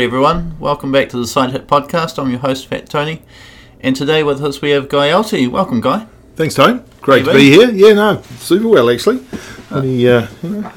G'day everyone, welcome back to the Side Hit Podcast. I'm your host, Fat Tony, and today with us we have Guy Alty. Welcome, Guy. Thanks, Tone. Great to be here. Yeah, no, super well actually. Only, uh,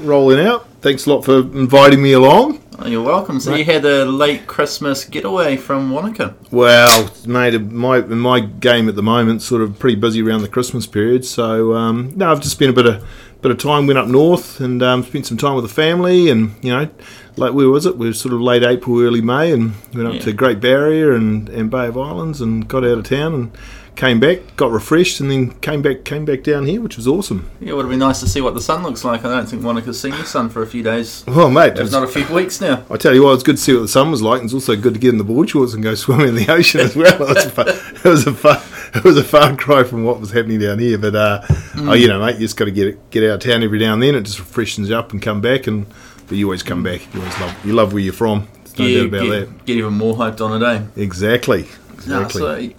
rolling out. Thanks a lot for inviting me along. Oh, you're welcome. So you had a late Christmas getaway from Wanaka. Well, mate, my my game at the moment sort of pretty busy around the Christmas period. So um, no, I've just spent a bit of bit of time. Went up north and um, spent some time with the family, and you know, like where was it? We were sort of late April, early May, and went up Yeah. to Great Barrier and, and Bay of Islands, and got out of town and came back, got refreshed, and then came back came back down here, which was awesome. Yeah, it would have been nice to see what the sun looks like. I don't think Wanaka's seen the sun for a few days. Well, mate, it's not a few weeks now. I tell you what, it's good to see what the sun was like. and It's also good to get in the board shorts and go swimming in the ocean as well. It was a far, it was a far, it was a far cry from what was happening down here. But uh, oh, you know, mate, you just got to get get out of town every now and then. It just freshens you up and come back. And but you always come back. You always love you love where you're from. There's no Yeah, doubt about get, that. get even more hyped on a day. Exactly. Exactly. so,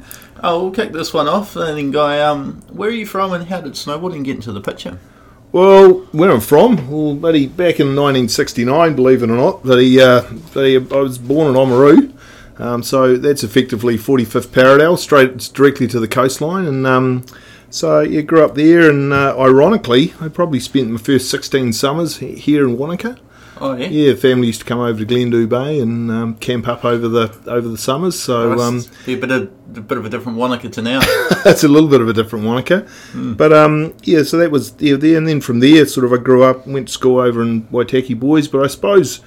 oh, we'll kick this one off. And then, Guy, um, where are you from and how did snowboarding get into the picture? Well, where I'm from, well, buddy, back in 1969, believe it or not, buddy, uh, buddy, I was born in Oamaru, um, so that's effectively 45th parallel, straight directly to the coastline, and um, so yeah, grew up there, and uh, ironically, I probably spent my first 16 summers here in Wanaka. Oh, yeah? Yeah, family used to come over to Glendhu Bay and um, camp up over the over the summers, so Must um, be a bit of a bit of a different Wanaka to now. that's a little bit of a different Wanaka. But um, yeah, so that was yeah, there, and then from there, sort of, I grew up, went to school over in Waitaki Boys. But I suppose,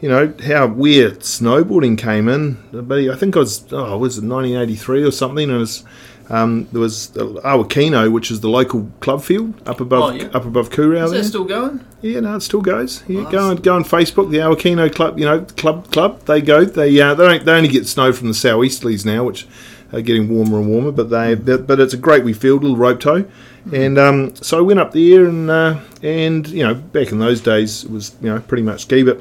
you know, how where snowboarding came in. But I think I was, oh, was it 1983 or something? And it was. Um, there was Awakino, which is the local club field up above Oh, yeah. up above Kurow Is there. that still going? Yeah, no, it still goes. Yeah, Nice. go on, go on Facebook, the Awakino Club. You know, club club. They go. They uh, they don't they only get snow from the southeasterlies now, which are getting warmer and warmer. But they but, but it's a great wee field, little rope toe. And um, so I went up there and uh, and you know back in those days it was you know pretty much ski. But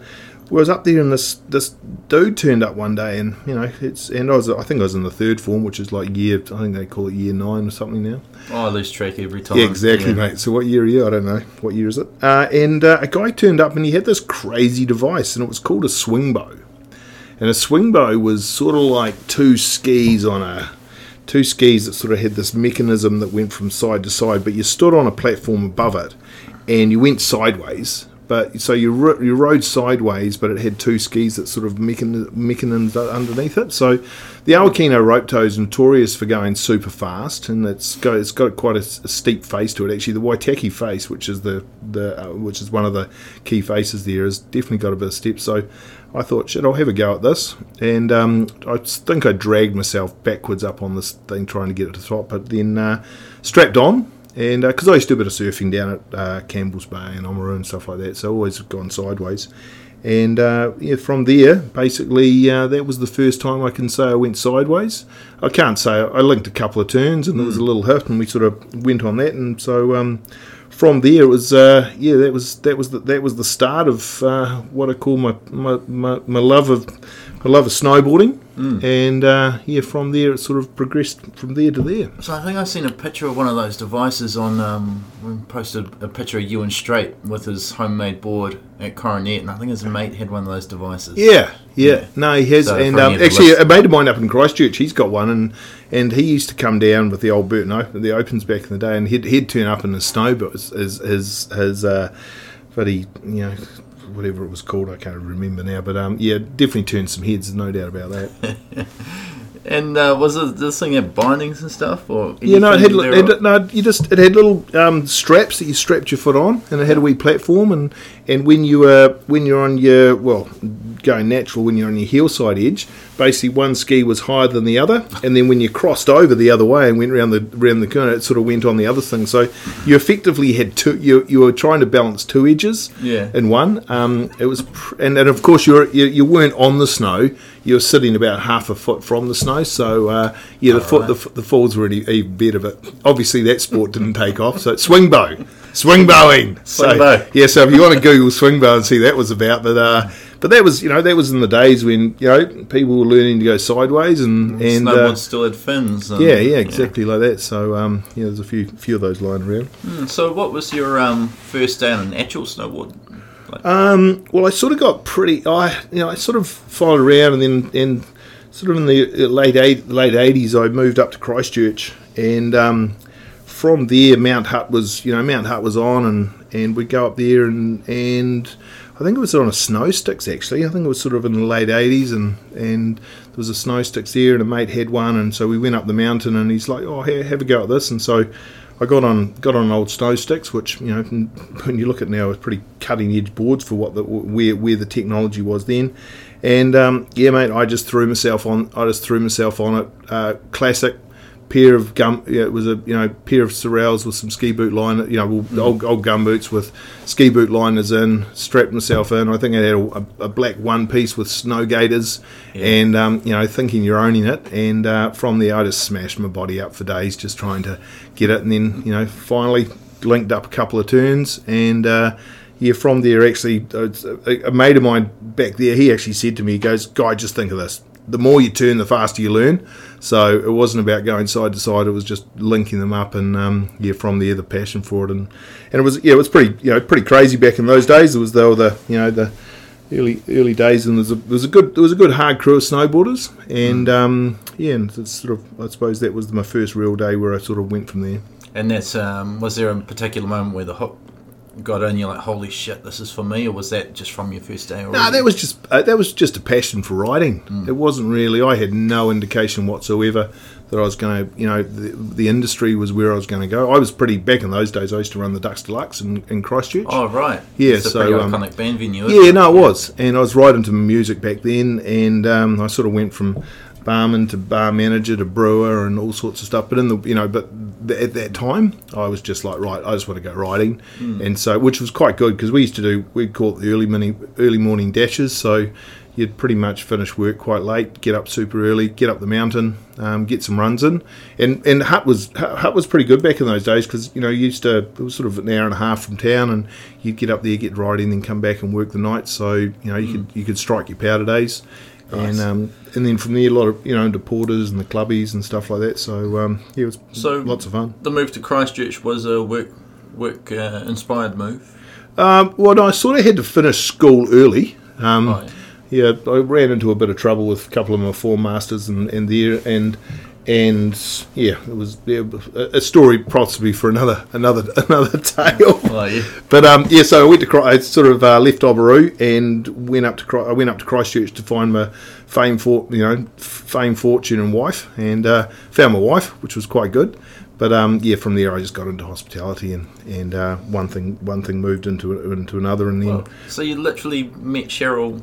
I was up there and this this dude turned up one day and you know it's and I was I think I was in the third form, which is like year I think they call it year nine or something now. Oh, I lose track every time. Yeah, exactly, Yeah. mate. So what year are you? I don't know. What year is it? Uh, and uh, a guy turned up and he had this crazy device, and it was called a swing bow. And a swing bow was sort of like two skis on a two skis that sort of had this mechanism that went from side to side, but you stood on a platform above it, and you went sideways. But so you ro- you rode sideways, but it had two skis that sort of mechan- mechanisms underneath it. So the Awakino rope toe is notorious for going super fast, and it's got it's got quite a steep face to it. Actually, the Waitaki face, which is the the uh, which is one of the key faces there, has definitely got a bit of step. So I thought, shit, I'll have a go at this, and um, I think I dragged myself backwards up on this thing trying to get it to the top, but then uh, strapped on. And because I used to do a bit of surfing down at uh, Campbell's Bay and Oamaru and stuff like that, so always gone sideways. And uh, yeah, from there, basically, uh, that was the first time I can say I went sideways. I can't say I linked a couple of turns, and there was a little hit, and we sort of went on that. And so um, from there, it was uh, yeah, that was that was the, that was the start of uh, what I call my my, my, my love of my love of snowboarding. And uh, yeah, from there, it sort of progressed from there to there. So I think I've seen a picture of one of those devices on. Um, we posted a picture of Ewan Straight with his homemade board at Coronet, and I think his mate had one of those devices. Yeah, yeah. Yeah. No, he has. So and um, actually, list- a mate of mine up in Christchurch, he's got one, and and he used to come down with the old Burton Open, the Opens back in the day, and he'd, he'd turn up in his snow, but his his his, his uh, but he you know whatever it was called, I can't remember now, but um, yeah, definitely turned some heads, no doubt about that. And uh, was it this thing had bindings and stuff, or Yeah, no, it had, it had no, you just it had little um, straps that you strapped your foot on, and it had a wee platform, and and when you were when you're on your well going natural when you're on your heel side edge, basically one ski was higher than the other, and then when you crossed over the other way and went around the around the corner, it sort of went on the other thing. So you effectively had two. You you were trying to balance two edges Yeah. in one. Um, it was, pr- and, and of course you, were, you you weren't on the snow. You were sitting about half a foot from the snow. So uh, yeah, the foot right. the, the falls were any, even better. But obviously that sport didn't take off. So it's swing bow, swing bowing. so, Swing bow. Yeah. So if you want to Google swing bow and see what that was about, but uh, but that was you know that was in the days when you know people were learning to go sideways and and. Snowboard Uh, still had fins. And, yeah, yeah, exactly like that. So, um, yeah, there's a few few of those lying around. Mm, So, what was your um, first day on an actual snowboard? Um, Well, I sort of got pretty. I you know I sort of followed around, and then and sort of in the late eight, late eighties, I moved up to Christchurch, and um, from there, Mount Hutt was you know Mount Hutt was on, and and we'd go up there, and and I think it was on a snow sticks actually. I think it was sort of in the late eighties, and and there was a snow sticks there, and a mate had one, and so we went up the mountain, and he's like, oh, here, have a go at this, and so. I got on got on old snow sticks, which you know when you look at now, it's pretty cutting edge boards for what the where where the technology was then. And um, yeah, mate, I just threw myself on. I just threw myself on it. Uh, classic pair of gum. Yeah, it was a you know pair of Sorels with some ski boot line. You know, old, old gum boots with ski boot liners in. Strapped myself in. I think I had a, a black one piece with snow gaiters, Yeah. and um, you know thinking you're owning it. And uh, from there, I just smashed my body up for days just trying to get it. And then you know finally linked up a couple of turns and. Uh, yeah, from there, actually, uh, a a mate of mine back there, he actually said to me, he goes, Guy, just think of this. The more you turn, the faster you learn. So it wasn't about going side to side; it was just linking them up, and um, yeah, from there, the passion for it, and and it was yeah, it was pretty you know pretty crazy back in those days. It was though the you know the early early days, and there was a, there was a good there was a good hard crew of snowboarders, and um, yeah, and it's sort of I suppose that was my first real day where I sort of went from there. And that's um, was there a particular moment where the hook got in? You're like, holy shit, this is for me, or was that just from your first day? Already? No, that was just uh, that was just a passion for riding. It wasn't really. I had no indication whatsoever that I was going to. You know, the, the industry was where I was going to go. I was pretty back in those days. I used to run the Dux de Lux in, in Christchurch. Oh right, Yeah, it's a so, pretty um, iconic band venue. Yeah, no, it was, and I was right into music back then, and um, I sort of went from barman to bar manager to brewer and all sorts of stuff. But in the you know, but th- at that time, I was just like, right, I just want to go riding, and so which was quite good because we used to do we'd call it the early mini, early morning dashes, so. You'd pretty much finish work quite late, get up super early, get up the mountain, um, get some runs in, and and Hutt was Hutt was pretty good back in those days because you know you used to it was sort of an hour and a half from town, and you'd get up there, get riding, then come back and work the night. So you know you could you could strike your powder days, Nice. and um, and then from there a lot of you know into porters and the clubbies and stuff like that. So um, yeah, it was So- lots of fun. The move to Christchurch was a work work uh, inspired move. Um, well, no, I sort of had to finish school early. Um, Right. Yeah, I ran into a bit of trouble with a couple of my form masters and, and there and and yeah, it was yeah, a story possibly for another another another tale. Oh yeah. But um, yeah, so I went to I sort of uh, left Oamaru and went up to I went up to Christchurch to find my fame for you know fame, fortune, and wife, and uh, found my wife, which was quite good. But um, yeah, from there I just got into hospitality, and and uh, one thing one thing moved into into another, and then Well, so you literally met Cheryl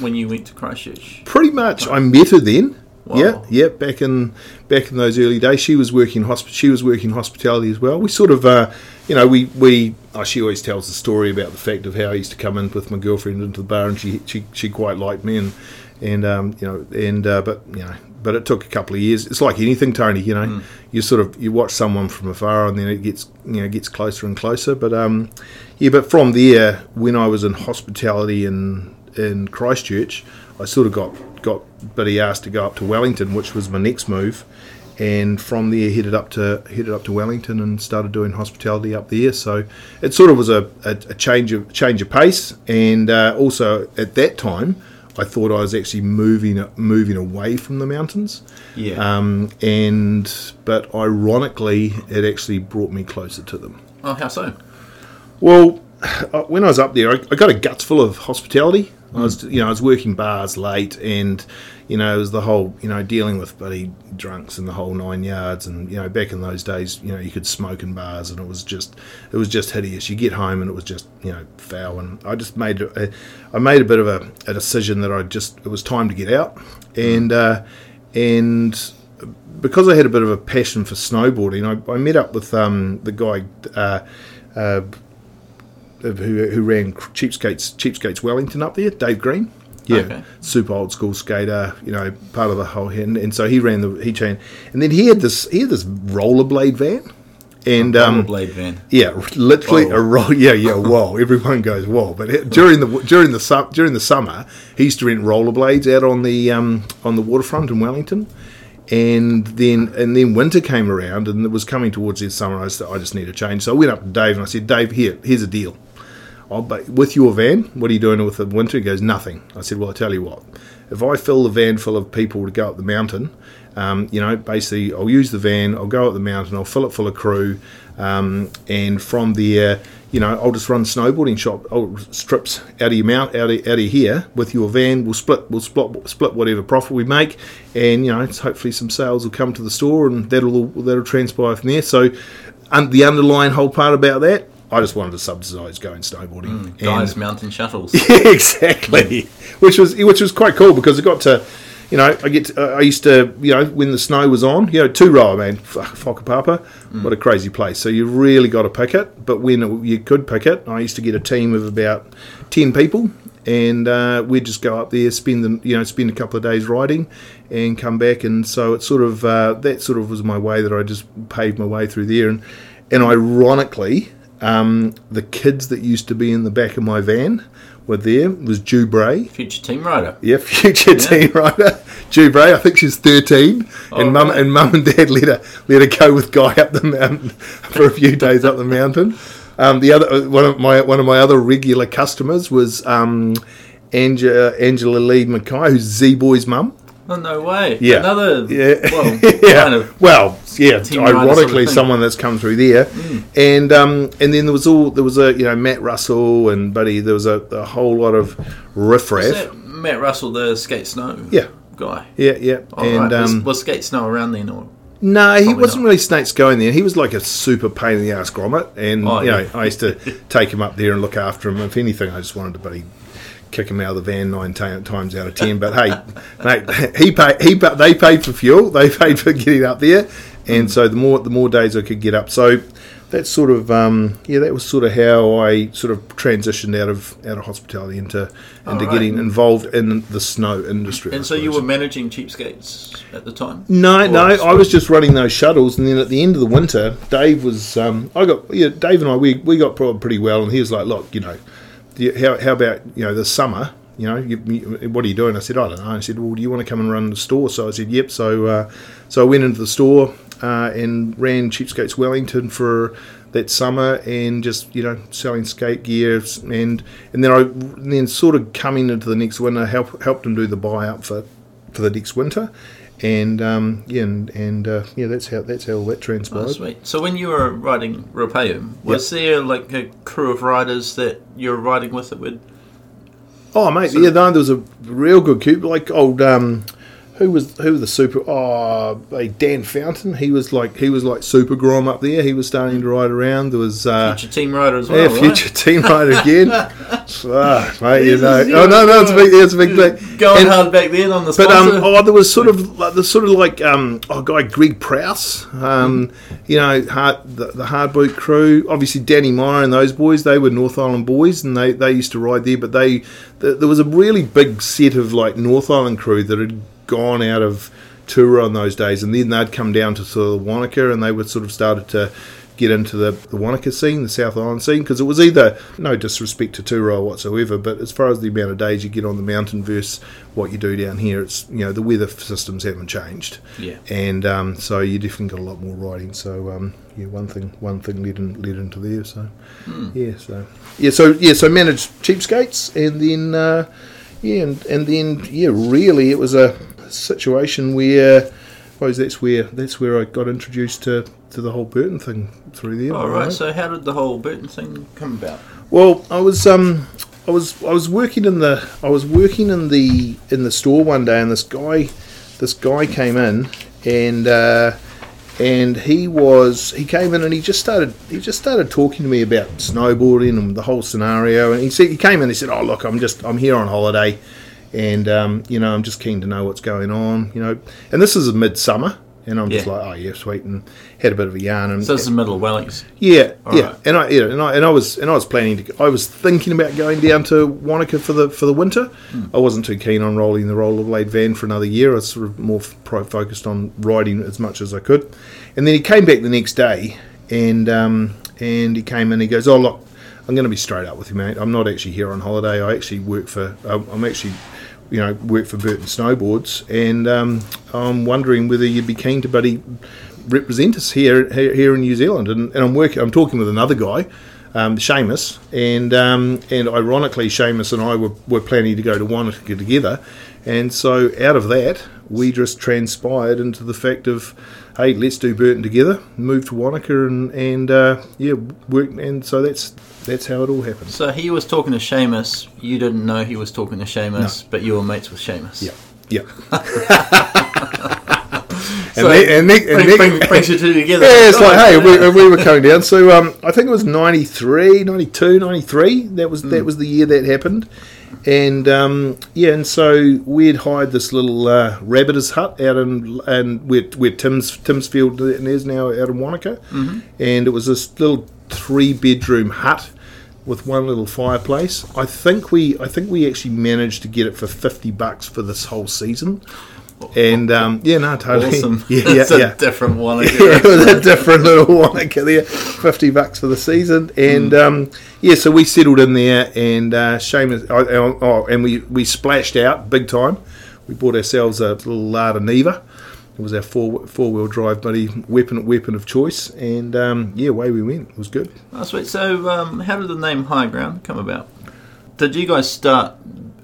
when you went to Christchurch. pretty much I met her then. Wow. Yeah, yeah, back in back in those early days, she was working hosp- She was working hospitality as well. We sort of, uh, you know, we we. Oh, she always tells the story about the fact of how I used to come in with my girlfriend into the bar, and she she, she quite liked me, and and um, you know, and uh, but you know, but it took a couple of years. It's like anything, Tony. You know, you sort of you watch someone from afar, and then it gets you know gets closer and closer. But um, yeah, but from there, when I was in hospitality in in Christchurch, I sort of got got Biddy asked to go up to Wellington, which was my next move, and from there headed up to headed up to Wellington and started doing hospitality up there. So it sort of was a, a, a change of change of pace, and uh, also at that time. I thought I was actually moving moving away from the mountains, Yeah. um, and but ironically, it actually brought me closer to them. oh, how so? Well, uh, when I was up there, I, I got a guts full of hospitality. I was, you know, I was working bars late, and you know, it was the whole, you know, dealing with bloody drunks and the whole nine yards. And you know, back in those days, you know, you could smoke in bars, and it was just, it was just hideous. You get home, and it was just, you know, foul. And I just made, a, I made a bit of a, a decision that I just, it was time to get out, and uh, and because I had a bit of a passion for snowboarding, I, I met up with um, the guy. Uh, uh, who, who ran Cheapskates Cheapskates Wellington up there, Dave Green. Yeah, Okay. super old school skater. You know, part of the whole and, and so he ran the he chain, and then he had this he had this rollerblade van, and um, Rollerblade van. yeah, literally Whoa. a roll. Yeah, yeah, whoa. Everyone goes whoa. But during the during the su- during the summer, he used to rent rollerblades out on the um, on the waterfront in Wellington, and then and then winter came around and it was coming towards the summer. I, said, I just need a change, so I went up to Dave and I said, Dave, here, here's a deal. Oh, but with your van, what are you doing with the winter? He goes, nothing. I said, well, I tell you what, if I fill the van full of people to go up the mountain, um, you know, basically, I'll use the van, I'll go up the mountain, I'll fill it full of crew, um, and from there, you know, I'll just run snowboarding shop I'll strips out of your mount, out of, out of here with your van. We'll split, we'll split, split whatever profit we make, and you know, it's hopefully some sales will come to the store, and that'll that'll transpire from there. So, the underlying whole part about that, I just wanted to subsidise going snowboarding. Guys, And- mountain shuttles. yeah, exactly. Which was which was quite cool because I got to, you know, I get to, uh, I used to, you know, when the snow was on, you know, Turoa man, F- Whakapapa, what a crazy place. So you really got to pick it. But when it, you could pick it, I used to get a team of about ten people. And uh, we'd just go up there, spend the, you know, spend a couple of days riding, and come back. And so it sort of uh, that sort of was my way that I just paved my way through there. And and ironically, um, the kids that used to be in the back of my van were there. Was Jew Bray. Future team rider. Yeah, future team rider. Jew Bray, I think she's 13. Oh, and mum right. and mum and dad let her, let her go with Guy up the mountain for a few days up the mountain. Um, the other one of my one of my other regular customers was um, Angela, Angela Lee Mackay, who's Z Boy's mum. Oh, no way. Yeah. Another, Yeah. well, yeah. kind of. well, yeah. Ironically, sort of someone that's come through there, and um, and then there was all there was a you know Matt Russell and Buddy. There was a, a whole lot of riffraff. Matt Russell, the skate snow Yeah. guy? Yeah, yeah. Oh, and right. was, um, was skate snow around then? Or? no, he probably wasn't not. really snakes going there. He was like a super pain in the ass grommet, and Oh, you yeah. know I used to take him up there and look after him. If anything, I just wanted to buddy kick him out of the van nine ta times out of ten. But hey, mate, he paid. He pa- they paid for fuel. They paid for getting up there, and so the more the more days I could get up, so. That's sort of um, yeah. That was sort of how I sort of transitioned out of out of hospitality into into right. getting involved in the snow industry. And so you were managing cheapskates at the time? No, Or no, I was just running those shuttles, and then at the end of the winter, Dave was. Um, I got yeah, Dave and I we, we got pretty well, and he was like, "Look, you know, you- how, how about you know this summer? You know, you, you, what are you doing?" I said, "I don't know." I said, "Well, do you want to come and run the store?" So I said, "Yep." So uh, so I went into the store uh, and ran Cheapskates Wellington for that summer, and just you know selling skate gear, and and then I and then sort of coming into the next winter, help helped him do the buy up for for the next winter. And um, yeah, and, and uh, yeah, that's how that's how all that Oh, transpired. sweet. So when you were riding Ruapehu, was there like a crew of riders that you were riding with that would? Oh mate, yeah, no, there was a real good cube, like old um, who was who was the super? Oh, Dan Fountain. He was like he was like super grom up there. He was starting to ride around. There was uh, Future team rider as well, yeah, right? future team rider again. ah, mate, you know, oh no, no, it's a big, it's a big thing. Going And- hard back then on the But um, oh, there was sort of like the sort of like um, oh, guy Greg Prowse, um, you know, hard, the, the hard boot crew. Obviously, Danny Meyer and those boys, they were North Island boys, and they, they used to ride there. But they, th there was a really big set of like North Island crew that had gone out of tour on those days, and then they'd come down to sort of Wanaka, and they would sort of started to get into the, the Wanaka scene, the South Island scene, because it was either no disrespect to Turoa whatsoever, but as far as the amount of days you get on the mountain versus what you do down here, it's you know the weather systems haven't changed, Yeah. and um, so you definitely got a lot more riding. So um, yeah, one thing one thing led in, led into there. So yeah, so yeah, so yeah, so managed cheapskates, and then uh, yeah, and, and then yeah, really it was a situation where. I suppose that's where that's where I got introduced to, to the whole Burton thing through there. All right. right. So how did the whole Burton thing come about? Well, I was um, I was I was working in the I was working in the in the store one day, and this guy, this guy came in, and uh, and he was he came in and he just started he just started talking to me about snowboarding and the whole scenario, and he said he came in and he said, "Oh look, I'm just I'm here on holiday." And um, you know, I'm just keen to know what's going on. You know, and this is midsummer, and I'm just Yeah. like, oh yeah, sweet, and had a bit of a yarn. And So this is the middle of Wellings. yeah, All yeah, right. and I, yeah, and I, and I was, and I was planning to. I was thinking about going down to Wanaka for the for the winter. Hmm. I wasn't too keen on rolling the rollerblade van for another year. I was sort of more pro focused on riding as much as I could. And then he came back the next day, and um, and he came in. He goes, "Oh look, I'm going to be straight up with you, mate. I'm not actually here on holiday. I actually work for. I'm I'm actually." You know, work for Burton Snowboards, and um, I'm wondering whether you'd be keen to, buddy, represent us here here, in New Zealand. And, and I'm working. I'm talking with another guy um, Seamus, and um, and ironically, Seamus and I were, were planning to go to Wanaka together, and so out of that, we just transpired into the fact of, hey, let's do Burton together, move to Wanaka, and and uh, yeah, work, and so that's that's how it all happened. So he was talking to Seamus. You didn't know he was talking to Seamus, but you were mates with Seamus. Yeah, yeah. So Nick- and Nick- and bring- Nick- bring- brings you two together. Yeah, it's Oh, like, hey, we, we were coming down. So um, I think it was 93, 92, 93. That was that was the year that happened. And um, yeah, and so we had hired this little uh, rabbiters hut out in and where, where Tim's Tim's field and is now out in Wanaka, and it was this little three bedroom hut with one little fireplace. I think we I think we actually managed to get it for fifty bucks for this whole season. And um, yeah, no, totally. Awesome. Yeah, yeah, it's a different one. Yeah, it was a different little Wanaka there. Fifty bucks for the season, and um, yeah, so we settled in there, and uh, Seamus, oh, oh, and we we splashed out big time. We bought ourselves a little Lada Niva. It was our four four wheel drive buddy weapon weapon of choice, and um, yeah, away we went. It was good. Oh, sweet. So, um, how did the name High Ground come about? Did you guys start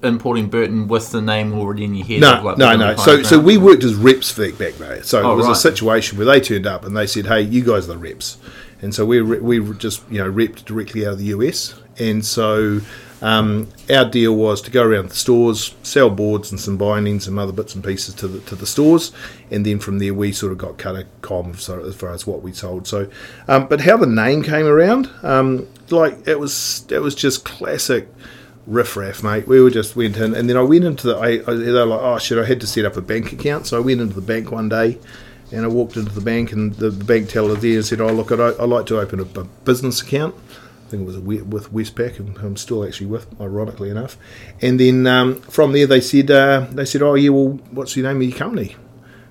importing Burton with the name already in your head? No, like, no, no. So, so Ground? we worked as reps for back there. So Oh, it was right. a situation where they turned up and they said, "Hey, you guys are the reps," and so we we just you know repped directly out of the US, and so um, our deal was to go around the stores, sell boards and some bindings and other bits and pieces to the to the stores, and then from there we sort of got cut a com so as far as what we sold. So, um, but how the name came around, um, like it was it was just classic riff raff, mate. We were just went in, and then I went into the. I, I, they were like, oh shit, I had to set up a bank account, so I went into the bank one day, and I walked into the bank, and the, the bank teller there said, oh look, I'd, I'd like to open a, a business account. I think it was with Westpac, and I'm still actually with, ironically enough. And then um, from there, they said, uh, they said, oh yeah, well, what's the name of your company?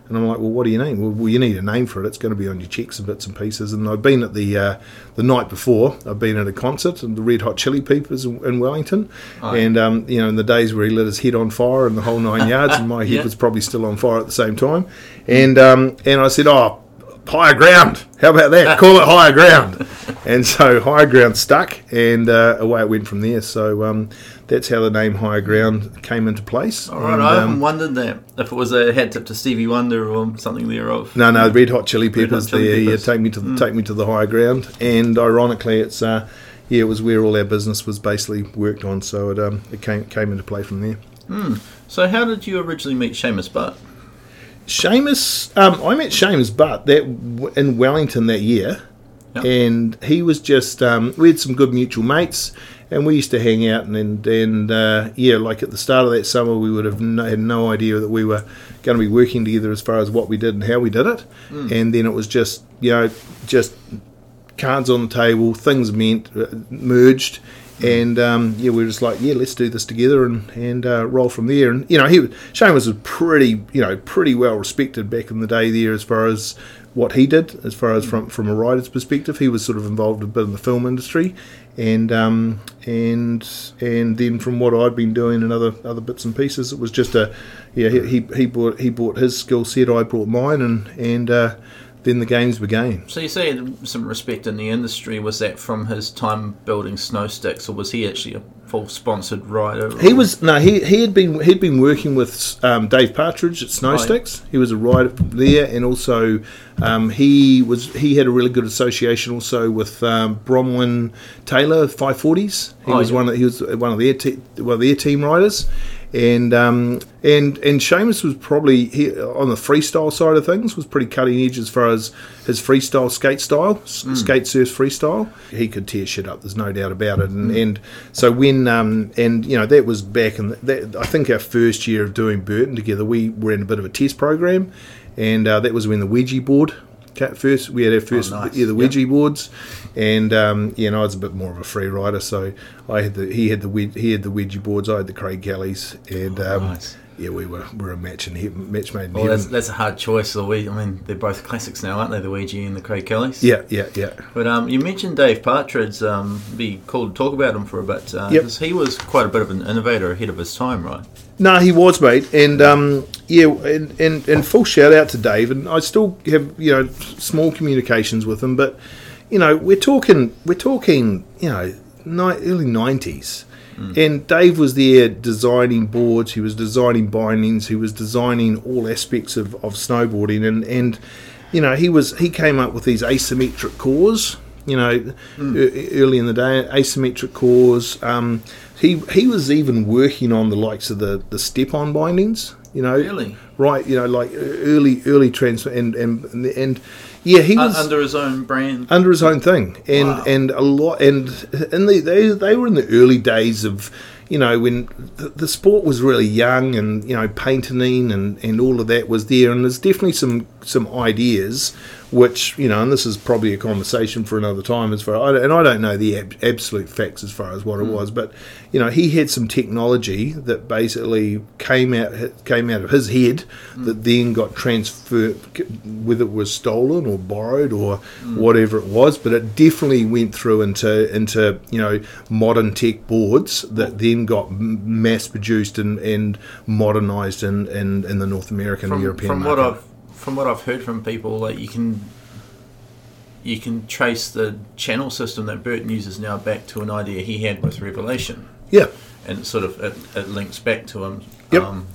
And I'm like, well, what do you name? Well, well, you need a name for it. It's going to be on your checks and bits and pieces. And I've been at the uh, the night before. I've been at a concert and the Red Hot Chili Peppers in, in Wellington. And um, you know, in the days where he lit his head on fire and the whole nine yards, and my head Yeah. was probably still on fire at the same time. And um, and I said, oh, higher ground. How about that? Call it higher ground. And so higher ground stuck, and uh, away it went from there. So um, that's how the name higher ground came into place. All right, And, I um, often wondered that if it was a head tip to Stevie Wonder or something thereof. No, no, Red Hot Chili Hot Peppers. Chili there, Peppers. yeah, take me to the, take me to the higher ground. And ironically, it's uh, yeah, it was where all our business was basically worked on. So it um, it came came into play from there. So, how did you originally meet Seamus Butt? Seamus, um, I met Seamus Butt that w- in Wellington that year, Yep. and he was just um, we had some good mutual mates, and we used to hang out and and, and uh, yeah, like at the start of that summer, we would have no, had no idea that we were going to be working together as far as what we did and how we did it, and then it was just you know just cards on the table, things meant uh, merged, and um, yeah, we were just like, yeah, let's do this together and and uh, roll from there. And you know, he Shane was pretty you know pretty well respected back in the day there as far as what he did, as far as from from a writer's perspective, he was sort of involved a bit in the film industry. And um, and and then from what I'd been doing and other other bits and pieces, it was just a yeah he he, brought he brought his skill set, I brought mine, and and uh, then the games began. So, you say some respect in the industry. Was that from his time building snow sticks, or was he actually a full sponsored rider? He was no, he he had been he'd been working with um, Dave Partridge at Snow Oh, yeah. He was a rider there, and also um, he was he had a really good association also with um, Bromwin Taylor five forties. He Oh, was yeah. one of he was one of their te- one of their team riders. And um, and and Seamus was probably he, on the freestyle side of things was pretty cutting edge as far as his freestyle skate style, s Hmm. skate surf freestyle. He could tear shit up. There's no doubt about it. And, and so when um, and you know that was back in the, that, I think our first year of doing Burton together, we were in a bit of a test program, and uh, that was when the Ouija board. Ca- First, we had our first nice. yeah, the Yep. Ouija boards, and um, you know I was a bit more of a free rider, so I had the he had the wed- he had the wedgie boards, I had the Craig Kellys, and um, nice. yeah, we were we were a match in heaven, match made in Well, that's, heaven. that's a hard choice. The Ouija, I mean, they're both classics now, aren't they? The Ouija and the Craig Kellys. Yeah, yeah, yeah. But um, you mentioned Dave Partridge. Um, be cool to talk about him for a bit. Uh, Yep. he was quite a bit of an innovator ahead of his time, right? No, he was, mate, and um, yeah, and, and and full shout out to Dave. And I still have you know small communications with him, but you know, we're talking, we're talking, you know, ni- early nineties, and Dave was there designing boards. He was designing bindings. He was designing all aspects of, of snowboarding, and and you know, he was he came up with these asymmetric cores. You know, e- early in the day, asymmetric cores. Um, he he was even working on the likes of the the step-on bindings. You know, Really? right? You know, like early early transfer and and and yeah, he Uh, was under his own brand. under his own thing, and Wow. and a lot, and and they, they they were in the early days of you know when the, the sport was really young, and you know painting and and all of that was there, and there's definitely some some ideas which you know, and this is probably a conversation for another time as far I don't- and I don't know the ab- absolute facts as far as what it hmm. was, but you know he had some technology that basically came out came out of his head hmm. that then got transferred, whether it was stolen or borrowed or hmm. whatever it was, but it definitely went through into into you know modern tech boards that then got mass produced and, and modernized in, in, in the North American and from, European from what market. From what I've heard from people, like you can you can trace the channel system that Burton uses now back to an idea he had with Revelation, yeah, and it sort of it, it links back to him. Yep. Um,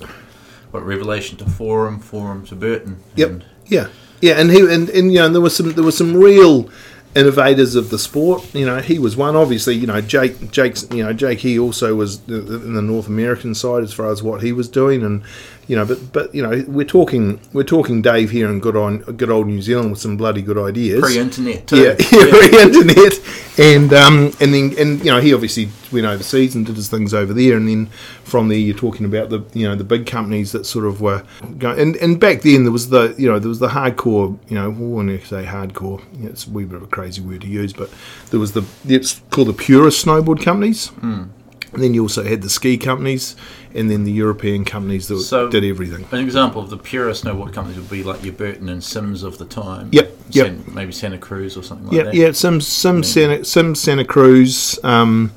what Revelation to Forum, Forum to Burton. Yep. And Yeah. Yeah, and he and, and you know there was some there was some real innovators of the sport. You know, he was one. Obviously, you know Jake Jake's you know Jake he also was in the North American side as far as what he was doing, and you know, but but you know we're talking we're talking Dave here in good on good old New Zealand with some bloody good ideas. pre-internet too. Yeah, yeah, internet, and um, and then and you know he obviously went overseas and did his things over there, and then from there you're talking about the you know the big companies that sort of were going, and and back then there was the you know there was the hardcore you know when you say hardcore it's a wee bit of a crazy word to use, but there was the it's called the purest snowboard companies. And then you also had the ski companies, and then the European companies that So- did everything. An example of the pure snowboard companies would be like your Burton and Sims of the time. Yep, yep. San- maybe Santa Cruz or something like yeah, that. yeah, some some Santa some Santa Cruz, um,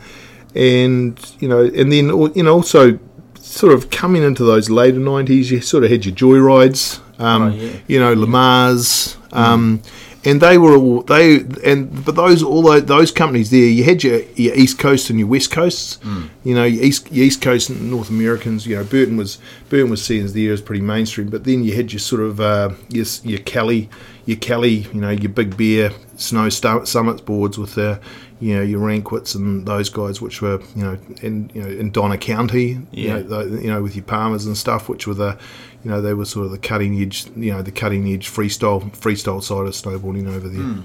and you know, and then you know also sort of coming into those later nineties, you sort of had your joyrides, um, Oh, yeah. you know, Lamar's, um, and they were all they and but those all those, those companies there, you had your, your East Coast and your West Coasts, you know, your East your East Coast and North Americans. You know, Burton was Burton was seen as there as pretty mainstream, but then you had your sort of uh, your your Kelly, your Kelly, you know, your Big Bear Snow Summits boards with the you know your Rankwits and those guys, which were you know in you know in Donna County, you know, the, you know with your Palmers and stuff, which were the you know they were sort of the cutting edge, you know the cutting edge freestyle freestyle side of snowboarding over there.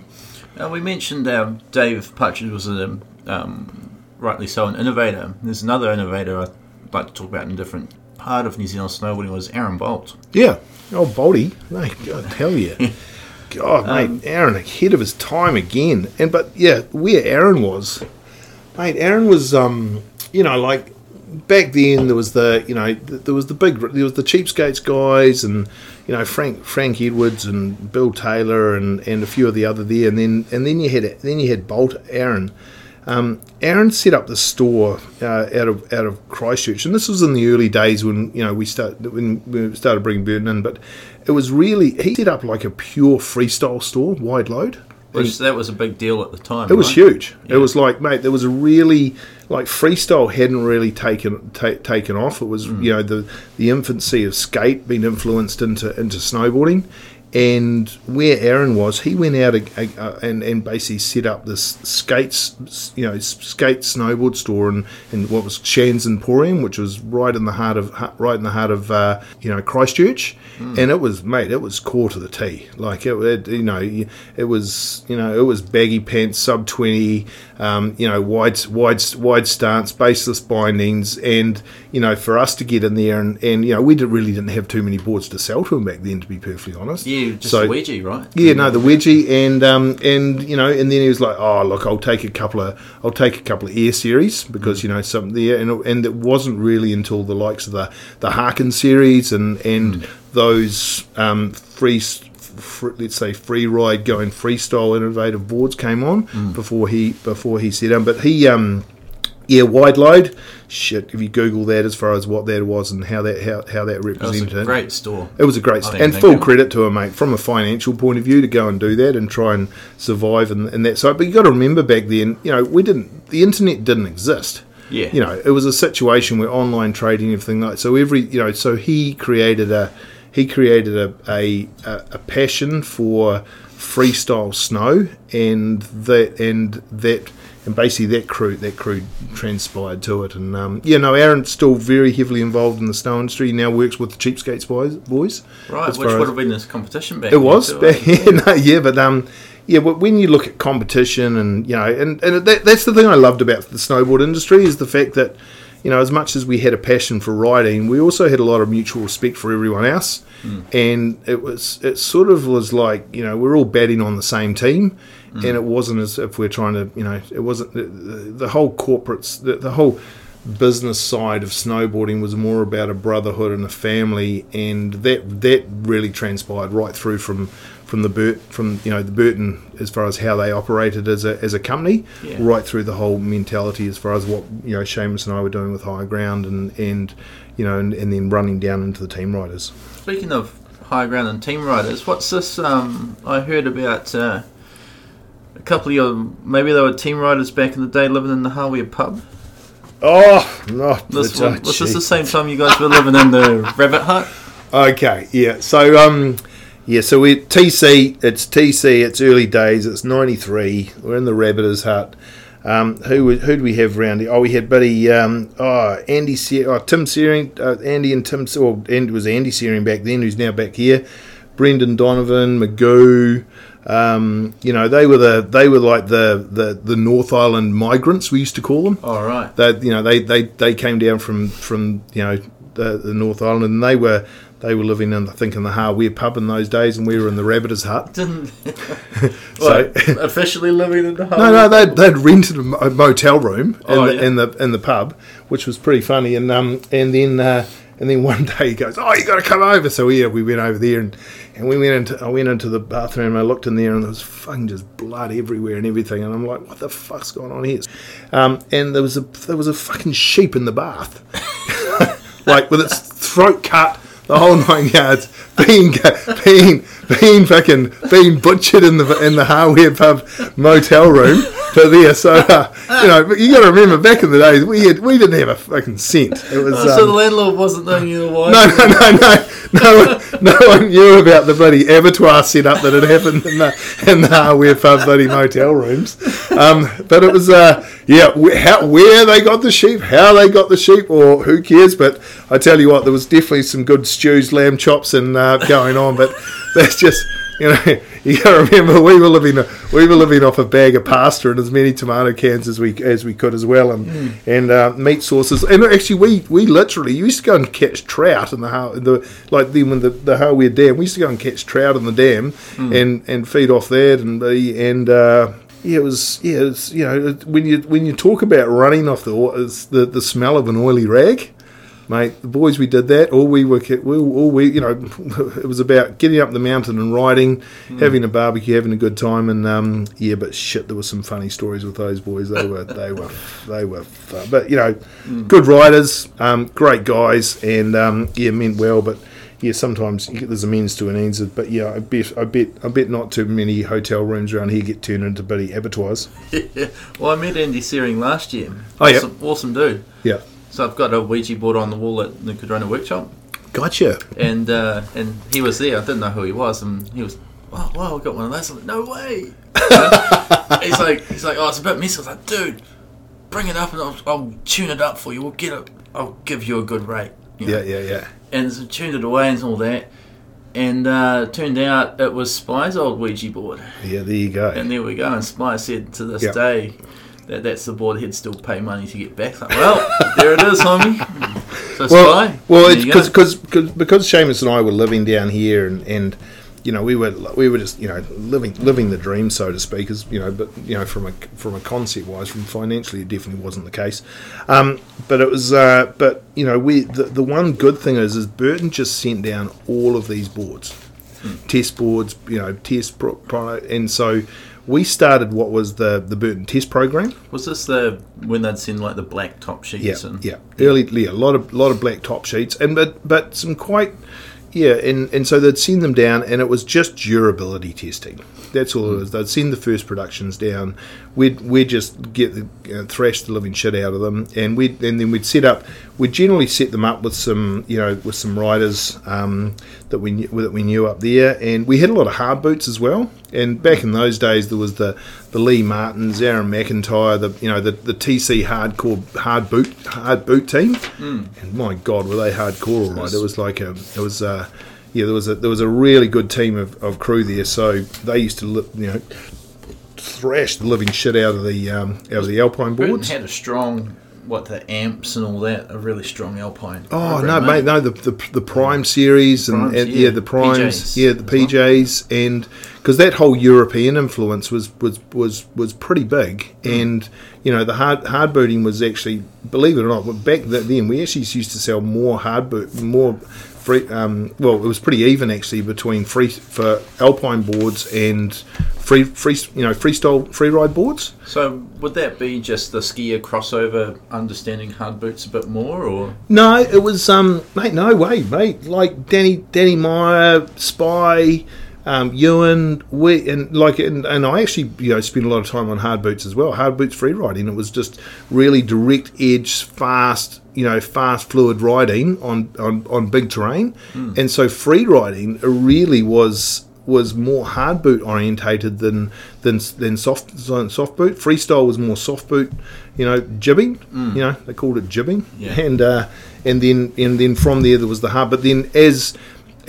Uh, we mentioned um, Dave Partridge was a, um, rightly so an innovator. There's another innovator I'd like to talk about in a different part of New Zealand snowboarding was Aaron Bolt. Yeah. Oh, Boldy. Mate, God, hell yeah. God, mate, Aaron ahead of his time again. And but yeah, where Aaron was, mate, Aaron was um, you know, like back then there was the you know th- there was the big there was the cheapskates guys and you know Frank Frank Edwards and Bill Taylor and, and a few of the other there and then and then you had then you had Bolt Aaron. Um, Aaron set up the store uh, out of out of Christchurch, and this was in the early days when you know we start when we started bringing Burton in. But it was really he set up like a pure freestyle store, wide load. Which that was a big deal at the time. It was right? huge. Yeah. It was like, mate, there was a really like freestyle hadn't really taken ta- taken off. It was mm. you know the the infancy of skate being influenced into into snowboarding, and where Aaron was, he went out a- and and basically set up this skates you know skate snowboard store in, in what was Shand's Emporium, which was right in the heart of right in the heart of uh, you know Christchurch, and it was mate, it was core to the T. Like it, it you know it was you know it was baggy pants, sub twenty, um, you know wide wide wide stance, baseless bindings, and you know for us to get in there and, and you know we did, really didn't have too many boards to sell to him back then, to be perfectly honest. Yeah, just So- Ouija, right? yeah, no, the Ouija, and um, and you know, and then he was like, "Oh, look, I'll take a couple of, I'll take a couple of air series because you know some there, and and it wasn't really until the likes of the the Harkin series and and those um, free, fr let's say free ride going freestyle innovative boards came on before he before he set them, but he um. Yeah, wide load, shit, if you Google that as far as what that was and how that how, how that represented a great store. It was a great, I st- think and full credit to him, mate. From a financial point of view, to go and do that and try and survive in, in that side. But you got to remember back then, you know, we didn't. The internet didn't exist. Yeah. You know, it was a situation where online trading, and everything like so. Every you know, so he created a he created a a, a, passion for freestyle snow, and that and that. And basically, that crew that crew transpired to it, and um, yeah, no, Aaron's still very heavily involved in the snow industry. He now works with the Cheapskates boys. boys Right, which would have been this competition back it was, back- yeah, no, yeah, but um, yeah, but when you look at competition and you know, and, and that, that's the thing I loved about the snowboard industry is the fact that you know, as much as we had a passion for riding, we also had a lot of mutual respect for everyone else, hmm. and it was it sort of was like you know we're all batting on the same team. Hmm. And it wasn't as if we're trying to, you know, it wasn't the, the, the whole corporates, the, the whole business side of snowboarding was more about a brotherhood and a family, and that that really transpired right through from from the Burt from you know the Burton as far as how they operated as a as a company, Yeah. right through the whole mentality as far as what you know Seamus and I were doing with High Ground and and you know and, and then running down into the team riders. Speaking of high ground and team riders, what's this? Um, I heard about uh, a couple of your, maybe they were team riders back in the day living in the Hawea pub. Oh no! This one, was this the same time you guys were living in the Rabbit Hut? Okay, yeah. So um, yeah. So we TC. It's TC. It's early days. It's '93. We're in the Rabbiters hut. Um, who who do we have around here? Oh, we had buddy. Um, oh, Andy. Se- oh, Tim Searing. Uh, Andy and Tim. Well, and it was Andy Searing back then, who's now back here. Brendan Donovan, Magoo. Um, you know, they were the they were like the, the the North Island migrants. We used to call them All right. that you know they, they, they came down from from you know the, the North Island and they were they were living in I think in the Hawea pub in those days and we were in the Rabbiters hut. Didn't So- what, officially living in the Hawea? No, no, they'd, they'd rented a a motel room in, Oh, the, yeah. in the in the pub, which was pretty funny. And um and then uh, and then one day he goes, "Oh, you got to come over." So yeah, we went over there and, and we went into I went into the bathroom and I looked in there and there was fucking just blood everywhere and everything. And I'm like, "What the fuck's going on here?" Um, and there was a there was a fucking sheep in the bath, like with its throat cut. The whole nine yards being being being fucking being butchered in the in the Hawea pub motel room for there. So uh, you know, but you got to remember back in the days we had, we didn't have a fucking cent. It was Oh, so the um, landlord wasn't knowing you were no, no, no, no, no one, no one knew about the bloody abattoir setup that had happened in the in the Hawea pub bloody motel rooms. Um, but it was, uh, yeah, wh- how, where they got the sheep, how they got the sheep, or who cares? But I tell you what, there was definitely some good stews, lamb chops, and uh, going on. But that's just. You know, you got to remember we were living we were living off a bag of pasta and as many tomato cans as we as we could as well, and and uh, meat sauces. And actually, we we literally used to go and catch trout in the Har- the like then when the the Hawea Dam. We used to go and catch trout in the dam and and feed off that and and. Uh, yeah, it was. Yeah, it's you know when you when you talk about running off the the the smell of an oily rag, mate. The boys we did that. All we were, we, all we you know, it was about getting up the mountain and riding, having a barbecue, having a good time, and um, yeah. But shit, there were some funny stories with those boys. They were they were they were, fun. but you know, good riders, um, great guys, and um, yeah, meant well, but. Yeah, sometimes you get, there's a means to an ends, but yeah, I bet, I bet, I bet not too many hotel rooms around here get turned into bloody abattoirs. Yeah. Well, I met Andy Searing last year. Oh, yeah. awesome, awesome dude. Yeah, So I've got a Ouija board on the wall at the Cardrona Workshop, gotcha. and uh, and he was there. I didn't know who he was, and he was, oh wow, I got one of those. I'm like, no way. he's like, he's like, oh, it's a bit messy. I was like, dude, bring it up, and I'll, I'll tune it up for you. We'll get it. I'll give you a good rate. you know. Yeah, yeah, yeah. and so tuned it away and all that. And uh, turned out it was Spy's old Ouija board. Yeah, there you go. And there we go. And Spy said to this Yeah. day that that's the board he'd still pay money to get back. Like, well, there it is, homie. So well, Spy. well, it's because because because Seamus and I were living down here, and, and you know we were we were just you know living living the dream, so to speak. As you know, but you know from a from a concept wise, from financially, it definitely wasn't the case. Um, but it was. Uh, but you know, we the, the one good thing is is Burton just sent down all of these boards, test boards, you know, test product, and so we started what was the the Burton Test program. Was this the when they'd send like the black top sheets? Yeah, and, yeah, early, yeah, a lot of lot of black top sheets, and but but some quite, yeah, and and so they'd send them down, and it was just durability testing. That's all it was. They'd send the first productions down. We'd we'd just get the uh, thrash the living shit out of them, and we and then we'd set up. We'd generally set them up with some you know with some riders um, that we knew, that we knew up there, and we had a lot of hard boots as well. And back in those days, there was the the Lee Martins, Aaron McIntyre, the you know the, the TC hardcore hard boot hard boot team, and my God, were they hardcore all right? It was like a it was. Uh, yeah, there was a there was a really good team of, of crew there. So they used to li- you know thrash the living shit out of the um, out of the alpine Burton boards. had a strong what the amps and all that, a really strong Alpine. Oh program, no, eh? mate! No, the the, the Prime series and, Primes, and yeah. yeah. the Primes, PJs yeah, the as well. PJs, and because that whole European influence was was was was pretty big, Mm. and you know the hard hard booting was actually, believe it or not, back then we actually used to sell more hard boot, more free. Um, well, it was pretty even actually between free for Alpine boards and free free you know freestyle free ride boards. So would that be just the skier crossover, understanding hard boots a bit more, or No, it was um, mate. No way, mate. Like Danny, Danny Meyer, Spy, um, Ewan, we and like, and, and I actually, you know, spent a lot of time on hard boots as well. Hard boots free riding. It was just really direct edge, fast, you know, fast fluid riding on on, on big terrain, and so free riding really was was more hard boot orientated than than than soft soft boot. Freestyle was more soft boot, you know, jibbing. You know, they called it jibbing, Yeah. and uh, and then and then from there there was the hard. But then as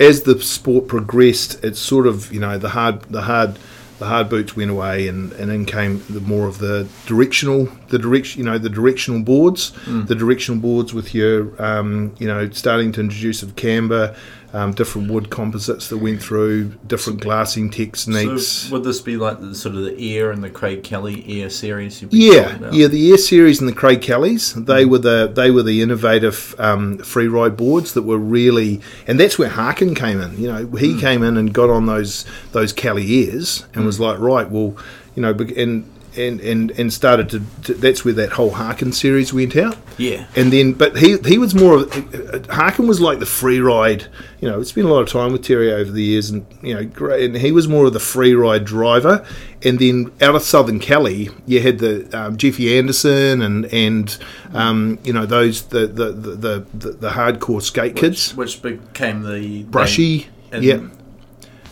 as the sport progressed, it's sort of you know the hard the hard the hard boots went away, and, and then came the more of the directional the direction you know the directional boards, the directional boards with your um, you know starting to introduce of camber. Um, different wood composites that went through different glassing techniques. so would this be like the sort of the Air and the Craig Kelly Air series? you've been Yeah, yeah. The Air Series and the Craig Kellys, they were the they were the innovative um, free ride boards that were really, and that's where Harkin came in. You know, he came in and got on those those Kelly Airs and was like, right, well, you know, and and and and started to, to. That's where that whole Harkin series went out. Yeah. And then, but he he was more of Harkin was like the free ride. You know, we spent a lot of time with Terry over the years, and you know, great. And he was more of the free ride driver. And then out of Southern Cali, you had the um, Jeffy Anderson and and um, you know those the the the, the, the hardcore skate kids, which became the Brushie. and, yeah,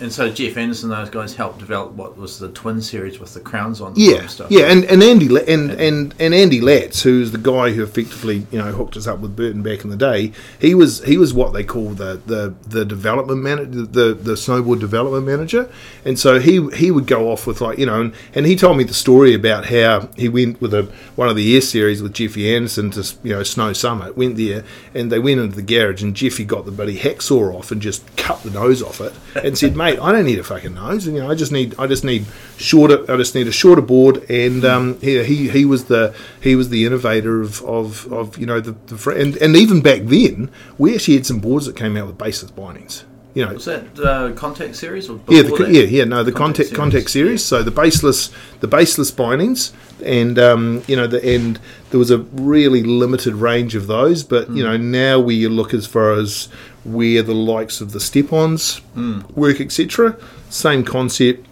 And so Jeff Anderson, those guys helped develop what was the twin series with the crowns on. Yeah, and stuff. yeah, and, and Andy La- and, and and Andy Latz, who's the guy who effectively you know hooked us up with Burton back in the day. He was he was what they call the the, the development manager, the the snowboard development manager, and so he he would go off with like you know, and, and he told me the story about how he went with a one of the air series with Jeffy Anderson to you know Snow Summit. Went there and they went into the garage and Jeffy got the bloody hacksaw off and just cut the nose off it and said, "Mate, I don't need a fucking nose. And, You know, I just need I just need shorter. I just need a shorter board." And um, he, he he was the he was the innovator of, of, of you know the, the fr- and and even back then we actually had some boards that came out with baseless bindings. You know, Was that uh, contact series or yeah, the, yeah, yeah. No, the contact contact series. So the baseless, the baseless bindings, and um, you know, the and there was a really limited range of those. But you know, now we look as far as where the likes of the step-ons hmm. work, etc. Same concept.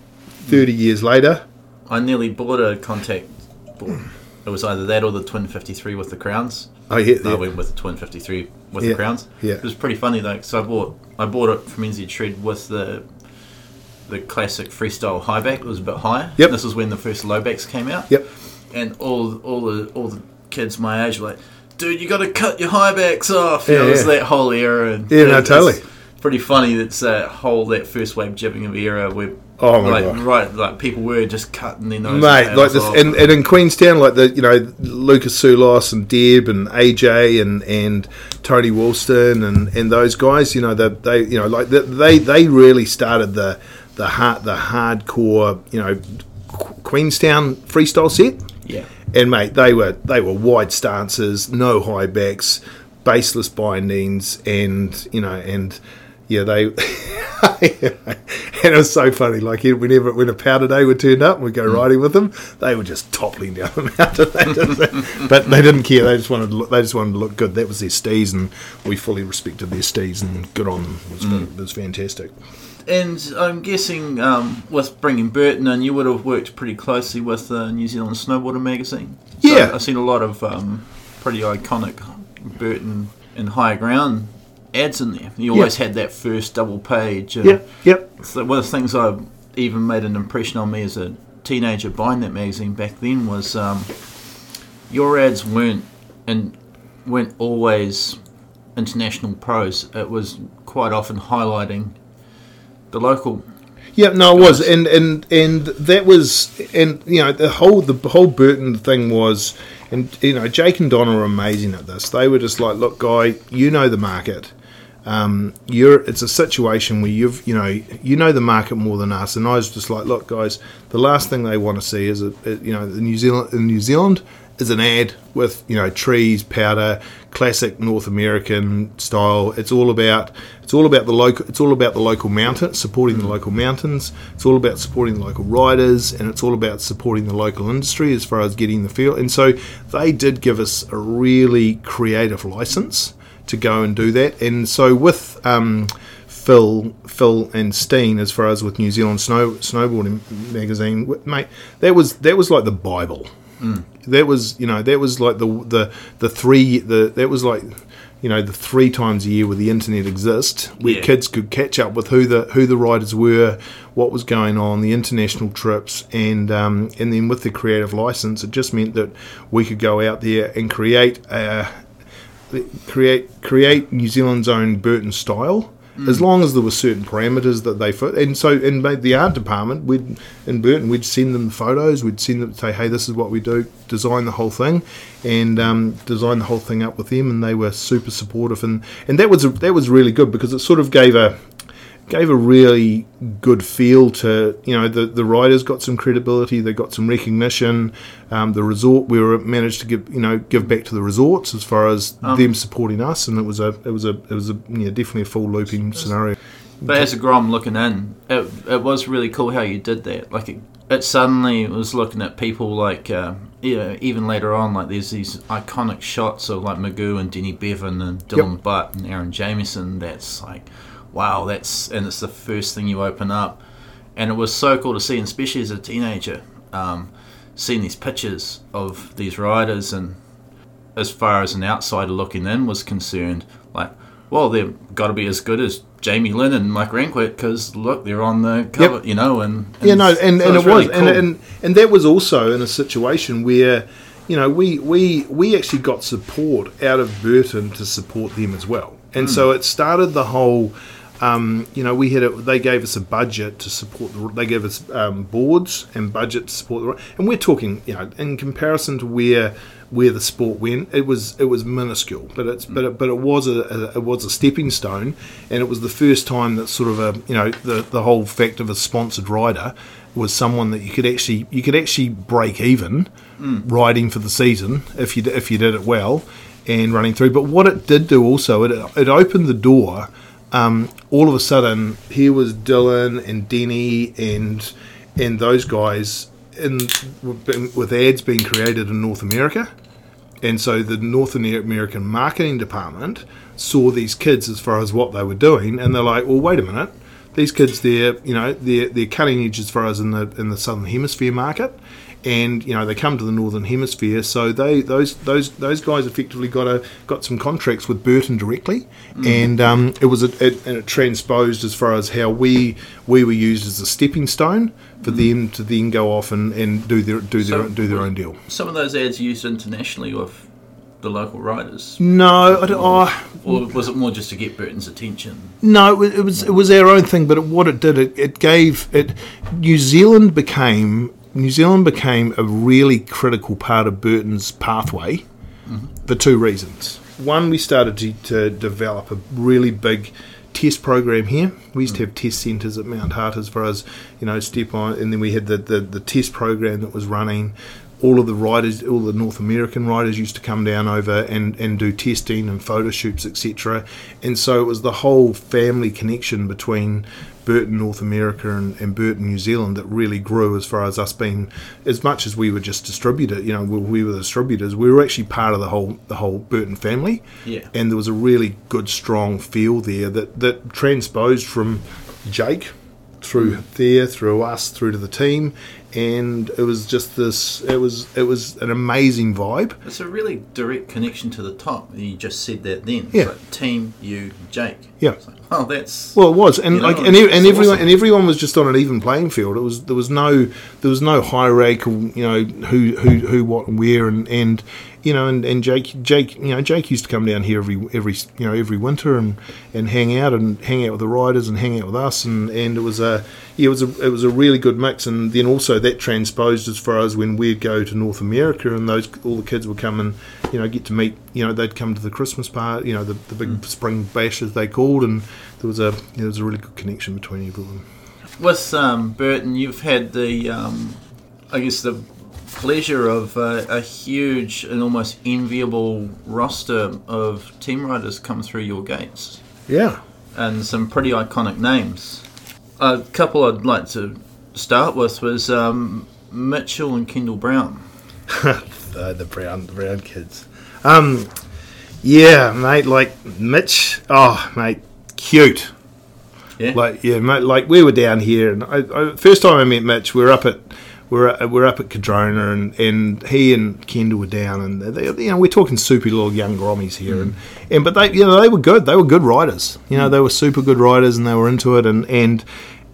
Thirty years later, I nearly bought a contact board. It was either that or the Twin 53 with the crowns. oh yeah, I yeah. went with the Twin 53 with Yeah, the crowns. yeah. It was pretty funny though, because I bought I bought it from NZ Shred with the the classic freestyle high back. It was a bit higher. Yep. This was when the first low backs came out. Yep. And all all the all the kids my age were like, "Dude, you got to cut your high backs off." You Yeah, know, it was yeah. that whole era. And Yeah, no, totally. Pretty funny. That's that whole that first wave jibbing of era where. Oh, my like, God. Right, like people were just cutting their noses Mate, and like this, off. and, and in Queenstown, like the you know Lucas Sulos and Deb and AJ and and Tony Woolston and, and those guys, you know, they, they you know like they- they they really started the the hard the hardcore you know Queenstown freestyle set. yeah. And mate, they were they were wide stances, no high backs, baseless bindings, and you know, and yeah, they And it was so funny. Like whenever when a powder day would turn up, and we'd go hmm. riding with them. They were just toppling down the mountain. But they didn't care. They just wanted to look, they just wanted to look good. That was their steez, and we fully respected their steez and good on them. It was, hmm. it was fantastic. And I'm guessing um, with bringing Burton in, you would have worked pretty closely with the New Zealand Snowboarder magazine. So Yeah. I've seen a lot of um, pretty iconic Burton and higher ground ads in there. You always had that first double page. and Yep, yep. So one of the things I even made an impression on me as a teenager buying that magazine back then was um, your ads weren't and weren't always international pros. It was quite often highlighting the local. Yeah, no, it was, and and and that was, and you know, the whole the whole Burton thing was, and you know, Jake and Donna were amazing at this. They were just like, look, guy, you know the market. Um, you're it's a situation where you've you know you know the market more than us, and I was just like, look, guys, the last thing they want to see is a, a- you know the New Zealand in New Zealand is an ad with you know trees, powder, classic North American style. It's all about it's all about the local it's all about the local mountain supporting the local mountains. It's all about supporting the local riders, and it's all about supporting the local industry as far as getting the feel. And so they did give us a really creative license to go and do that. And so with um, Phil, Phil and Steen, as far as with New Zealand Snow Snowboarding magazine, mate, that was that was like the Bible. That was you know that was like the the the three the that was like you know the three times a year where the internet exists, where Yeah. kids could catch up with who the who the riders were, what was going on, the international trips, and um, and then with the creative license, it just meant that we could go out there and create a create create New Zealand's own Burton style. As long as there were certain parameters that they fit, and so in the art department, we'd in Burton, we'd send them photos, we'd send them say, "Hey, this is what we do," design the whole thing, and um, design the whole thing up with them, and they were super supportive, and and that was a, that was really good because it sort of gave a gave a really good feel to you know the the riders got some credibility they got some recognition um, the resort we were managed to give you know give back to the resorts as far as them supporting us and it was a it was a it was a yeah definitely a full looping scenario But as a Grom looking in, it, it was really cool how you did that. Like it, it suddenly was looking at people like, uh, yeah, even later on, like there's these iconic shots of like Magoo and Denny Bevan and Dylan Butt and Aaron Jamieson. That's like, wow, that's and it's the first thing you open up, and it was so cool to see, and especially as a teenager, um, seeing these pictures of these riders and as far as an outsider looking in was concerned, like, well, they've got to be as good as Jamie Lynn and Mike Ranquet because look, they're on the cover, you know, and, and yeah, no, and, so and it was, really and, cool. and and that was also in a situation where, you know, we we we actually got support out of Burton to support them as well, and so it started the whole. Um, you know, we had a, they gave us a budget to support the. They gave us um, boards and budget to support the. And we're talking, you know, in comparison to where where the sport went, it was it was minuscule, but it's but it, but it was a, a it was a stepping stone, and it was the first time that sort of a you know the the whole fact of a sponsored rider was someone that you could actually you could actually break even riding for the season if you if you did it well and running through. But what it did do also it it opened the door. Um, all of a sudden, here was Dylan and Denny and and those guys in with ads being created in North America. And so the North American marketing department saw these kids as far as what they were doing, and they're like, "Well, wait a minute, these kids, they're you know they're they're cutting edge as far as in the in the southern hemisphere market, and you know they come to the northern hemisphere, so they those those those guys effectively got a got some contracts with Burton directly, and um, it was a, it, and it transposed as far as how we we were used as a stepping stone for them to then go off and, and do their do their So- do their own deal. some of those ads used internationally with the local riders, No, oh, or was it more just to get Burton's attention? No, it was, it was it was our own thing, but it, what it did, it, it gave it. New Zealand became New Zealand became a really critical part of Burton's pathway for two reasons. One, we started to, to develop a really big test program here. We used to have test centres at Mount Hutt as far as you know step on, and then we had the, the, the test program that was running all of the riders, all the North American riders used to come down over and, and do testing and photo shoots, etc. And so it was the whole family connection between Burton North America and, and Burton New Zealand that really grew as far as us being, as much as we were just distributor, you know, we, we were the distributors, we were actually part of the whole the whole Burton family. Yeah. And there was a really good, strong feel there that, that transposed from Jake through there, through us, through to the team, and it was just this. It was it was an amazing vibe. It's a really direct connection to the top. You just said that then. Yeah. like team, you, Jake. Yeah. Like, oh, that's. Well, it was, and You know, like, and, and everyone, awesome. and everyone was just on an even playing field. It was there was no there was no hierarchical, you know, who who who what and where, and and you know, and, and Jake Jake, you know, Jake used to come down here every every you know every winter and and hang out and hang out with the riders and hang out with us, and and it was a yeah, it was a it was a really good mix, and then also that transposed as far as when we'd go to North America and those all the kids would come and you know get to meet, you know, they'd come to the Christmas party, you know, the, the big Mm. spring bash as they called, and there was a there was a really good connection between everyone. With um, Burton, you've had the, um, I guess, the pleasure of uh, a huge and almost enviable roster of team riders come through your gates, Yeah, and some pretty iconic names. A couple I'd like to start with was um, Mitchell and Kendall Brown. the, the brown the brown kids. Um, yeah, mate. Like Mitch. Oh, mate, cute. Yeah, Like yeah, mate. Like we were down here, and I, I, first time I met Mitch, we were up at. We're, at- we're up at Cardrona and, and he and Kendall were down and they, you know we're talking super little young grommies here and, mm. and but they you know they were good. They were good riders. You know mm. they were super good riders and they were into it and and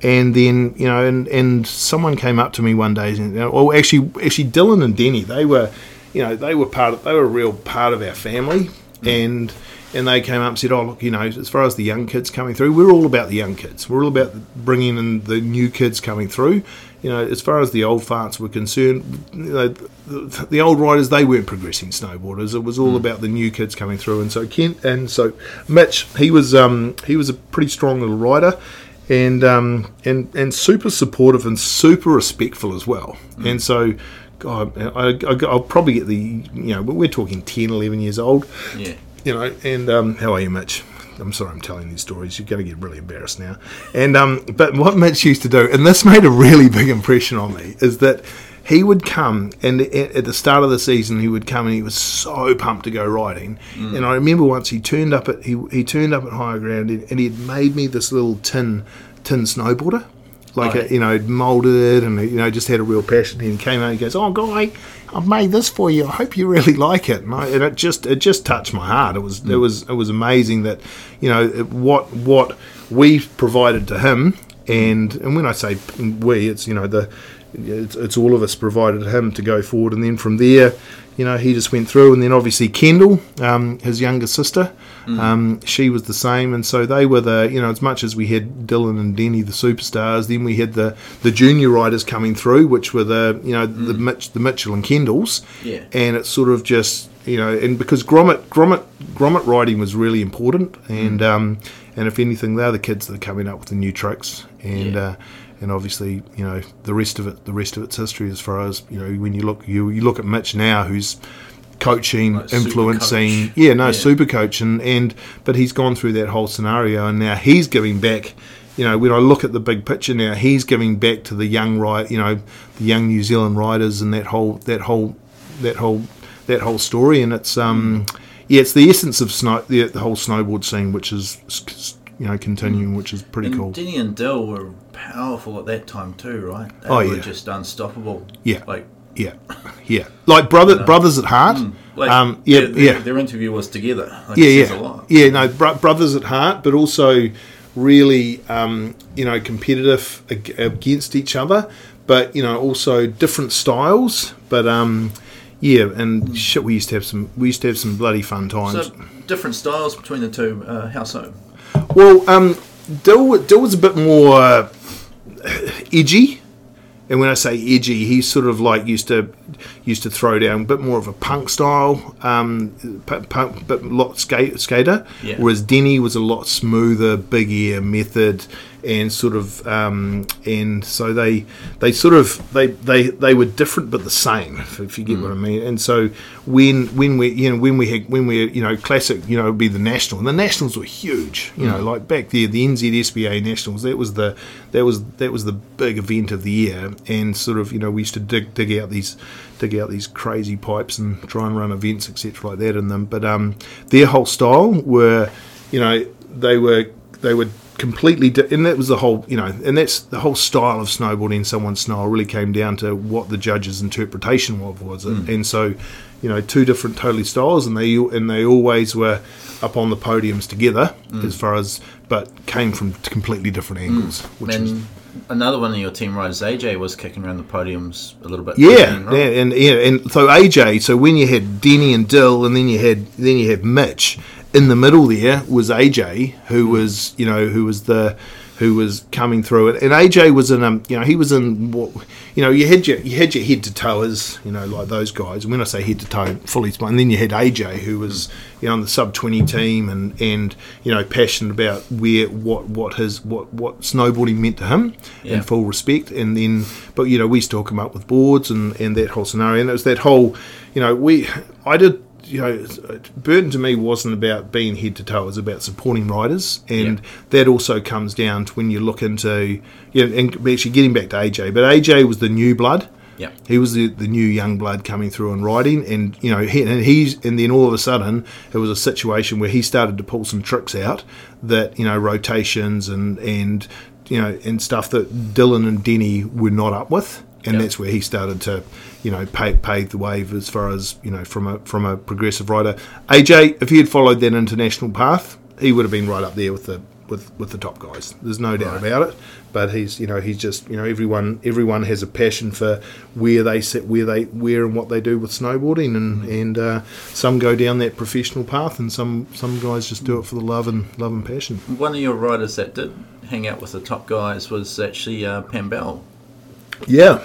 and then you know and, and someone came up to me one day and you know, well actually actually Dylan and Denny they were you know they were part of they were a real part of our family mm. and and they came up and said oh look you know as far as the young kids coming through we're all about the young kids. We're all about bringing in the new kids coming through you know as far as the old farts were concerned you know the, the old riders they weren't progressing snowboarders it was all about the new kids coming through and so Kent and so Mitch he was um he was a pretty strong little rider and um, and and super supportive and super respectful as well. And so, God, I, I, I'll probably get the you know, we're talking 10, 11 years old, yeah. you know. And um, how are you, Mitch? I'm sorry, I'm telling these stories. You're going to get really embarrassed now. And um, but what Mitch used to do, and this made a really big impression on me, is that he would come and at the start of the season he would come and he was so pumped to go riding. And I remember once he turned up at he, he turned up at higher ground and, and he had made me this little tin tin snowboarder. Like Oh, a, you know, molded and you know, just had a real passion. And he came out and he goes, "Oh, guy, I've made this for you. I hope you really like it." And, I, and it just it just touched my heart. It was it was it was amazing that you know it, what what we provided to him, and and when I say we, it's you know the it's, it's all of us provided him to go forward, and then from there, you know, he just went through, and then obviously Kendall, um, his younger sister, um, she was the same, and so they were the you know as much as we had Dylan and Denny the superstars, then we had the the junior riders coming through, which were the you know the Mitch, the Mitchell and Kendalls, Yeah. and it's sort of just you know, and because grommet grommet grommet riding was really important, and um, and if anything, they're the kids that are coming up with the new tricks, and Yeah. uh, and obviously, you know, the rest of it, the rest of it's history. As far as you know, when you look you you look at Mitch now, who's coaching, Like influencing, coach. yeah, no, Yeah. super coach, and and but he's gone through that whole scenario, and now he's giving back. You know, when I look at the big picture now, he's giving back to the young ride, you know, the young New Zealand riders, and that whole that whole that whole that whole story, and it's um, yeah, it's the essence of snow, the, the whole snowboard scene, which is you know continuing, which is pretty And cool. Denny and Dill were powerful at that time too, right? They Oh, were yeah. just unstoppable. Yeah. Like, Yeah, yeah, like brother brothers at heart. like um, yeah, their, yeah, their interview was together. Like, yeah, yeah, a lot. yeah. No, bro- brothers at heart, but also really, um, you know, competitive ag- against each other, but you know, also different styles. But um, yeah, and shit, we used to have some. We used to have some bloody fun times. So different styles between the two. Uh, how so? Well, um, Dill, Dill was a bit more uh, edgy, and when I say edgy, he sort of like used to used to throw down a bit more of a punk style, um, punk, but lot skate, skater. Yeah. Whereas Denny was a lot smoother, big ear method, and sort of um, and so they they sort of they they they were different but the same if, you get what I mean. And so when when we you know when we had when we you know classic you know would be the national and the nationals were huge you know like back there the NZSBA nationals that was the that was that was the big event of the year. And sort of you know we used to dig dig out these dig out these crazy pipes and try and run events etc like that in them. But um their whole style were you know they were they were completely di- and that was the whole you know and that's the whole style of snowboarding someone's style really came down to what the judge's interpretation of was it mm. and so you know two different totally styles and they and they always were up on the podiums together mm. as far as but came from completely different mm. angles which was And another one of your team riders, AJ, was kicking around the podiums a little bit. Yeah, right? yeah, and yeah, and so AJ. So when you had Denny and Dill, and then you had then you had Mitch. In the middle there was AJ, who was you know who was the who was coming through it, and AJ was in um you know he was in what you know you had your you had your head to toers you know like those guys. And when I say head to toe, fully spun. And then you had AJ, who was you know on the sub twenty team and and you know passionate about where what what his what what snowboarding meant to him Yeah. in full respect. And then, but you know, we still come up with boards and and that whole scenario. And it was that whole, you know, we I did. You know, Burton to me wasn't about being head to toe; it was about supporting riders, and Yeah. that also comes down to when you look into, you know, and actually getting back to AJ. But AJ was the new blood, Yeah. he was the, the new young blood coming through and riding, and you know, he, and he's and then all of a sudden it was a situation where he started to pull some tricks out that you know rotations and and you know and stuff that Dylan and Denny were not up with, and Yep. that's where he started to you know pay, pave the wave as far as you know from a from a progressive rider. AJ, if he had followed that international path, he would have been right up there with the with, with the top guys. There's no doubt about it. But he's you know he's just you know everyone everyone has a passion for where they sit where they where and what they do with snowboarding and and uh, some go down that professional path and some some guys just do it for the love and love and passion. One of your riders that did hang out with the top guys was actually uh, Pam Bell. Yeah,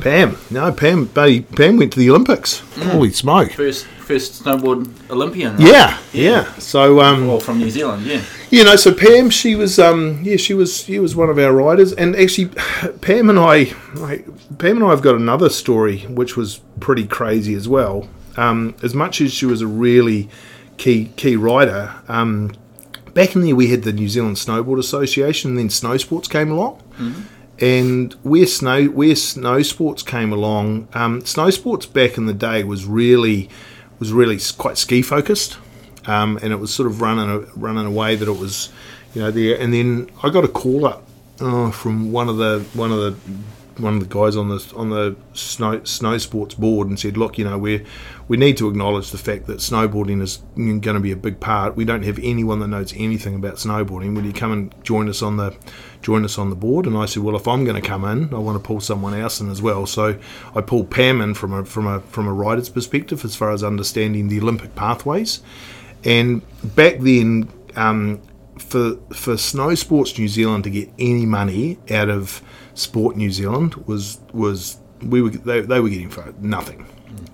Pam. No, Pam. Buddy, Pam went to the Olympics. Holy smoke! First, first snowboard Olympian. right? Yeah, yeah. So um, Well, from New Zealand, yeah. You know, so Pam, she was, um, yeah, she was, she was one of our riders, and actually, Pam and I, like, Pam and I have got another story which was pretty crazy as well. Um, as much as she was a really key key rider, um, back in there we had the New Zealand Snowboard Association, and then snow sports came along. And where snow where snow sports came along, um, snow sports back in the day was really was really quite ski focused, um, and it was sort of running running a way that it was, you know, there. And then I got a call up oh, from one of the one of the one of the guys on the on the snow snow sports board and said, look, you know, we we need to acknowledge the fact that snowboarding is going to be a big part. We don't have anyone that knows anything about snowboarding. Will you come and join us on the join us on the board? And I said, well, if I'm going to come in, I want to pull someone else in as well. So I pulled Pam in from a from a from a rider's perspective as far as understanding the Olympic pathways. And back then, um, for for Snow Sports New Zealand to get any money out of Sport New Zealand was was we were they, they were getting nothing.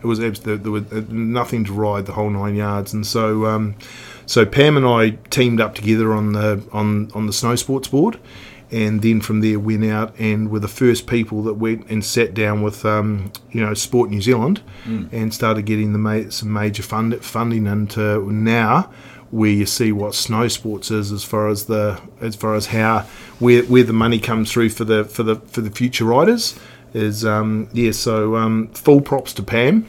It was there, there was uh, nothing to ride the whole nine yards, and so um, so Pam and I teamed up together on the on on the Snow Sports board. And then from there went out and were the first people that went and sat down with, um, you know, Sport New Zealand, and started getting the ma- some major fund- funding into now where you see what snow sports is as far as the as far as how where where the money comes through for the for the for the future riders is um yeah so um full props to Pam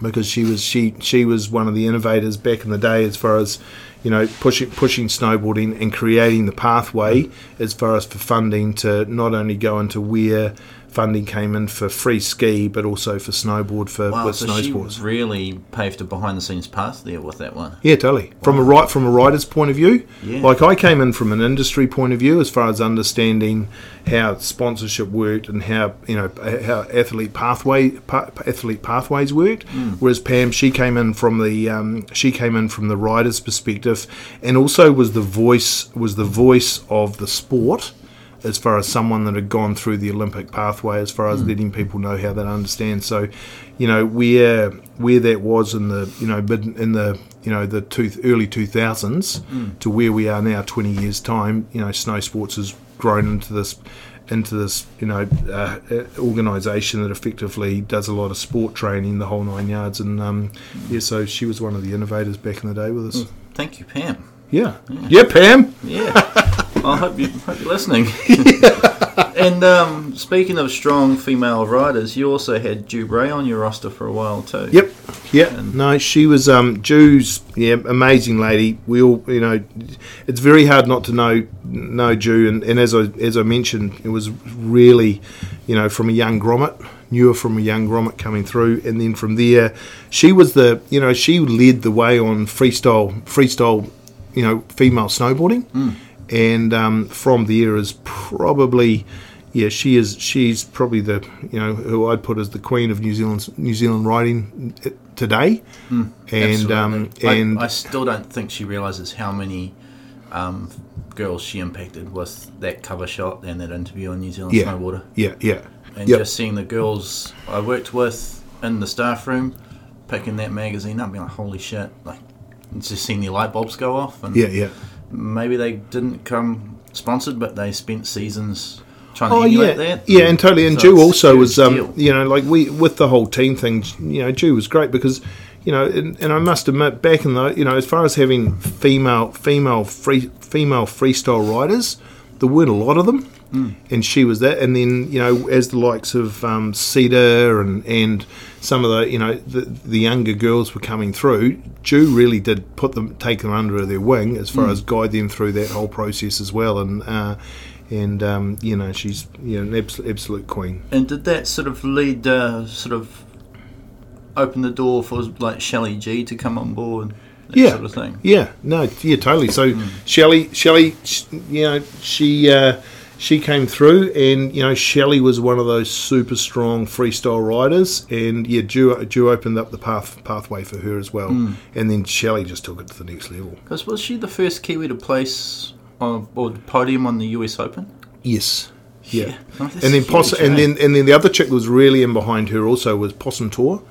because she was she she was one of the innovators back in the day as far as you know pushing pushing snowboarding and creating the pathway as far as for funding to not only go into where funding came in for free ski but also for snowboard for Wow, with so snow sports really paved a behind the scenes path there with that one. yeah, totally. From a right from a rider's point of view, Yeah. like I came in from an industry point of view as far as understanding how sponsorship worked and how you know how athlete pathway pa- athlete pathways worked. Whereas Pam, she came in from the um, she came in from the rider's perspective, and also was the voice was the voice of the sport as far as someone that had gone through the Olympic pathway, as far as Hmm. letting people know how they understand. So, you know, where where that was in the you know mid in the you know the two, early two thousands Hmm. to where we are now, twenty years time, you know, snow sports has grown into this into this you know uh, organisation that effectively does a lot of sport training, the whole nine yards, and um, yeah, so she was one of the innovators back in the day with us. Thank you, Pam. Yeah, yeah, Pam. Yeah. I hope, you, hope you're listening. and um, speaking of strong female riders, you also had Ju Bray on your roster for a while too. Yep. Yeah. No, she was um Ju's yeah, amazing lady. We all you know it's very hard not to know know Ju and, and as I as I mentioned, it was really, you know, from a young grommet, knew her from a young grommet coming through and then from there she was the you know, she led the way on freestyle freestyle, you know, female snowboarding. And um, from there is probably yeah, she is. She's probably the you know who I'd put as the queen of New Zealand New Zealand riding uh, today. and um, Absolutely. I- and I, still don't think she realizes how many um, girls she impacted with that cover shot and that interview on New Zealand yeah, Snowboarder. yeah, yeah, And Yep. just seeing the girls I worked with in the staff room picking that magazine up, being like, holy shit. Like, just seeing the light bulbs go off. And yeah, yeah. Maybe they didn't come sponsored, but they spent seasons trying Oh to emulate yeah, that. yeah, and totally. And So Ju also was, um, you know, like we with the whole team thing. You know, Ju was great because, you know, and, and I must admit, back in the, you know, as far as having female female free female freestyle riders, there weren't a lot of them, Hmm. and she was that. And then you know, as the likes of um, Cedar and and some of the you know the, the younger girls were coming through, Ju really did put them take them under their wing as far as guide them through that whole process as well. And uh, and um, you know she's you know, an absolute, absolute queen. And did that sort of lead, uh, sort of open the door for like Shelley G to come on board? Yeah. sort of thing. Yeah, no, yeah, totally. So Hmm. Shelley, Shelley, sh- you know, she uh, she came through, and you know, Shelley was one of those super strong freestyle riders, and yeah, Ju, Ju opened up the path pathway for her as well, Hmm. and then Shelley just took it to the next level. Because was she the first Kiwi to place on or the podium on the US Open? Yes. Yeah, Yeah. Oh, and then Possum, and eh? then and then the other chick that was really in behind her also was Possum Torr.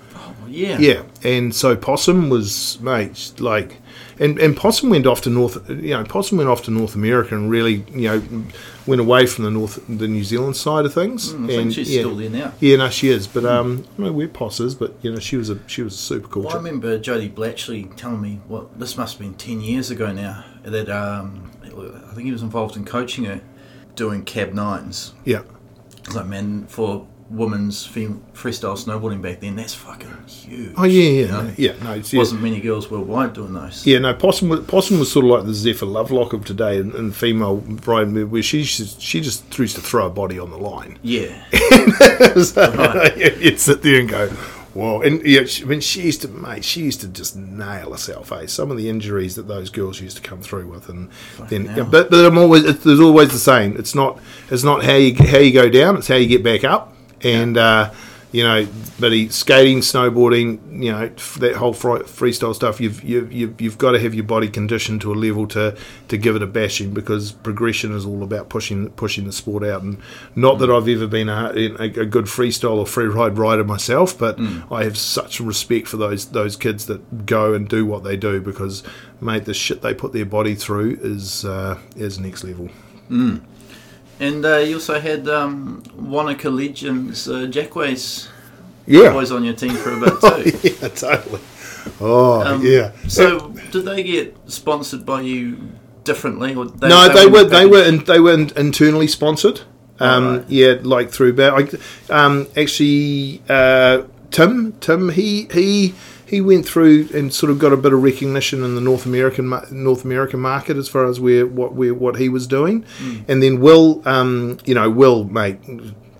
Yeah. Yeah, and so Possum was mate like, and and Possum went off to North. You know, Possum went off to North America and really you know went away from the North the New Zealand side of things. Mm, I think and she's yeah, still there now. Yeah, no, she is. But um, I know where Poss is, but you know, she was a she was a super cool. Well, I remember Jodie Blatchley telling me, well, this must have been 10 years ago now, that um, I think he was involved in coaching her doing cab nines. Yeah, It's like, man, for women's fem- freestyle snowboarding back then, that's fucking huge. oh yeah, yeah, you know? no, yeah. No, it's, yeah. Wasn't many girls worldwide doing those. Yeah, no, Possum was, Possum was sort of like the Zephyr Lovelock of today and, in female riding, where she just, she just used to throw a body on the line. Yeah. so, you'd sit there and go, "Whoa!" And yeah, she, I mean, she used to, mate, she used to just nail herself. Eh? Some of the injuries that those girls used to come through with, and then, yeah, but but I'm always, it's, there's always the same. It's not, it's not how you how you go down. It's how you get back up. And uh, you know, but he, skating, snowboarding, you know, f- that whole freestyle stuff. You've you've you've, you've got to have your body conditioned to a level to to give it a bashing because progression is all about pushing pushing the sport out. And not that I've ever been a, a, a good freestyle or free ride rider myself, but I have such respect for those those kids that go and do what they do because, mate, the shit they put their body through is uh, is next level. And uh, you also had um, Wanaka Legends, uh, Jackways, Yeah, boys on your team for a bit too. yeah, totally. Oh Um, yeah. So, did they get sponsored by you differently, or they, no, they, were in they were in, they were in, internally sponsored. Um, Alright. Yeah, like through like, um, actually, uh, Tim Tim he he he went through and sort of got a bit of recognition in the North American North American market as far as where what where what he was doing, and then Will, um, you know, Will, mate,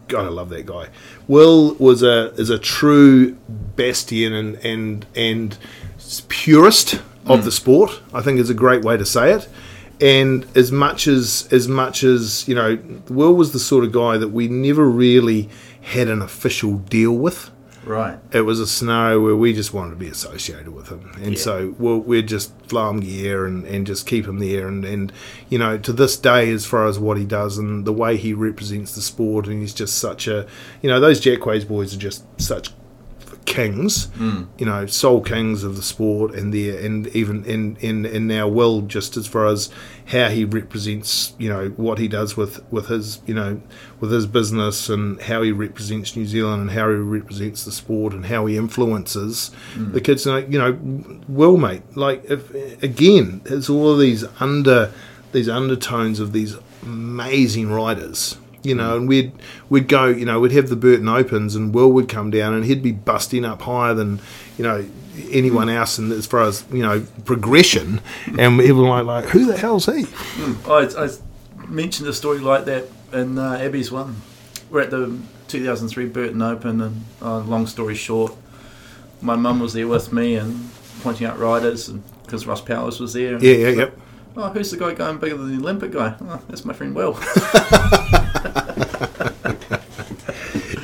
God, I love that guy. Will was a is a true bastion and and and purist of the sport. I think is a great way to say it. And as much as as much as you know, Will was the sort of guy that we never really had an official deal with. Right. it was a scenario where we just wanted to be associated with him, and Yeah. so we'll, we'd just fly him gear and, and just keep him there, and, and you know to this day, as far as what he does and the way he represents the sport, and he's just such a, you know, those Jackways boys are just such kings, you know, soul kings of the sport, and there, and even in in in now Will just as far as how he represents, you know, what he does with with his, you know, with his business and how he represents New Zealand and how he represents the sport and how he influences the mm. kids. And, you know, Will mate, like if again, it's all of these under these undertones of these amazing riders you know, and we'd we'd go, you know, we'd have the Burton Opens, and Will would come down, and he'd be busting up higher than, you know, anyone else, and as far as you know, progression, and everyone like, like, who the hell's he? I, I mentioned a story like that in uh, Abby's one. We're at the 2003 Burton Open, and uh, long story short, my mum was there with me and pointing out riders, and because Ross Powers was there. Yeah, yeah, yep. Oh, who's the guy going bigger than the Olympic guy? Oh, that's my friend Will.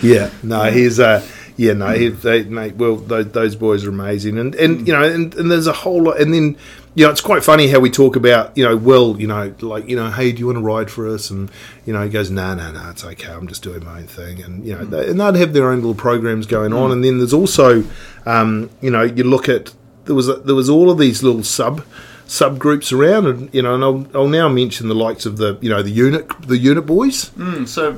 Yeah, no, he's uh, yeah, no, he, they, mate. Well, those, those boys are amazing, and and you know, and, and there's a whole lot, and then you know, it's quite funny how we talk about you know, Will, you know, like you know, hey, do you want to ride for us? And you know, he goes, no, no, no, it's okay, I'm just doing my own thing, and you know, they, and they'd have their own little programs going on, and then there's also, um, you know, you look at there was a, there was all of these little sub subgroups around, and you know, and I'll, I'll now mention the likes of the you know the unit the unit boys. Mm, so,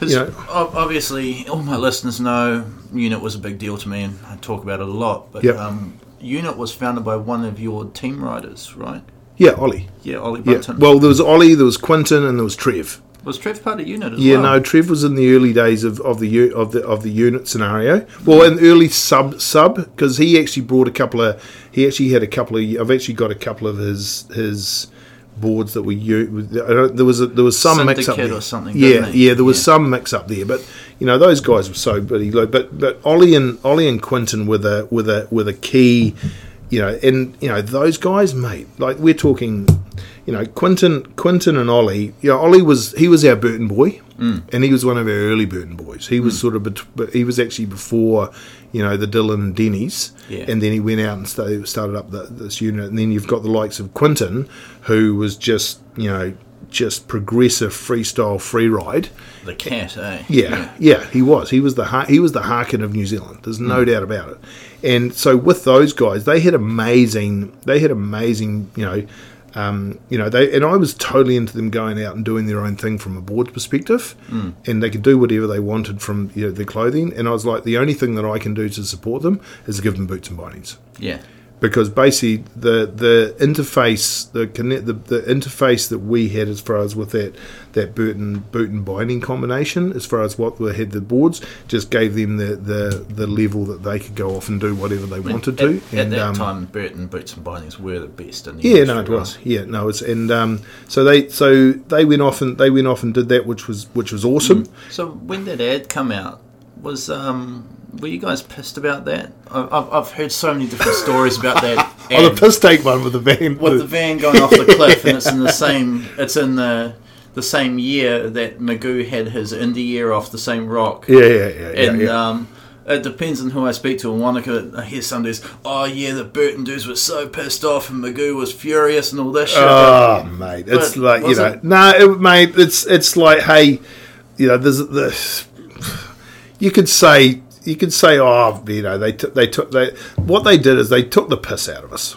You know- obviously all my listeners know Unit was a big deal to me, and I talk about it a lot. But Yep. um, Unit was founded by one of your team riders, right? Yeah, Ollie. Yeah, Ollie Yeah. Well, there was Ollie, there was Quinton, and there was Trev. was Trev part of Unit as Yeah, well? Yeah, no, Trev was in the early days of, of the of the of the unit scenario. Well, in early sub sub because he actually brought a couple of he actually had a couple of I've actually got a couple of his his boards that we used. There was a, there was some mix up Syndicate there. or something, Yeah, yeah, there was Yeah. some mix up there, but you know those guys were so bloody low. But but Ollie and Ollie and Quinton were the were the were the key. You know, and you know those guys, mate. Like we're talking, you know, Quinton, Quinton and Ollie. You know, Ollie was he was our Burton boy, mm. and he was one of our early Burton boys. He was mm. sort of, bet- but he was actually before, you know, the Dylan Denny's, Yeah. and then he went out and sta- started up the, this unit. And then you've got the likes of Quinton, who was just, you know, just progressive freestyle freeride. The cat, eh? Yeah, yeah, he was. He was the Har- he was the Harkin of New Zealand. There's no doubt about it. And so with those guys, they had amazing. They had amazing. You know, um, you know they and I was totally into them going out and doing their own thing from a board perspective, and they could do whatever they wanted from you know, their clothing. And I was like, the only thing that I can do to support them is give them boots and bindings Yeah. Because basically the the interface the connect the, the interface that we had as far as with that that boot and boot and binding combination as far as what we had the boards just gave them the, the the level that they could go off and do whatever they wanted to At, at that um, time, Burton boots and bindings were the best in the yeah, no, it industry, was. Yeah, no, it's and um, so they so they went off and they went off and did that, which was which was awesome. right? So when that ad come out, was um, were you guys pissed about that? I've, I've heard so many different stories about that. Oh, the piss take one with the van. with the van going off the cliff, and it's in the same. It's in the the same year that Magoo had his indy air off the same rock. yeah, yeah, yeah, yeah. and yeah. um, it depends on who I speak to. In Wanaka, I hear some days, oh yeah, the Burton dudes were so pissed off, and Magoo was furious, and all this shit. Oh, mate, it's but like you know, no, it, mate, it's it's like, hey, you know, there's the, you could say, you could say, oh, you know, they took, they took, they, what they did is they took the piss out of us,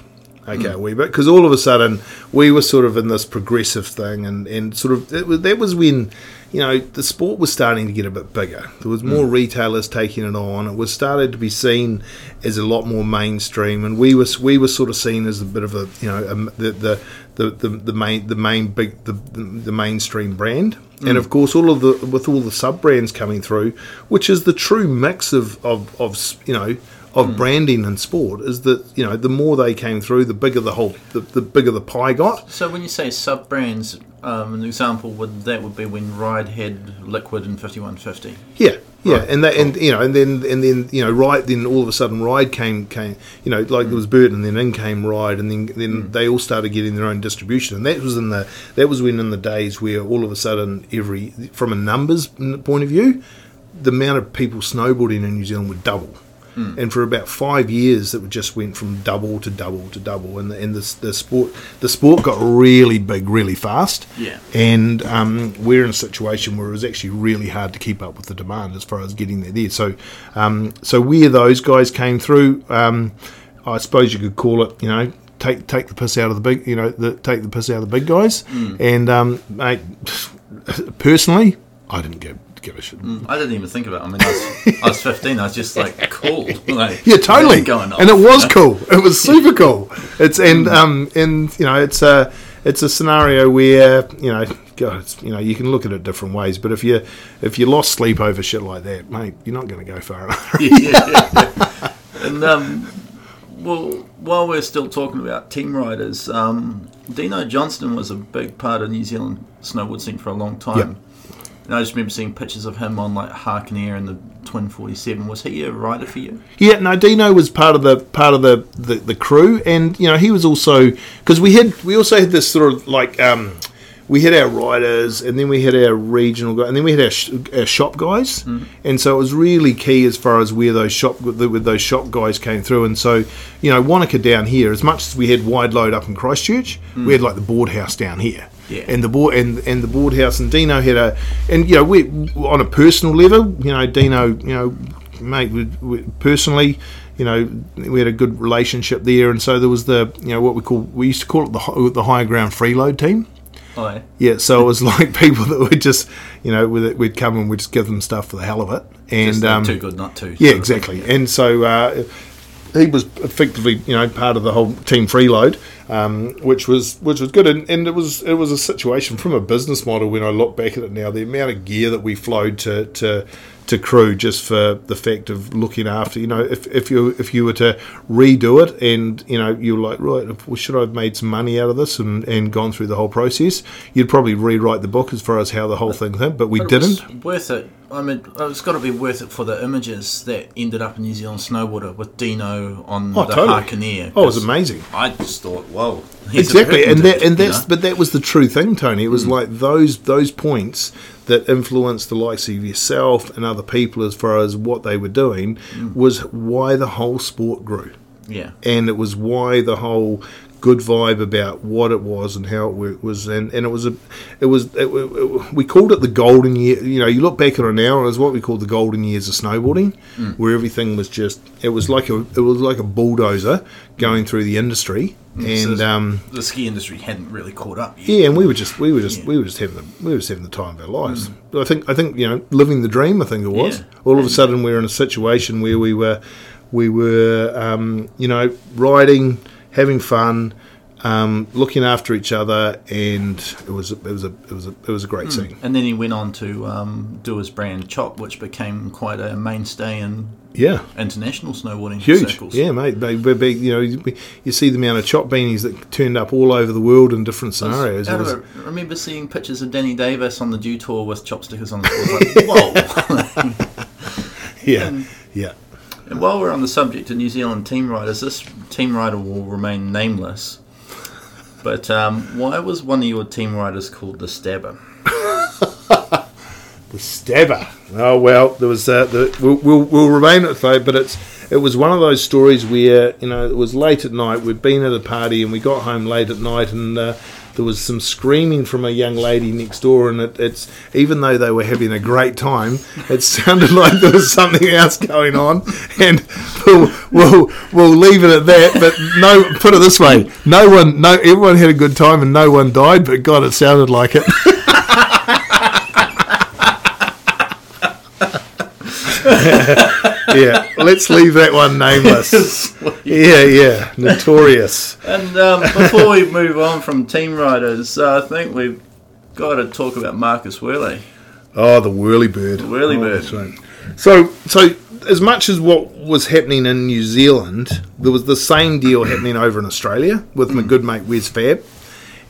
okay, hmm. a wee bit, because all of a sudden we were sort of in this progressive thing, and and sort of it was, that was when. You know, the sport was starting to get a bit bigger. There was more hmm. retailers taking it on. It was started to be seen as a lot more mainstream, and we were we were sort of seen as a bit of a you know a, the, the the the the main the main big the the mainstream brand, mm. and of course all of the with all the sub brands coming through, which is the true mix of of, of you know of mm. branding and sport is that you know the more they came through, the bigger the whole the, the bigger the pie got. So when you say sub brands, um, an example would that would be when Ride had Liquid and fifty one fifty. Yeah, yeah, Right. and that, and you know, and then and then you know, right then all of a sudden, Ride came came, you know, like there was Burton, and then in came Ride, and then then they all started getting their own distribution, and that was in the that was when in the days where all of a sudden every from a numbers point of view, the amount of people snowboarding in New Zealand would double. And for about five years, it just went from double to double to double, and the, and the, the sport the sport got really big really fast. Yeah. And um, we're in a situation where it was actually really hard to keep up with the demand as far as getting there. there. So, um, so where those guys came through, um, I suppose you could call it, you know, take take the piss out of the big, you know, the, take the piss out of the big guys. And um, mate, personally, I didn't give give a shit. I didn't even think about. it. I mean, I was, I was 15. I was just like, cool. Like, Yeah, totally. Going off, and it was you know? cool. It was super cool. It's and um and you know it's a it's a scenario where you know God, you know you can look at it different ways. But if you if you lost sleep over shit like that, mate, you're not going to go far enough. yeah, yeah, yeah. And um, well, while we're still talking about team riders, um, Dino Johnston was a big part of New Zealand snowboard scene for a long time. I just remember seeing pictures of him on like Harkeneer and the Twin Forty Seven. Was he a rider for you? Yeah, no, Dino was part of the part of the, the, the crew, and you know he was also because we had we also had this sort of like um, we had our riders, and then we had our regional guys, and then we had our, sh- our shop guys, and so it was really key as far as where those shop with those shop guys came through, and so you know Wanaka down here, as much as we had wide load up in Christchurch, we had like the board house down here. Yeah. And the board and and the board house and Dino had a and you know we on a personal level you know Dino you know mate we, we, personally you know we had a good relationship there and so there was the you know what we call we used to call it the the high ground freeload team Oh, yeah. yeah so it was like people that would just you know we'd, we'd come and we'd just give them stuff for the hell of it and um, too good, not too. yeah, exactly. thing. And so uh, he was effectively, you know, part of the whole team freeload, um, which was which was good. And, and it was it was a situation from a business model. When I look back at it now, the amount of gear that we flowed to to to crew just for the fact of looking after, you know, if, if you if you were to redo it and you know you're like right, well, should I have made some money out of this and, and gone through the whole process? You'd probably rewrite the book as far as how the whole thing went, but we But didn't. worth it. I mean, it's got to be worth it for the images that ended up in New Zealand snowboarder with Dino on Oh, the totally. Oh, it was amazing. I just thought, whoa, exactly and that and you that's know? but that was the true thing tony it was mm. like those those points that influenced the likes of yourself and other people as far as what they were doing mm. was why the whole sport grew. Yeah, and it was why the whole good vibe about what it was and how it wa- was and, and it was a it was it, it- we called it the golden year you know you look back on it now it was what we called the golden years of snowboarding where everything was just it was like a it was like a bulldozer going through the industry and So um the ski industry hadn't really caught up yet. yeah, and we were just we were just Yeah. we were just having the we were just having the time of our lives. I think I think you know living the dream. I think it was. Yeah. All of a sudden, we were in a situation where we were we were um, you know riding, having fun, um, looking after each other, and it was it was a it was a it was a great scene. And then he went on to um, do his brand Chop, which became quite a mainstay in Yeah. international snowboarding Huge, circles. yeah, mate. They, they, you know, you, you see the amount of chop beanies that turned up all over the world in different scenarios. Of was- I remember seeing pictures of Danny Davis on the Dew Tour with chop stickers on the floor. Like, whoa! yeah, yeah. And while we're on the subject of New Zealand team riders, this team rider will remain nameless. But um, why was one of your team riders called the Stabber? The stabber. Oh well, there was uh, the we'll, we'll, we'll remain at though, but it's it was one of those stories where you know it was late at night. We'd been at a party and we got home late at night, and uh, there was some screaming from a young lady next door. And it, it's even though they were having a great time, it sounded like there was something else going on. And we'll we'll, we'll leave it at that. But no, put it this way: no one, no everyone had a good time and no one died. But God, it sounded like it. yeah, let's leave that one nameless. Yeah, yeah, notorious. And um, before we move on from team riders, uh, I think we've got to talk about Marcus Worley. Oh, the whirly bird. The whirly bird. So, so as much as what was happening in New Zealand, there was the same deal happening over in Australia with my good mate Wes Fab.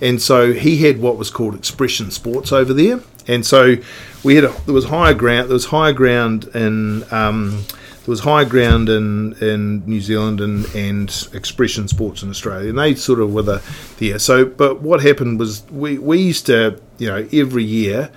And so he had what was called Expression Sports over there. And so we had a, there was higher ground. There was higher ground in um, there was high ground in, in New Zealand and, and Expression Sports in Australia, and they sort of were the there. So, but what happened was we we used to you know every year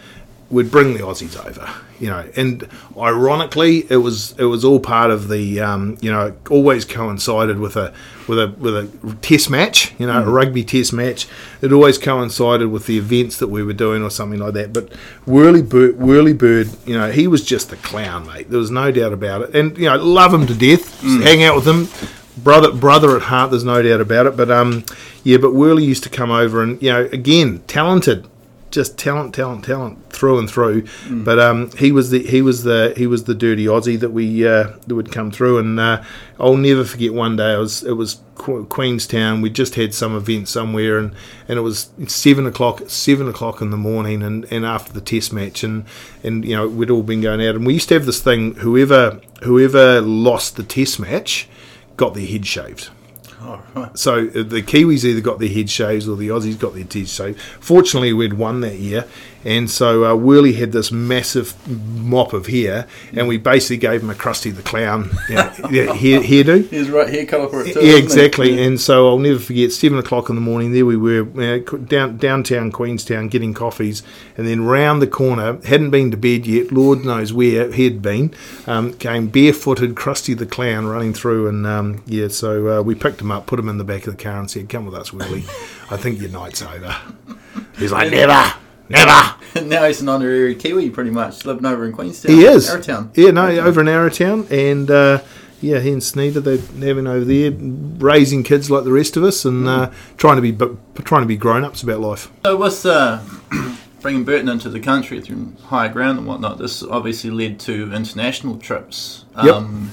we'd bring the Aussies over, you know, and ironically, it was it was all part of the um, you know always coincided with a with a with a test match, you know, a rugby test match. It always coincided with the events that we were doing or something like that. But Whirly Bird, Whirly Bird, you know, he was just a clown, mate. There was no doubt about it, and you know, love him to death. Hang out with him brother brother at heart. There's no doubt about it. But um, yeah, but Whirly used to come over and you know again talented, just talent, talent, talent through and through. But um, he was the he was the he was the dirty Aussie that we uh, that would come through. And uh, I'll never forget one day. It was it was Qu- Queenstown. We just had some event somewhere, and, and it was seven o'clock seven o'clock in the morning, and, and after the test match, and and you know we'd all been going out, and we used to have this thing. Whoever whoever lost the test match got their head shaved. Right. So uh, the Kiwis either got their head shaves or the Aussies got their head shaved. Fortunately, we'd won that year, and so uh, Whirly had this massive mop of hair, and we basically gave him a Krusty the Clown you know, yeah, hair, hairdo. His right hair colour for it too. Yeah, it? exactly. And so I'll never forget. Seven o'clock in the morning, there we were uh, down downtown Queenstown getting coffees, and then round the corner, hadn't been to bed yet. Lord knows where he'd been. Um, came barefooted, Krusty the Clown running through, and um, yeah, so uh, we picked him up, put him in the back of the car, and said, "Come with us, Willie. I think your night's over." He's like, "Never, never." now he's an honorary Kiwi, pretty much, living over in Queenstown. He is. Arrowtown. Yeah, no, over in Arrowtown, and uh, yeah, he and Sneeder they're having over there, raising kids like the rest of us, and uh, trying to be trying to be grown ups about life. So with uh, bringing Burton into the country through higher ground and whatnot, this obviously led to international trips. Yep. Um,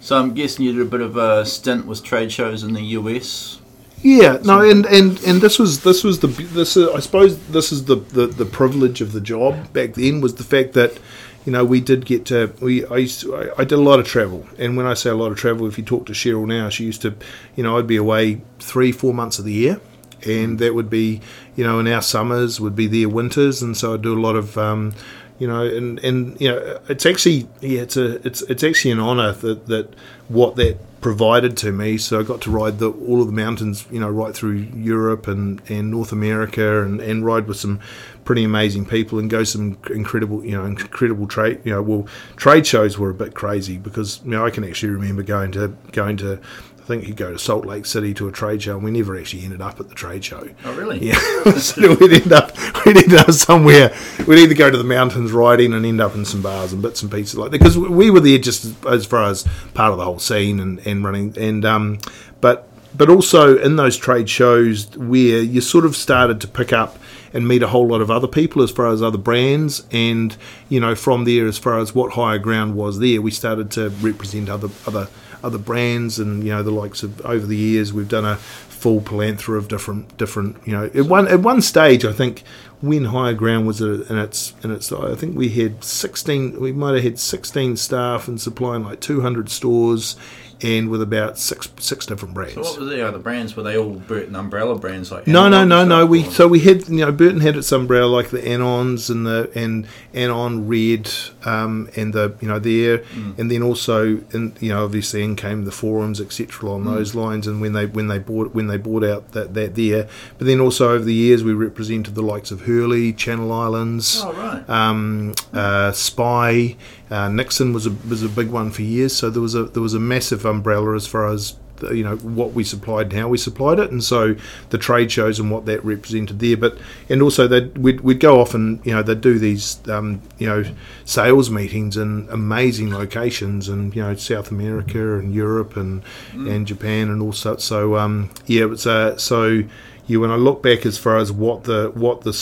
so I'm guessing you did a bit of a stint with trade shows in the US. Yeah, no, and, and, and this was this was the this uh, I suppose this is the, the, the privilege of the job back then was the fact that you know we did get to we I used to, I, I did a lot of travel. And when I say a lot of travel if you talk to Cheryl now she used to you know I'd be away three four months of the year. And that would be you know in our summers would be their winters. And so I'd do a lot of um, you know and and you know it's actually yeah it's a it's it's actually an honor that that what that provided to me so I got to ride the all of the mountains you know right through Europe and and North America and and ride with some pretty amazing people and go some incredible you know incredible trade you know well trade shows were a bit crazy because you know I can actually remember going to going to I think he'd go to Salt Lake City to a trade show, and we never actually ended up at the trade show. Oh, really? Yeah, so we'd end up we'd end up somewhere. We'd either go to the mountains riding and end up in some bars and bits and pieces like that because we were there just as, as far as part of the whole scene and, and running and um, but but also in those trade shows where you sort of started to pick up and meet a whole lot of other people as far as other brands and you know from there as far as what higher ground was there we started to represent other other other brands and you know the likes of over the years we've done a full plethora of different different you know at one at one stage I think when higher ground was in its in its I think we had 16 we might have had 16 staff and supplying like 200 stores and with about six six different brands. So what were the other brands? Were they all Burton umbrella brands like? No, no, no, no. We so we had you know Burton had its umbrella like the Anons and the and Anon Red um, and the you know there Mm. and then also and you know obviously in came the forums etc. Mm. along those lines and when they when they bought when they bought out that that there but then also over the years we represented the likes of Hurley, Channel Islands, Oh right. um, uh, Spy, uh, Nixon was a was a big one for years. So there was a there was a massive umbrella as far as the- you know what we supplied and how we supplied it, and so the trade shows and what that represented there. But and also that we'd, we'd go off and you know they'd do these um, you know sales meetings in amazing locations and you know South America and Europe and and Japan and all such. So um, yeah, it's uh, so yeah when I look back as far as what the what the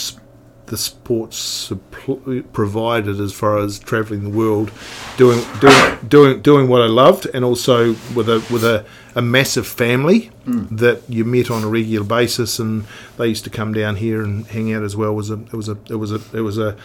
the sports suppl- provided as far as traveling the world, doing doing doing doing what I loved, and also with a with a, a massive family hmm. that you met on a regular basis, and they used to come down here and hang out as well. Was a it was a it was a it was a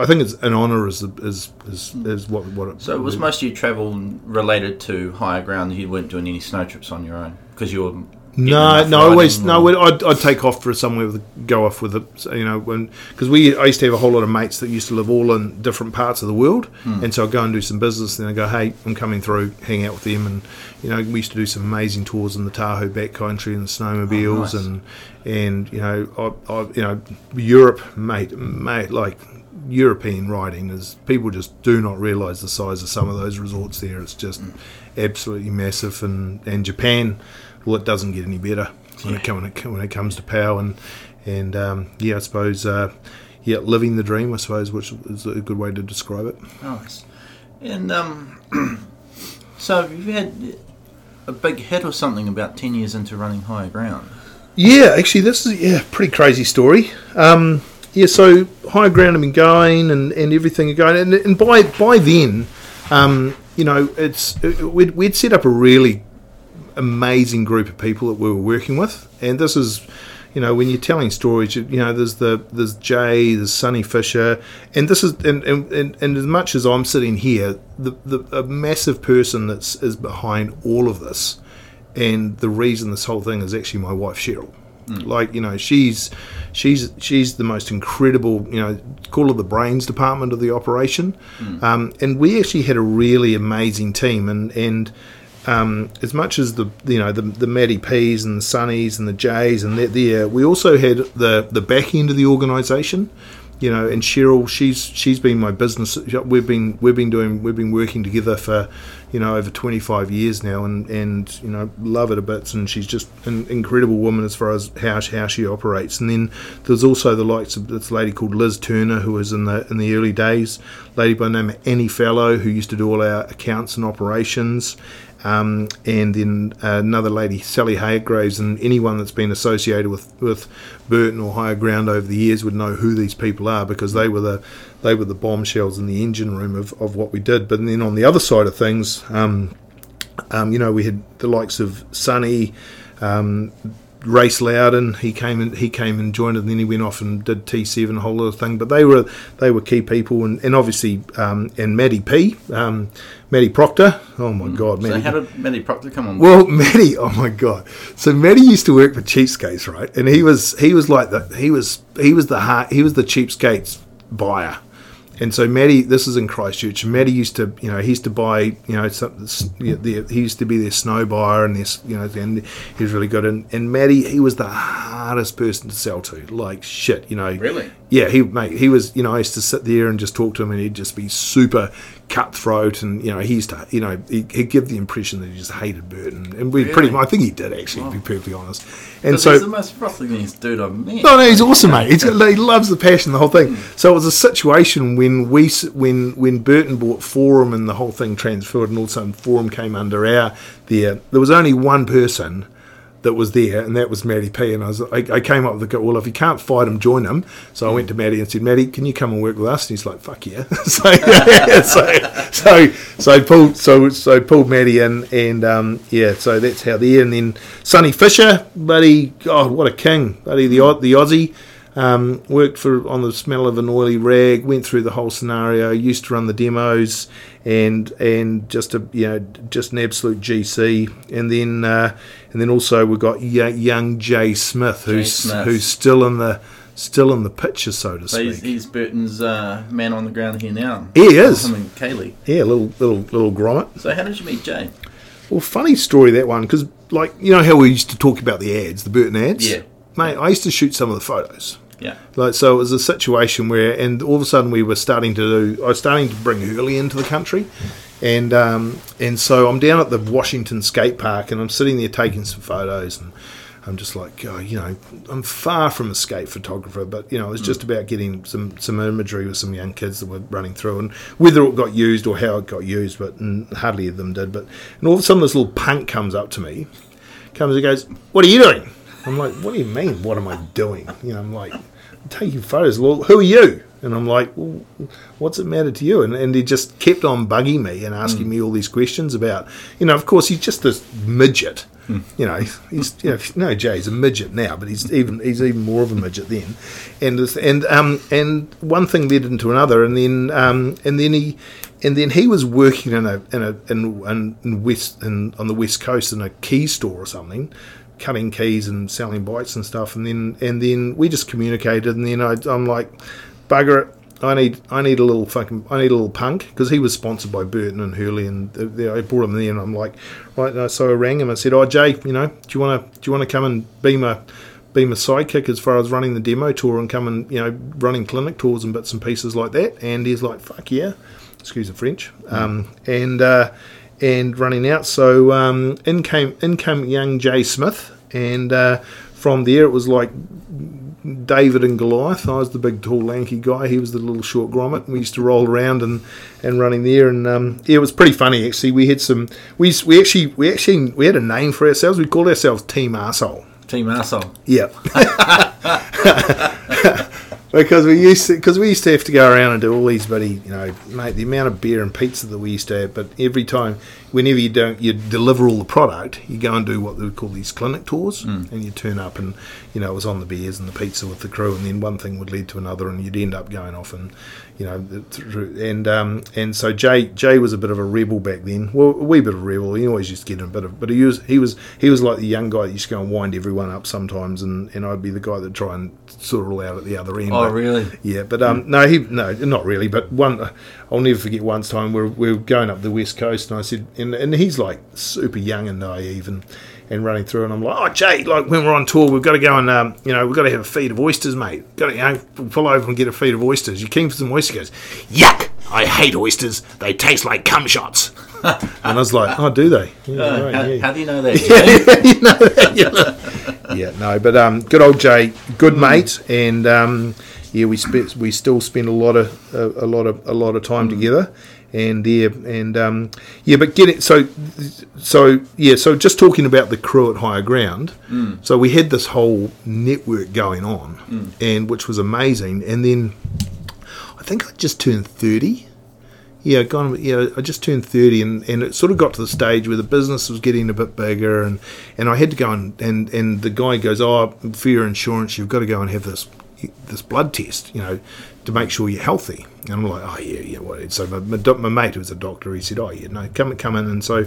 I think it's an honour as is is is what what it, So was most of your travel related to higher ground? You weren't doing any snow trips on your own because you were No, no, I always no. I'd, I'd take off for somewhere with go off with it, you know, when because we I used to have a whole lot of mates that used to live all in different parts of the world, Hmm. and so I'd go and do some business. Then I go, hey, I'm coming through, hang out with them, and you know, we used to do some amazing tours in the Tahoe backcountry and snowmobiles, Oh, nice. and and you know, I, I you know, Europe, mate, mate, like. European riding is people just do not realise the size of some of those resorts there. It's just absolutely massive, and and Japan, well, it doesn't get any better when, it, when, it, when it comes to power and and um, yeah, I suppose uh, yeah, living the dream, I suppose, which is a good way to describe it. Nice. And um, so you've had a big hit or something about ten years into running higher ground. Yeah, actually, this is yeah, pretty crazy story. Um, yeah, so higher ground have been going and, and everything going, and, and by by then, um, you know, it's it, we'd, we'd set up a really amazing group of people that we were working with, and this is. You know, when you're telling stories, you, you know, there's the there's Jay, there's Sonny Fisher, and this is and, and, and, and as much as I'm sitting here, the, the a massive person that's is behind all of this, and the reason this whole thing is actually my wife Cheryl. Like you know, she's she's she's the most incredible. You know, call her the brains department of the operation. Um, and we actually had a really amazing team. And and um, as much as the you know the the Matty P's and the Sunnies and the Jays and that there, we also had the the back end of the organisation you know, and Cheryl, she's she's been my business. We've been we've been doing we've been working together for, you know, over twenty five years now, and and you know love her to bits. And she's just an incredible woman as far as how how she operates. And then there's also the likes of this lady called Liz Turner, who was in the in the early days, lady by the name of Annie Fallow, who used to do all our accounts and operations. Um, and then another lady, Sally Haygraves, and anyone that's been associated with, with Burton or Higher Ground over the years would know who these people are because they were the they were the bombshells in the engine room of, of what we did. But then on the other side of things, um, um, you know, we had the likes of Sunny. um, Race Loudon. He came and he came and joined, and then he went off and did T seven, a whole other thing. But they were they were key people, and, and obviously um, and Maddie P, um, Maddie Proctor. Oh my God, So Maddie. how did Matty Proctor come on? Well, Matty, oh my god! So Matty used to work for Cheapskates, right? And he was he was like the he was he was the heart, he was the Cheapskates buyer. And so Matty, this is in Christchurch. Matty used to, you know, he used to buy, you know, some, you know, the, he used to be their snow buyer, and this, you know, and he was really good. And, and Matty, he was the hardest person to sell to, like shit, you know. Really? Yeah, he mate, he was. You know, I used to sit there and just talk to him, and he'd just be super cutthroat, and you know, he used to, you know, he, he'd give the impression that he just hated Burton, and we pretty. Really? much, I think he did actually, to be perfectly honest. And so, he's the most frothlingest dude I've met. no, no, he's awesome, mate. He's he loves the passion, the whole thing. Hmm. So it was a situation when we, when when Burton bought Forum and the whole thing transferred, and all of a sudden Forum came under our there. There was only one person that was there, and that was Matty P. And I was, I, I came up with the well, if you can't fight him, join him. So I went to Matty and said, Matty, can you come and work with us? And he's like, fuck yeah. so, yeah, so so so pulled so so pulled Matty in, and um, yeah, so that's how there. And then Sonny Fisher, buddy, God, what a king, buddy, the the Aussie. Um, worked for on the smell of an oily rag. Went through the whole scenario. Used to run the demos, and and just a you know just an absolute GC. And then uh, and then also we've got young Jay Smith, who's Smith. who's still in the still in the picture, so to speak. he's, he's Burton's uh, man on the ground here now. He is. Him and Kaylee. yeah, little little little grommet. So how did you meet Jay? Well, funny story that one because like you know how we used to talk about the ads, the Burton ads. Yeah. mate, I used to shoot some of the photos. Yeah. Like so, it was a situation where, and all of a sudden, we were starting to do. I was starting to bring Hurley into the country, and um, and so I'm down at the Washington skate park, and I'm sitting there taking some photos, and I'm just like, oh, you know, I'm far from a skate photographer, but you know, it was just about getting some some imagery with some young kids that were running through, and whether it got used or how it got used, but hardly of them did. But and all of a sudden, this little punk comes up to me, comes and goes, "What are you doing?" I'm like, "What do you mean? What am I doing?" You know, I'm like, "I'm taking photos." Well, who are you? And I'm like, well, "What's it matter to you?" And and he just kept on bugging me and asking me all these questions about, you know, of course he's just this midget. You know, he's you know, no Jay's a midget now, but he's even he's even more of a midget then, and and um and one thing led into another, and then um and then he and then he was working in a in a in, in west in, on the west coast in a key store or something, cutting keys and selling bikes and stuff. And then and then we just communicated. And then I, I'm like, bugger it. I need I need a little fucking I need a little punk because he was sponsored by Burton and Hurley and they, they- I brought him there and I'm like right uh, so I rang him I said oh Jay you know do you want to do you want to come and be my be my sidekick as far as running the demo tour and come and you know running clinic tours and bits and pieces like that and he's like fuck yeah excuse the French um, and uh, and running out so um, in came in came young Jay Smith and uh, from there it was like David and Goliath. I was the big, tall, lanky guy. He was the little short grommet. And we used to roll around and, and running there, and um, yeah, it was pretty funny actually. We had some. We we actually we actually we had a name for ourselves. We called ourselves Team Arsehole. Team arsehole. Yeah. because we used to because we used to have to go around and do all these bloody you know mate the amount of beer and pizza that we used to have but every time whenever you don't you deliver all the product you go and do what they would call these clinic tours and you turn up and you know it was on the beers and the pizza with the crew and then one thing would lead to another and you'd end up going off and you know through, and um, and so Jay Jay was a bit of a rebel back then well a wee bit of a rebel he always used to get in a bit of but he was he was he was like the young guy that used to go and wind everyone up sometimes and, and I'd be the guy that try and sort it all out at the other end Oh, but- really? yeah, but um, no, he no, not really. But one, I'll never forget. Once time we we're we we're going up the west coast, and I said, and, and he's like super young and naive, and and running through, and I'm like, oh Jay, like when we're on tour, we've got to go and um, you know, we've got to have a feed of oysters, mate. Got to you know, pull over and get a feed of oysters. You keen for some oysters? He goes, yuck! I hate oysters. They taste like cum shots. and I was like, oh, do they? Yeah, Uh, right, how, yeah. how do you know that? Jay? you know that, yeah, no, but um, good old Jay, good mate, and um, yeah, we spent we still spend a lot of a, a lot of a lot of time together, and yeah, and um, yeah, but get it. So, so yeah, so just talking about the crew at Higher Ground. So we had this whole network going on, and which was amazing, and then I think I just turned thirty. Yeah, gone. Yeah, I just turned thirty, and, and it sort of got to the stage where the business was getting a bit bigger, and, and I had to go and, and and the guy goes, "Oh, for your insurance, you've got to go and have this this blood test, you know, to make sure you're healthy." And I'm like, "Oh yeah, yeah." What? So my, my, my mate who was a doctor, he said, "Oh yeah, no, come come in." And so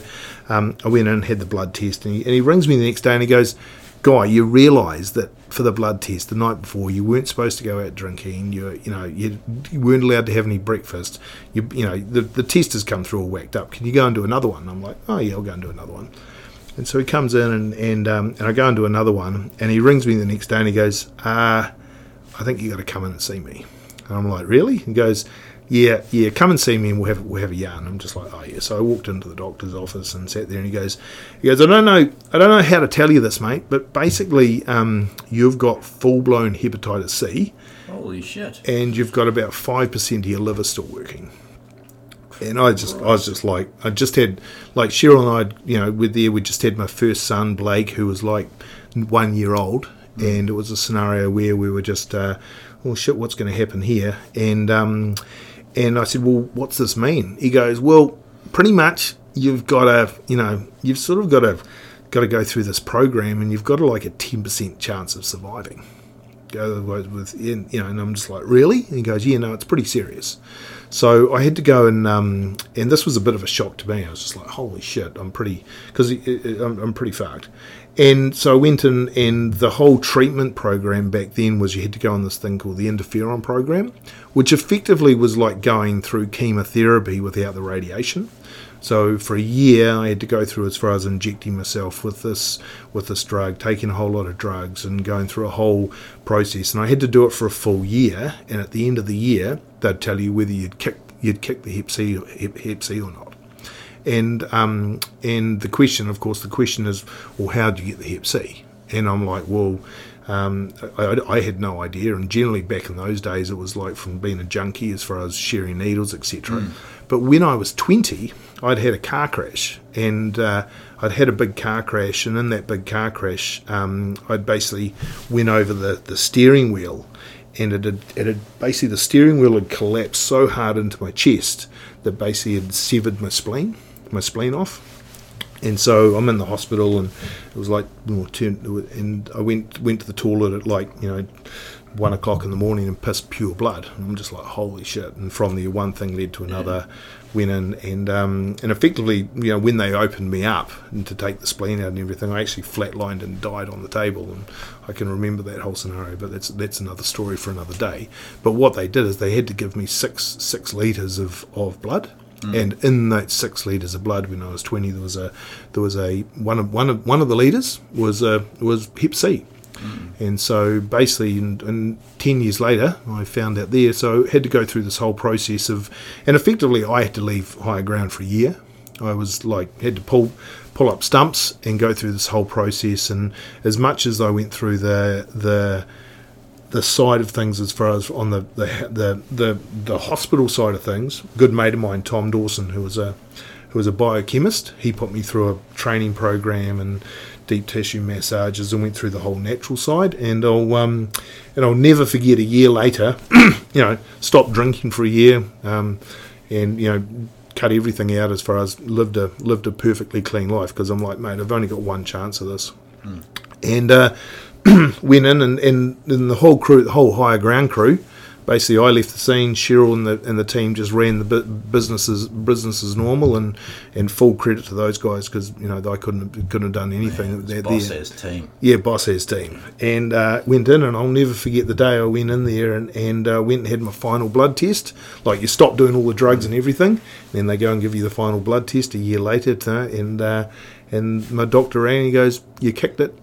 um, I went in and had the blood test, and he, and he rings me the next day and he goes, "Guy, you realise that for the blood test the night before you weren't supposed to go out drinking. You you know you, you weren't allowed to have any breakfast. You you know the the test has come through all whacked up. Can you go and do another one?" I'm like, "Oh yeah, I'll go and do another one." And so he comes in and and, um, and I go and do another one, and he rings me the next day and he goes, uh, I think you got to come in and see me. And I'm like, really? He goes, yeah, yeah, come and see me and we'll have we'll have a yarn. I'm just like, oh yeah. So I walked into the doctor's office and sat there, and he goes, he goes, I don't know, I don't know how to tell you this, mate, but basically, um, you've got full blown hepatitis C, Holy shit. and you've got about five percent of your liver still working. And I just, I was just like, I just had, like Cheryl and I, you know, with there, we just had my first son Blake, who was like one year old, and it was a scenario where we were just, uh, well, shit, what's going to happen here? And um, and I said, well, what's this mean? He goes, well, pretty much you've got to, you know, you've sort of got to, got to go through this program, and you've got a, like a ten percent chance of surviving. Go with you know and I'm just like really? And he goes yeah no it's pretty serious. So I had to go and um, and this was a bit of a shock to me. I was just like holy shit I'm pretty because I'm, I'm pretty fucked and so I went in and the whole treatment program back then was you had to go on this thing called the interferon program which effectively was like going through chemotherapy without the radiation so for a year, I had to go through as far as injecting myself with this with this drug, taking a whole lot of drugs, and going through a whole process. And I had to do it for a full year. And at the end of the year, they'd tell you whether you'd kick you'd kick the Hep C Hep, Hep C or not. And um, and the question, of course, the question is, well, how do you get the Hep C? And I'm like, well. Um, I, I had no idea, and generally back in those days, it was like from being a junkie as far as sharing needles, etc. But when I was 20, I'd had a car crash, and uh, I'd had a big car crash, and in that big car crash, um, I'd basically went over the, the steering wheel, and it had, it had basically the steering wheel had collapsed so hard into my chest that basically had severed my spleen, my spleen off and so I'm in the hospital, and it was like, and I went went to the toilet at like you know one o'clock in the morning and pissed pure blood. And I'm just like, holy shit! And from there, one thing led to another. Went in and um, and effectively, you know, when they opened me up and to take the spleen out and everything, I actually flatlined and died on the table. And I can remember that whole scenario, but that's that's another story for another day. But what they did is they had to give me six six liters of, of blood. Mm. And in that six liters of blood, when I was twenty, there was a there was a one of one of one of the liters was a was Hep C, mm. and so basically, in, in 10 years later, I found out there. So I had to go through this whole process of, and effectively, I had to leave higher ground for a year. I was like, had to pull pull up stumps and go through this whole process. And as much as I went through the, the, the side of things as far as on the the, the the the hospital side of things. Good mate of mine, Tom Dawson, who was a who was a biochemist. He put me through a training program and deep tissue massages and went through the whole natural side. And I'll um, and I'll never forget a year later, you know, stopped drinking for a year, um, and you know. Cut everything out as far as lived a lived a perfectly clean life because I'm like, mate, I've only got one chance of this, and uh, went in and, and, and the whole crew, the whole higher ground crew, basically I left the scene. Cheryl and the and the team just ran the bu- businesses business as normal, and, and full credit to those guys because you know I couldn't have, couldn't have done anything. They're Boss there. says team. Yeah, boss has team, and uh, went in, and I'll never forget the day I went in there and and uh, went and had my final blood test. Like you stop doing all the drugs and everything, then they go and give you the final blood test a year later, to, and uh, and my doctor rang and he goes, "You kicked it."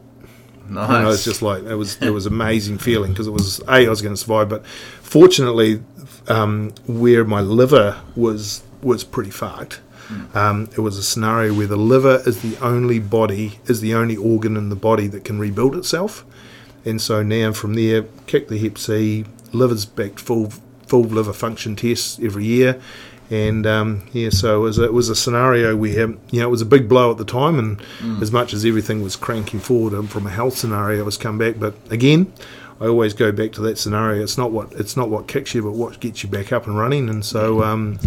Nice. And I was just like, it was it was amazing feeling because it was a I was going to survive, but fortunately, um, where my liver was was pretty fucked. Um, it was a scenario where the liver is the only body is the only organ in the body that can rebuild itself, and so now from there, kick the Hep C, liver's back full full liver function tests every year, and um, yeah, so it was a, it was a scenario where you know it was a big blow at the time, and as much as everything was cranking forward from a health scenario, it was come back. But again, I always go back to that scenario. It's not what it's not what kicks you, but what gets you back up and running. And so um,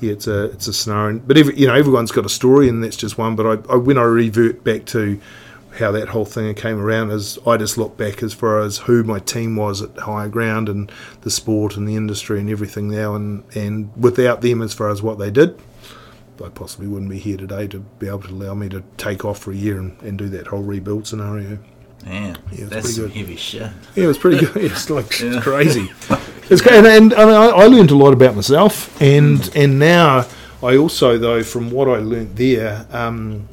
yeah, it's a it's a scenario. But every, you know everyone's got a story, and that's just one. But I, I when I revert back to how that whole thing came around is I just look back as far as who my team was at higher ground and the sport and the industry and everything now and, and without them as far as what they did I possibly wouldn't be here today to be able to allow me to take off for a year and, and do that whole rebuild scenario Man, Yeah, that's pretty good. heavy shit. yeah it was pretty good it's like Yeah. it's crazy it's great and, and, and I, I learned a lot about myself and and now I also though from what I learnt there um,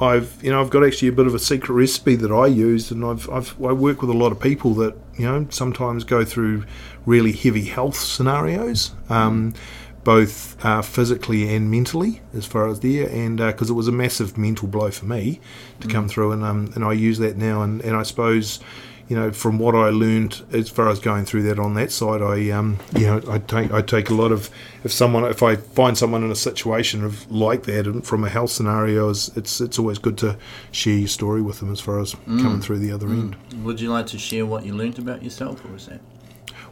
I've you know I've got actually a bit of a secret recipe that I use, and I've, I've I work with a lot of people that you know sometimes go through really heavy health scenarios, um, both uh, physically and mentally, as far as there, and because it was a massive mental blow for me to come through, and um, and I use that now, and, and I suppose you know, from what I learned as far as going through that on that side, I, um, you know, I take I take a lot of if someone if I find someone in a situation of like that and from a health scenario, it's it's, it's always good to share your story with them as far as coming through the other end. Would you like to share what you learned about yourself, or is that?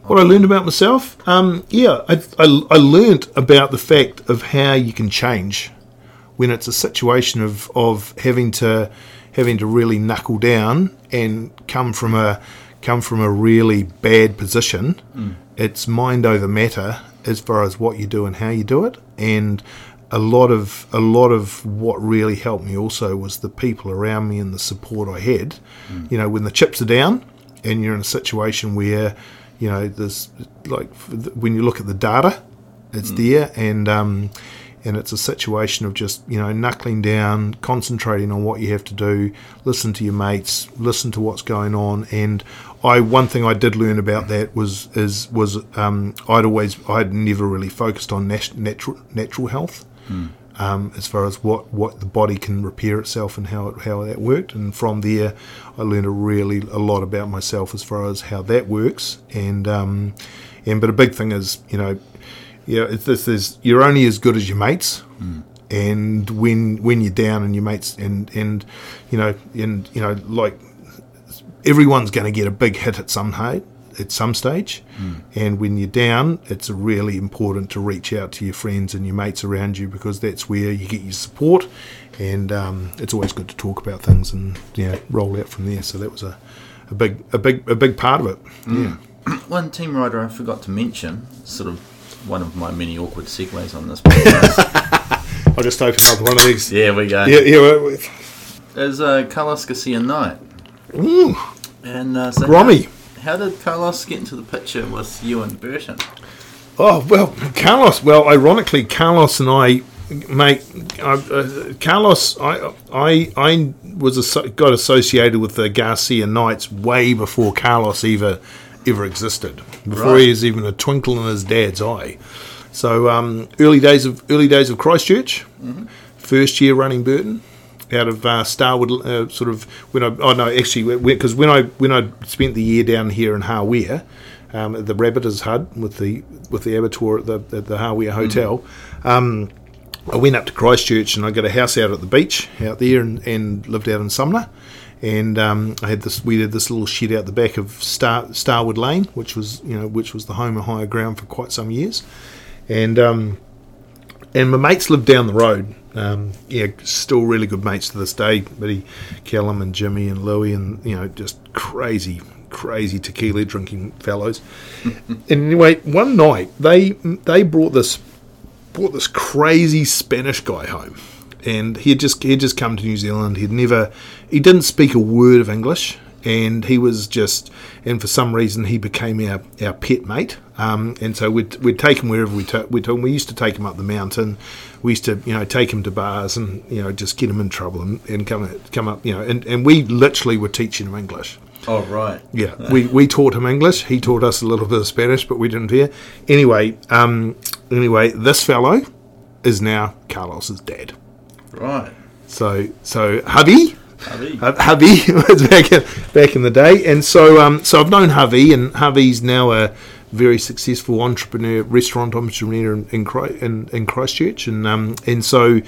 What I learned about myself, um, yeah, I, I, I learned about the fact of how you can change when it's a situation of, of having to having to really knuckle down and come from a come from a really bad position. Mm. It's mind over matter as far as what you do and how you do it, and a lot of a lot of what really helped me also was the people around me and the support I had. Mm. You know, when the chips are down and you're in a situation where you know there's like when you look at the data it's mm. there and um, and it's a situation of just you know knuckling down concentrating on what you have to do listen to your mates listen to what's going on and I one thing I did learn about that was is was um, I'd always I'd never really focused on nat- natural natural health um, as far as what, what the body can repair itself and how it, how that worked. And from there, I learned a really a lot about myself as far as how that works. And um, and but a big thing is you know, yeah, it's this is you're only as good as your mates. Hmm. And when when you're down and your mates and and you know and you know like everyone's going to get a big hit at some height at some stage. Hmm. And when you're down it's really important to reach out to your friends and your mates around you because that's where you get your support. And um, it's always good to talk about things and yeah roll out from there. So that was a, a big a big a big part of it. Hmm. Yeah. One team rider I forgot to mention, sort of one of my many awkward segues on this podcast. I'll just open up one of these. Yeah, we go. Yeah, yeah. wait. Is uh, Carlos Garcia Knight. Ooh, And uh, so Grommy. How, how did Carlos get into the picture with you and Burton? Oh well, Carlos. Well, ironically, Carlos and I, mate, uh, uh, Carlos, I, I, I was asso- got associated with the Garcia Knights way before Carlos ever, ever existed. Before he Right. was even a twinkle in his dad's eye. So um, early days of early days of Christchurch, first year running Burton. Out of uh, Starwood, uh, sort of when I oh no actually because when I when I spent the year down here in Hawea, um, at the Rabbiters Hut with the with the abattoir at the at the Hawea Hotel, um, I went up to Christchurch and I got a house out at the beach out there and, and lived out in Sumner. And um, I had this. We had this little shed out the back of Star, Starwood Lane, which was you know which was the home of higher ground for quite some years. And um, and my mates lived down the road. Um, yeah, still really good mates to this day. Buddy Callum and Jimmy and Louie, and you know, just crazy, crazy tequila drinking fellows. and anyway, one night they they brought this brought this crazy Spanish guy home, and he had just he had just come to New Zealand. He'd never he didn't speak a word of English, and he was just and for some reason he became our, our pet mate. Um, and so we'd, we'd take him wherever we took. We took. We used to take him up the mountain. We used to you know take him to bars and you know just get him in trouble and, and come come up you know and, and we literally were teaching him English. Oh, right. Yeah, we, we taught him English. He taught us a little bit of Spanish, but we didn't hear. Anyway, um, anyway, this fellow is now Carlos's dad. Right. So so Javi, Javi. Jav- Javi was back in, back in the day, and so um, so I've known Javi, and Javi's now a very successful entrepreneur, restaurant entrepreneur in in, in, in Christchurch, and um, and so.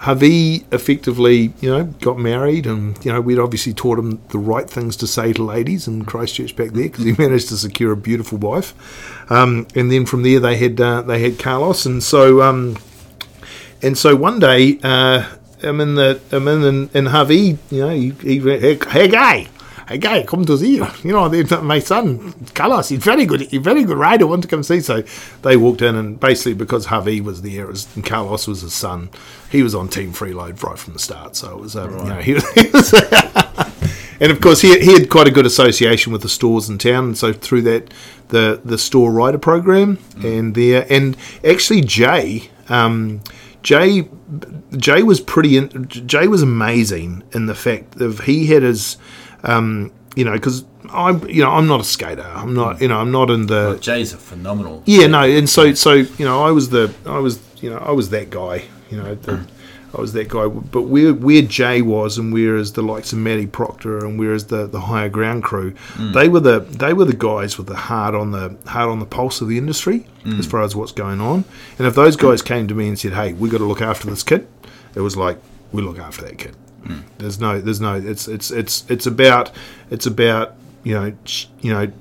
Javi effectively, you know, got married, and you know, we'd obviously taught him the right things to say to ladies in Christchurch back there because he managed to secure a beautiful wife. Um, and then from there, they had uh, they had Carlos, and so um, and so one day, uh, I'm in the I'm in in, in Javi, you know, he, he hey, hey guy, hey guy, come to see you. You know, they, my son Carlos, he's very good, he's very good rider. Want to come see? So they walked in, and basically because Javi was there, and Carlos was his son, he was on Team Freeload right from the start. So it was, um, you know, he was. He was And of course, he, he had quite a good association with the stores in town, and so through that, the the store rider program, and there, and actually Jay, um, Jay, Jay was pretty. In, Jay was amazing in the fact of he had his, um, you know, because I'm, you know, I'm not a skater. I'm not, you know, I'm not in the. Well, Jay's a phenomenal. Yeah, no, and so so you know, I was the I was you know I was that guy. You know, the, I was that guy. But where where Jay was, and whereas the likes of Matty Proctor, and whereas the the higher ground crew, they were the they were the guys with the heart on the heart on the pulse of the industry as far as what's going on. And if those guys came to me and said, "Hey, we got to look after this kid," it was like we look after that kid. There's no, there's no. It's it's it's it's about it's about you know ch- you know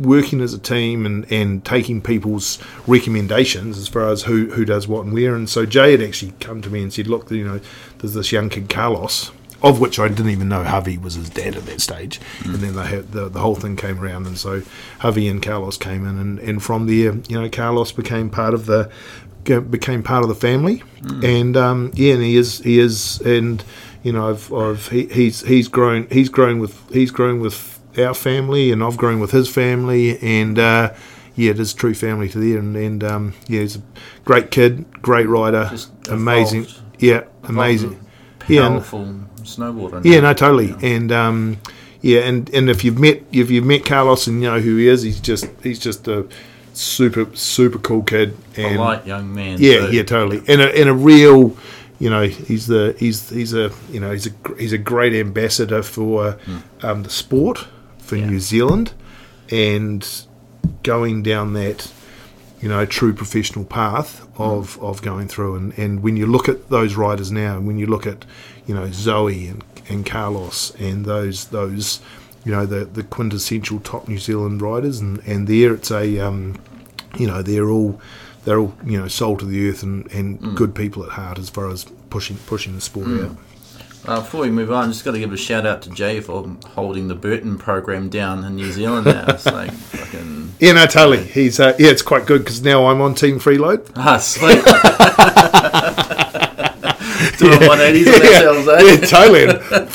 working as a team and, and taking people's recommendations as far as who, who does what and where. And so Jay had actually come to me and said, look, you know, there's this young kid, Carlos, of which I didn't even know Javi was his dad at that stage. Mm. And then they had, the, the whole thing came around. And so Javi and Carlos came in. And, and from there, you know, Carlos became part of the became part of the family. And um, yeah, and he is, he is, and, you know, I've, I've he, he's he's grown he's grown with he's grown with our family, and I've grown with his family, and uh, yeah, it is true family to there, and, and um, yeah, he's a great kid, great rider, Just amazing, yeah, amazing, yeah, and- snowboarder. yeah, no, totally, and um, yeah, and, and if you've met if you've met Carlos and you know who he is, he's just he's just a super super cool kid, and Polite young man. yeah, too. yeah, totally. And a, and a real, you know, he's the he's he's a you know he's a he's a great ambassador for um, the sport for Yeah. New Zealand, and going down that you know true professional path of of going through. And and when you look at those riders now, and when you look at you know Zoi and and Carlos and those those you know the the quintessential top New Zealand riders, and and there it's a um, you know they're all they're all you know soul to the earth and, and good people at heart as far as pushing pushing the sport out. Uh, before we move on, just got to give a shout out to Jay for holding the Burton program down in New Zealand now. It's like fucking Yeah, no, totally. He's uh, yeah, it's quite good because now I'm on Team Freeload. ah sweet. Doing 180s on ourselves, eh? yeah, totally. Boy,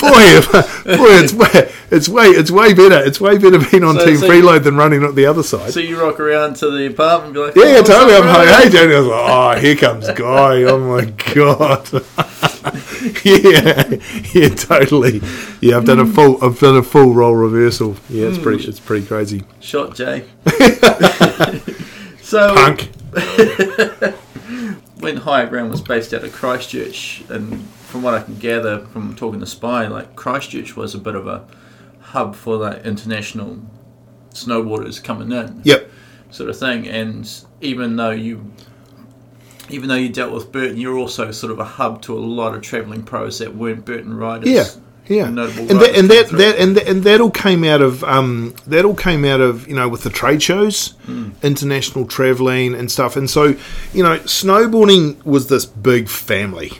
boy, it's way, it's way, it's way better. It's way better being on So- Team so- Freeload than running at the other side. So you rock around to the apartment and be like, yeah, yeah, "Oh, totally. I'm like, hey, Tony. I was like, oh, here comes Guy. Oh my god. yeah, yeah, totally. Yeah, I've done a full, I've done a full role reversal. Yeah, it's pretty, hmm. it's pretty crazy. Shot Jay. so Punk. when Higher Ground was based out of Christchurch, and from what I can gather from talking to Spy, like Christchurch was a bit of a hub for like international snowboarders coming in, Yep. sort of thing. And even though you, even though you dealt with Burton, you're also sort of a hub to a lot of travelling pros that weren't Burton riders. Yeah, yeah, and that, and that, that and that, and that all came out of um, that all came out of you know with the trade shows, international traveling and stuff, and so you know snowboarding was this big family,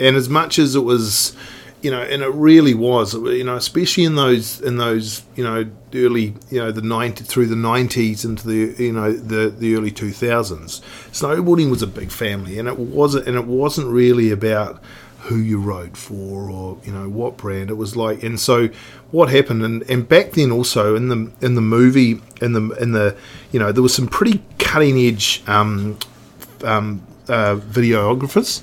and as much as it was, you know, and it really was, you know, especially in those in those you know early you know the 90 through the 90s into the you know the the early 2000s snowboarding was a big family and it wasn't and it wasn't really about who you rode for or you know what brand. It was like and so what happened and, and back then also in the in the movie in the in the you know there was some pretty cutting edge um, um, uh, videographers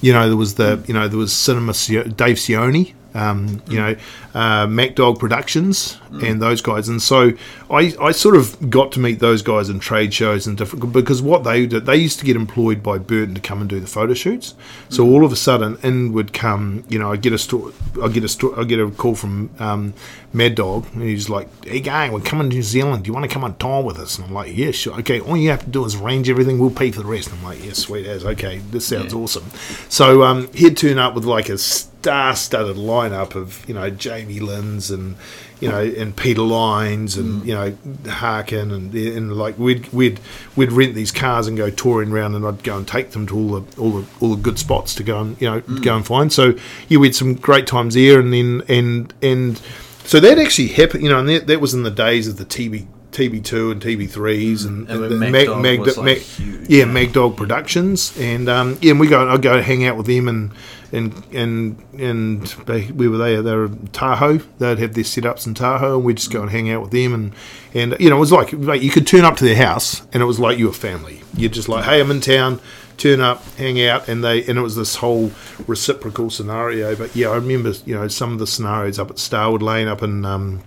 you know there was the you know there was cinema Dave Seoane um, you know uh, Mack Dawg Productions and those guys. And so I, I sort of got to meet those guys in trade shows and different because what they did they used to get employed by Burton to come and do the photo shoots. So all of a sudden in would come you know I get a sto- I get a sto- I get a call from um, Mack Dawg and he's like hey guy we're coming to New Zealand. Do you want to come on tour with us? And I'm like yeah sure. Okay all you have to do is arrange everything. We'll pay for the rest. And I'm like yeah sweet as. Okay this sounds Yeah. awesome. So um, he'd turn up with like a star-studded lineup of you know Jamie Lynn's and you know and Peter Lines and mm. you know Harkin and and like we'd we'd we'd rent these cars and go touring around and I'd go and take them to all the all the all the good spots to go and you know mm. go and find so yeah we had some great times there and then and and so that actually happened you know and that, that was in the days of the TV TB2 and TB3s mm. and, And the Mag- Mag-Dog Mag- like, Mag- huge, yeah, yeah. Mack Dawg Productions, and um, yeah, and we go. I go hang out with them, and and and and they we were there. They were in Tahoe. They'd have their setups in Tahoe, and we'd just go and hang out with them, and and you know it was like like you could turn up to their house, and it was like you were family. You're just like, hey, I'm in town. Turn up, hang out, and they and it was this whole reciprocal scenario. But yeah, I remember you know some of the scenarios up at Starwood Lane, up in um,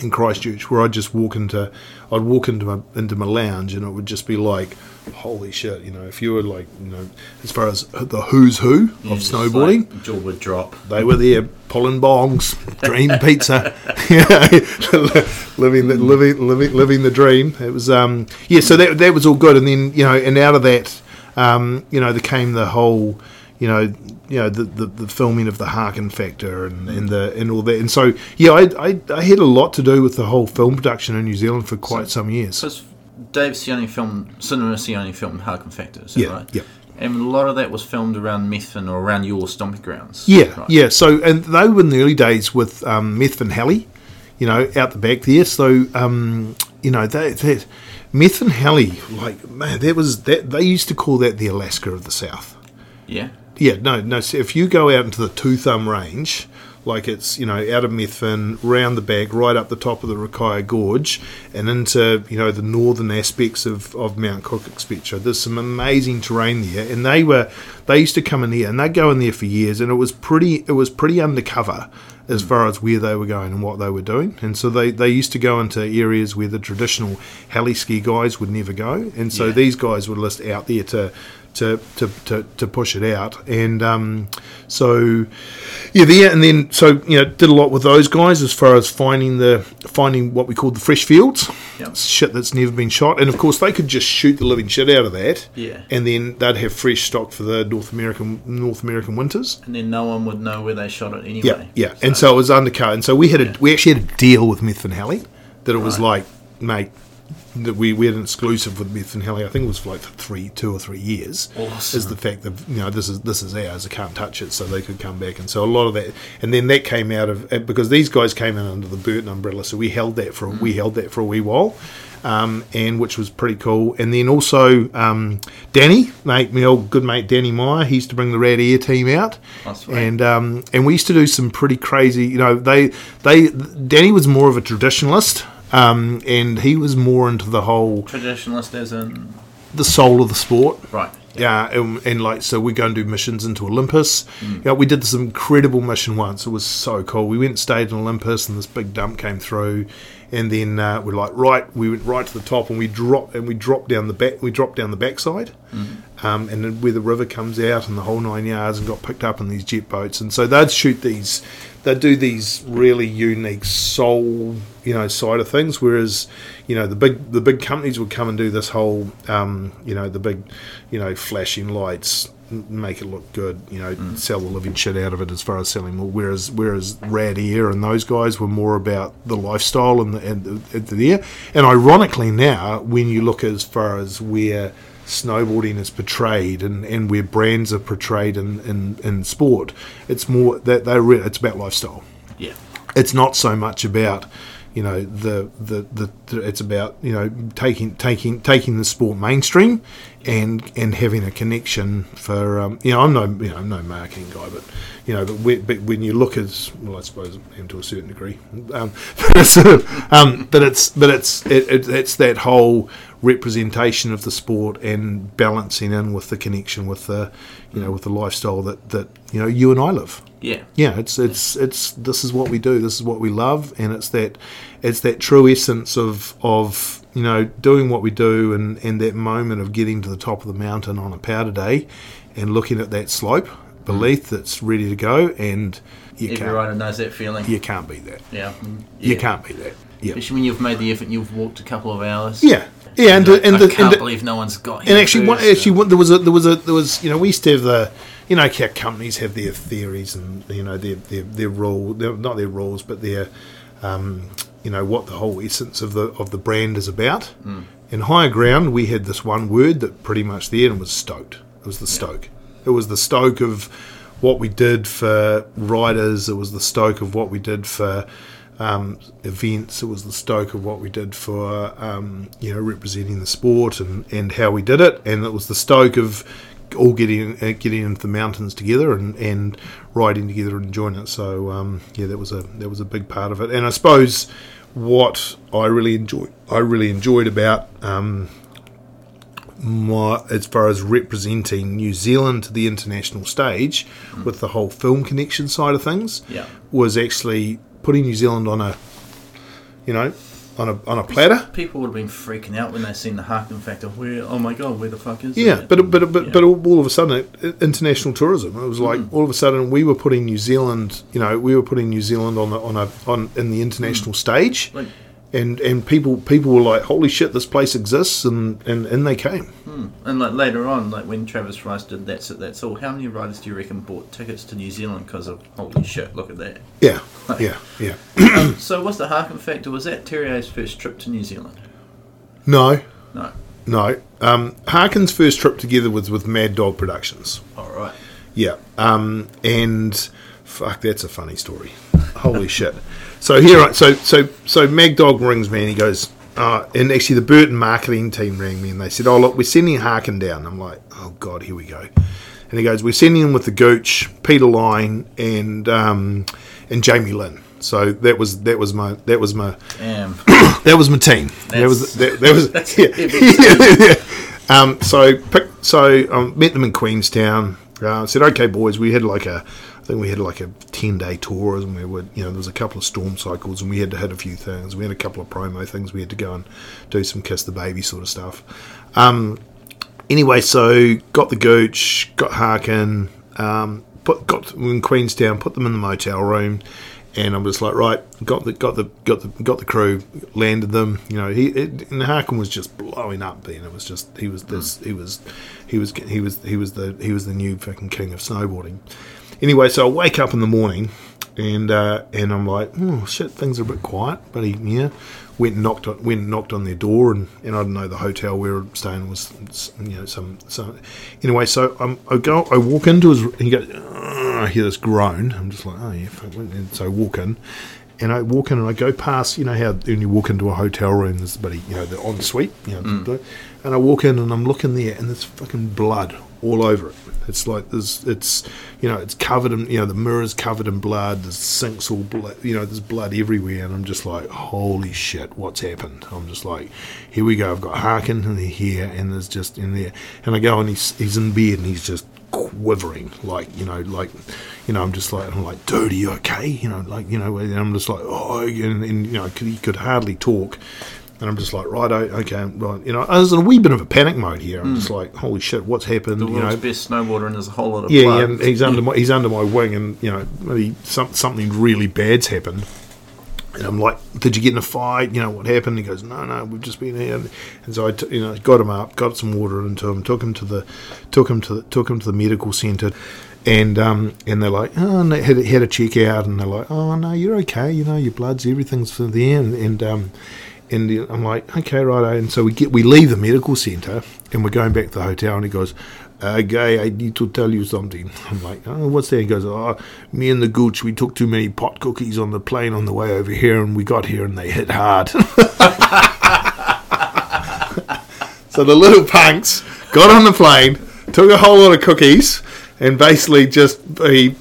in Christchurch where I'd just walk into I'd walk into my into my lounge and it would just be like holy shit you know if you were like you know as far as the who's who of snowboarding like, jaw would drop. they were there pulling bongs dream pizza. Living the living living living the dream. It was um yeah so that that was all good. And then you know and out of that um you know there came the whole you know you know the, the, the filming of the Harkin factor and, and the and all that. And so yeah I, I I had a lot to do with the whole film production in New Zealand for quite some years Dave Seoane filmed, Cinema Seoane filmed Harkin Factor, is that Yeah, right? yeah. And a lot of that was filmed around Methven or around your stomping grounds. Yeah, right? yeah. So, and they were in the early days with um, Methven Heli, you know, out the back there. So, um, you know, that that Methven Heli, like man, that was that they used to call that the Alaska of the South. Yeah. Yeah, no, no. So if you go out into the Two Thumb Range, like it's you know out of Methven, round the back, right up the top of the Rakaia Gorge, and into you know the northern aspects of, of Mount Cook, etc. There's some amazing terrain there, and they were they used to come in here and they would go in there for years, and it was pretty it was pretty undercover as mm. far as where they were going and what they were doing, and so they they used to go into areas where the traditional heli ski guys would never go, and so Yeah. these guys were list out there to to, to, to, to push it out. And um, so, yeah, there, and then so you know, did a lot with those guys as far as finding the finding what we call the fresh fields, Yep. shit that's never been shot. And of course, they could just shoot the living shit out of that. Yeah. and then they'd have fresh stock for the North American North American winters. And then no one would know where they shot it anyway. Yeah, yeah. And so it was undercut. And so we had a we actually had a deal with Methven Heli that it was like, mate, that we, we had an exclusive with Methven Heli. I think it was for like for three, two or three years. Awesome. Is the fact that you know this is this is ours. I can't touch it, so they could come back. And so a lot of that, and then that came out of uh, because these guys came in under the Burton umbrella, so we held that for we held that for a wee while. Um, and which was pretty cool. And then also um, Danny, mate, my old good mate Danny Meyer, he used to bring the Rad Air team out, and um, and we used to do some pretty crazy. You know, they they Danny was more of a traditionalist, um, and he was more into the whole Traditionalist as in. the soul of the sport. Right. Yeah, and, and like so, we go and do missions into Olympus. Yeah, we did this incredible mission once. It was so cool. We went and stayed in Olympus, and this big dump came through, and then uh, we're like, right, we went right to the top, and we dropped and we dropped down the back. We dropped down the backside, um, and then where the river comes out, and the whole nine yards, and got picked up in these jet boats. And so they'd shoot these, they'd do these really unique soul, you know, side of things. Whereas, you know, the big the big companies would come and do this whole, um, you know, the big, you know, flashing lights, make it look good, you know, sell the living shit out of it as far as selling more. Whereas whereas Rad Air and those guys were more about the lifestyle and the and the, and the air. And ironically now, when you look as far as where snowboarding is portrayed and, and where brands are portrayed in, in, in sport, it's more that they re- it's about lifestyle Yeah. it's not so much about you know the, the the the it's about you know taking taking taking the sport mainstream and and having a connection for um, you know I'm no you know I'm no marketing guy but you know but, we, but when you look at well I suppose I am to a certain degree um, but it's um, but it's but it's it, it, it's that whole representation of the sport and balancing in with the connection with the you know with the lifestyle that that you know you and I live Yeah. yeah it's it's it's this is what we do this is what we love and it's that it's that true essence of of you know doing what we do and and that moment of getting to the top of the mountain on a powder day and looking at that slope beneath that's ready to go and you Every can't rider knows that feeling. you can't beat that Yeah. Mm. you can't beat that yeah Especially when you've made the effort, and you've walked a couple of hours. yeah yeah and and I the, can't and the, believe no one's got. and actually, one, actually, one, there was a there was a there was you know we used to have the you know how companies have their theories and you know their their their rule their, not their rules but their um, you know what the whole essence of the of the brand is about. In higher ground, we had this one word that pretty much there and was stoked. It was the stoke. It was the stoke of what we did for riders. It was the stoke of what we did for um, events. It was the stoke of what we did for um, you know representing the sport and, and how we did it. And it was the stoke of all getting uh, getting into the mountains together and, and riding together and enjoying it. So um, yeah, that was a that was a big part of it. And I suppose what I really enjoyed I really enjoyed about um, my as far as representing New Zealand to the international stage with the whole film connection side of things Yeah. was actually putting New Zealand on a you know on a on a platter. People would have been freaking out when they seen the Harkin factor. Where? Oh my god, where the fuck is Yeah, that? but but but Yeah. but all of a sudden, international tourism. It was like mm. all of a sudden we were putting New Zealand. You know, we were putting New Zealand on the on a on in the international mm. stage, Like, and and people people were like, "Holy shit, this place exists!" And and and they came. and like later on, like when Travis Rice did That's It, That's All, how many riders do you reckon bought tickets to New Zealand because of holy shit? Look at that. Yeah, yeah, yeah. So, what's the Harkin factor? Was that Terje's first trip to New Zealand? No, No. no. Um, Harkin's first trip together was with Mack Dawg Productions. All right. Yeah. Um, and fuck, that's a funny story. Holy shit. So here, so so so Mack Dawg rings me and he goes, uh, and actually the Burton marketing team rang me and they said, oh look, we're sending Harkin down. I'm like, oh god, here we go. And he goes, we're sending him with the Gooch, Peter Line, and um, and Jamie Lynn. So that was that was my that was my Damn. that was my team. That was that, that was yeah. yeah. Um, so pick, so um, met them in Queenstown. Uh, said okay, boys. We had like a I think we had like a ten day tour, and we would you know there was a couple of storm cycles, and we had to hit a few things. We had a couple of promo things. We had to go and do some kiss the baby sort of stuff. Um, anyway, so got the gooch, got Harkin, um, put got in Queenstown, put them in the motel room, and I was like, right, got the got the got the got the crew, landed them. You know, he it, and Harkin was just blowing up. Then it was just he was this he was he was he was he was the he was the new fucking king of snowboarding. Anyway, so I wake up in the morning, and uh, and I'm like, oh shit, things are a bit quiet. But he, yeah, went and knocked on, went and knocked on their door, and, and I don't know the hotel we were staying was, you know, some some. Anyway, so I'm, I go, I walk into his, and he goes, I hear this groan. I'm just like, oh yeah, fuck. and so I walk in. And I walk in and I go past, you know how when you walk into a hotel room, there's the you know, the ensuite, you know, the- and I walk in and I'm looking there and there's fucking blood all over it. It's like there's, it's, you know, it's covered in, you know, the mirror's covered in blood. There's sinks all blood, you know, there's blood everywhere, and I'm just like, holy shit, what's happened? I'm just like, here we go. I've got Harkin in here, and there's just in there, and I go and he's he's in bed and he's just quivering, like you know, like you know, I'm just like, I'm like, dude, are you okay? You know, like you know, and I'm just like, oh, and, and you know, he could hardly talk. And I'm just like, right, okay, right. You know, I was in a wee bit of a panic mode here. I'm just like, holy shit, what's happened? The you world's know, best snowboarder, and there's a whole lot of yeah, blood. yeah, and he's under my he's under my wing, and you know, maybe some, something really bad's happened. And I'm like, did you get in a fight? You know what happened? He goes, no, no, we've just been here. And, and so I, t- you know, got him up, got some water into him, took him to the, took him to the, took him to the medical centre, and um, and they're like, oh, and they had, a- had a check out, and they're like, oh no, you're okay. You know, your blood's everything's for there, and, and um, and I'm like, okay, right. And so we get we leave the medical centre and we're going back to the hotel, and he goes, guy, I need to tell you something. I'm like, oh, what's that? He goes, oh, me and the gooch, we took too many pot cookies on the plane on the way over here, and we got here and they hit hard. so the little punks got on the plane, took a whole lot of cookies, and basically just he,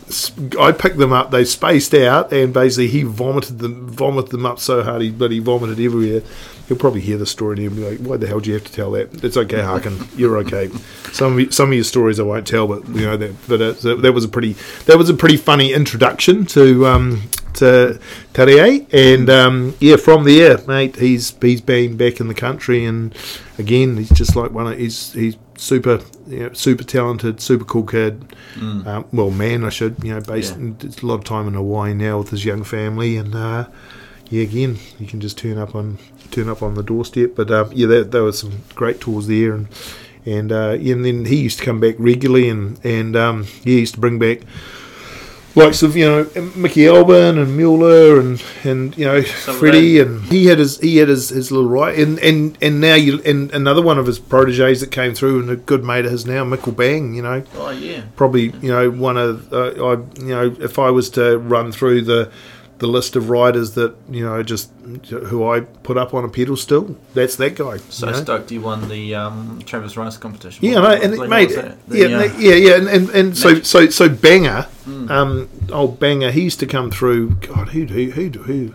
I picked them up. They spaced out, and basically he vomited them, vomited them up so hard he, he vomited everywhere. He'll probably hear the story and you'll be like, "Why the hell do you have to tell that?" It's okay, Harkin. You're okay. Some of you, some of your stories I won't tell, but you know that. But uh, so that was a pretty that was a pretty funny introduction to um, to Terje, and um, yeah, from there, mate, he's he's been back in the country, and again, he's just like one of he's he's super you know, super talented, super cool kid. Um, well, man, I should you know, based Yeah. it's a lot of time in Hawaii now with his young family, and uh, yeah, again, you can just turn up on turn up on the doorstep. But um, yeah, there, there were some great tours there, and and uh, and then he used to come back regularly, and and um, he used to bring back likes of you know Mickey Albin and Mueller and and you know of Freddie, and he had his he had his, his little right, and and and now you and another one of his proteges that came through, and a good mate of his now, Mikkel Bang, you know. Oh yeah. probably you know one of uh, I you know if I was to run through the the list of riders that you know just who I put up on a pedestal, that's that guy. So you know? stoked you won the um, Travis Rice competition. Yeah, no, and mate. The, yeah, uh, yeah, yeah, and and, and so so so Banger, um, old Banger, he used to come through. God, who who who who.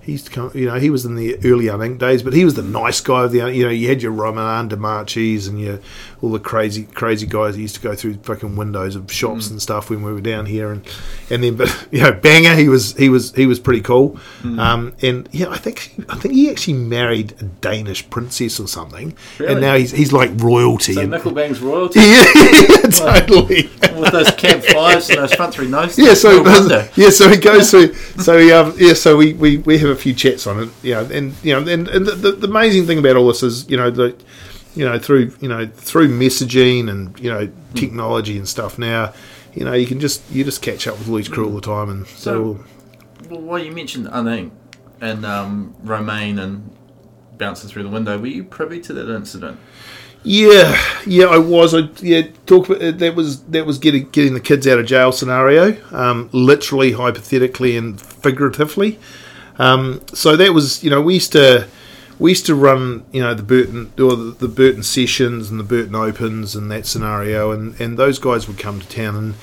He used to come, you know, he was in the early Uninc days, but he was the nice guy of the, you know, you had your Romain De Marchis and your all the crazy, crazy guys that used to go through fucking windows of shops and stuff when we were down here, and and then, but you know, Banger, he was, he was, he was pretty cool, um, and yeah, I think, I think he actually married a Danish princess or something, Really? and now he's he's like royalty. So and- Nickelback's royalty yeah, totally. with those cab fives and those front three nose. Yeah, so no yeah, so he goes through. So he, um, yeah, so we, we, we have a few chats on it. Yeah, and you know, and, and the, the, the amazing thing about all this is, you know, the, you know, through you know through messaging and you know technology and stuff. Now, you know, you can just you just catch up with all these crew all the time, and so, So- Well, well, you mentioned I think and um, Romain and bouncing through the window. Were you privy to that incident? Yeah, yeah, I was. I yeah, talk about that was that was getting getting the kids out of jail scenario, um, literally, hypothetically, and figuratively. Um, so that was, you know, we used to we used to run, you know, the Burton or the, Burton sessions and the Burton Opens and that scenario, and and those guys would come to town and.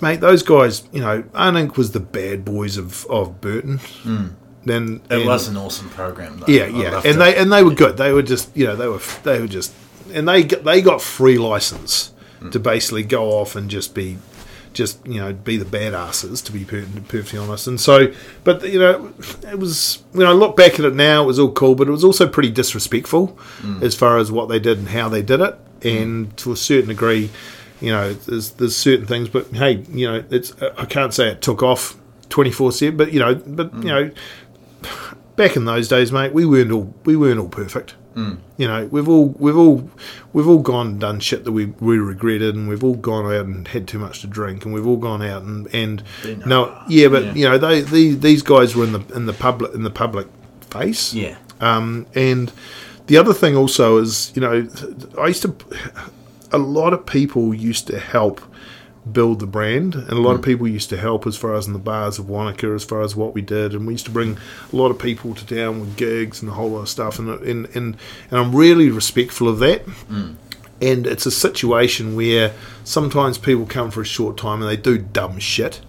Mate, those guys, you know, Uninc was the bad boys of, of Burton. Hmm. Then It and- was an awesome program. Though. yeah, yeah, and it. they and they were good. They were just you know they were they were just and they they got free license hmm. to basically go off and just be just you know be the badasses to be perfectly honest. And so, but you know, it was when I look back at it now, it was all cool, but it was also pretty disrespectful mm. as far as what they did and how they did it, and mm. to a certain degree. You know, there's there's certain things, but hey, you know, it's I can't say it took off twenty four seven, but you know, but you mm. know, back in those days, mate, we weren't all we weren't all perfect. You know, we've all we've all we've all gone and done shit that we, we regretted, and we've all gone out and had too much to drink, and we've all gone out and and no, yeah, but Yeah. you know, they, these these guys were in the in the public in the public face, Yeah. um, and the other thing also is, you know, I used to, a lot of people used to help build the brand, and a lot of people used to help as far as in the bars of Wanaka, as far as what we did, and we used to bring a lot of people to town with gigs and a whole lot of stuff, and and and, and I'm really respectful of that. And it's a situation where sometimes people come for a short time and they do dumb shit.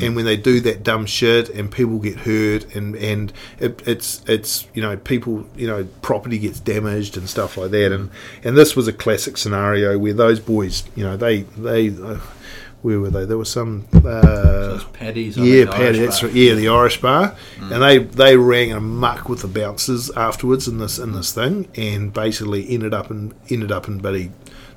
And when they do that dumb shit, and people get hurt, and and it, it's it's you know people you know property gets damaged and stuff like that, and and this was a classic scenario where those boys you know they they uh, where were they? There was some uh, paddies. I yeah, Paddy, that's right. Yeah, the Irish bar, and they they rang amok with the bouncers afterwards in this in this thing, and basically ended up in ended up in Buddy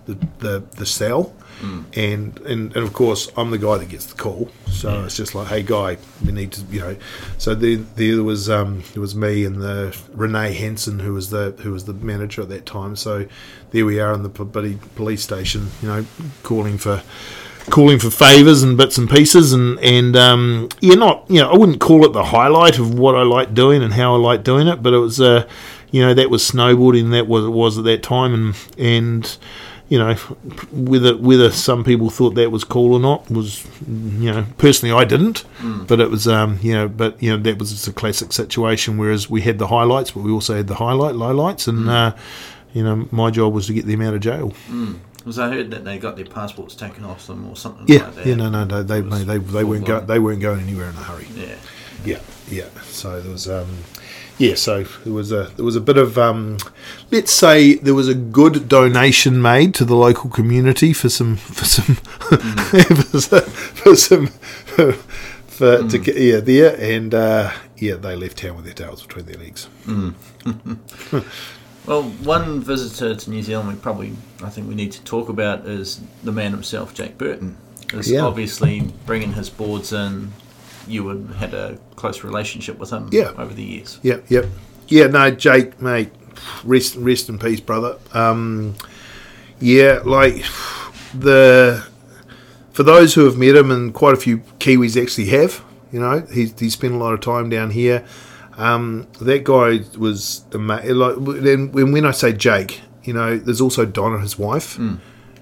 the the, the cell, and, and and of course I'm the guy that gets the call, so it's just like, hey guy, we need to you know, so there there was um it was me and the Renee Henson who was the who was the manager at that time, so there we are in the Buddy police station, you know, calling for calling for favours and bits and pieces and and um, yeah not you know I wouldn't call it the highlight of what I like doing and how I like doing it but it was uh, you know that was snowboarding that was it was at that time and and you know whether whether some people thought that was cool or not was you know personally I didn't but it was um you know but you know that was just a classic situation whereas we had the highlights but we also had the highlight lowlights and uh, you know my job was to get them out of jail Because I heard that they got their passports taken off them or something yeah like that. yeah no no no they was they, they weren't go, they weren't going anywhere in a hurry Yeah. Yeah, yeah. So there was, um, yeah. So there was a there was a bit of, um, let's say, there was a good donation made to the local community for some for some for some for, some, for to get yeah there and uh, yeah they left town with their tails between their legs. Well, one visitor to New Zealand we probably I think we need to talk about is the man himself, Jake Burton. Is Yeah. obviously bringing his boards in. You would had a close relationship with him Yeah. over the years. Yep, yep. Yeah, no, Jake, mate, rest rest in peace, brother. Um, yeah, like the for those who have met him, and quite a few Kiwis actually have. You know, he's he spent a lot of time down here. Um, that guy was ama- like. Then when when I say Jake, you know, there's also Donna, his wife.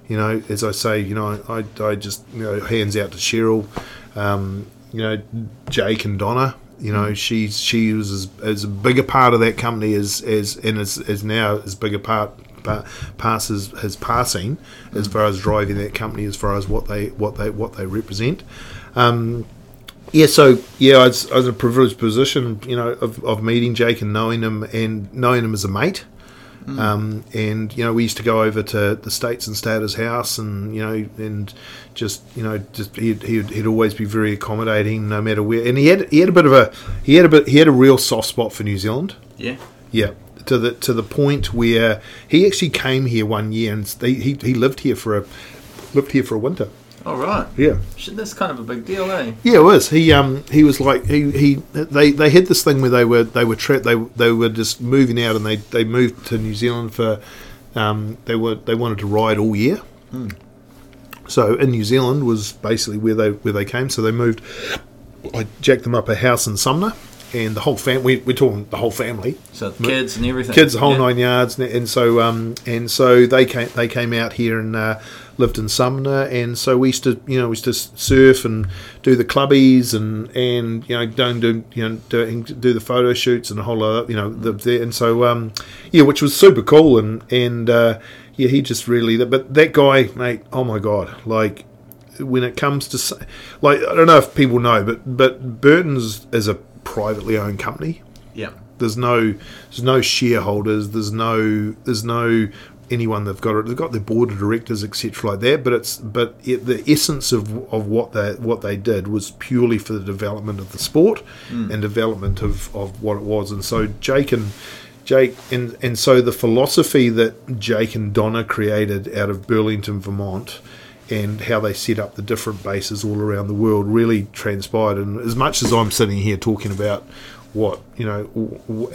You know, as I say, you know, I, I just you know hands out to Cheryl. Um, you know, Jake and Donna. You know, she's she was as, as big a part of that company as as and is, is now as big a part pa- passes his passing as far as driving that company as far as what they what they what they represent. Um, yeah, so yeah, I was, I was in a privileged position, you know, of, of meeting Jake and knowing him and knowing him as a mate. Um, and you know, we used to go over to the states and stay at his house, and you know, and just you know, just he'd, he'd, he'd always be very accommodating, no matter where. And he had he had a bit of a he had a bit he had a real soft spot for New Zealand. Yeah. Yeah, to the to the point where he actually came here one year and they, he he lived here for a lived here for a winter. All right. Yeah. Shit, that's kind of a big deal, eh? Yeah, it was. He um he was like he, he they, they had this thing where they were they were tra- they they were just moving out and they, they moved to New Zealand for um they were they wanted to ride all year. So in New Zealand was basically where they where they came. So they moved. I jacked them up a house in Sumner, and the whole family. We, we're talking the whole family So kids and everything. kids the whole Yeah. nine yards and, and so um and so they came they came out here and uh, lived in Sumner and so we used to you know we used to surf and do the clubbies and and you know don't do you know do, do the photo shoots and a whole lot of, you know the, the and so um yeah which was super cool and and uh, yeah he just really but that guy mate oh my god like when it comes to like I don't know if people know but but Burton's is a privately owned company Yeah. there's no there's no shareholders. There's no there's no anyone they've got. They've got their board of directors, etc. like that. But it's but it, the essence of of what they what they did was purely for the development of the sport hmm. and development of of what it was. And so Jake and Jake and and so the philosophy that Jake and Donna created out of Burlington, Vermont. And how they set up the different bases all around the world really transpired. And as much as I'm sitting here talking about what you know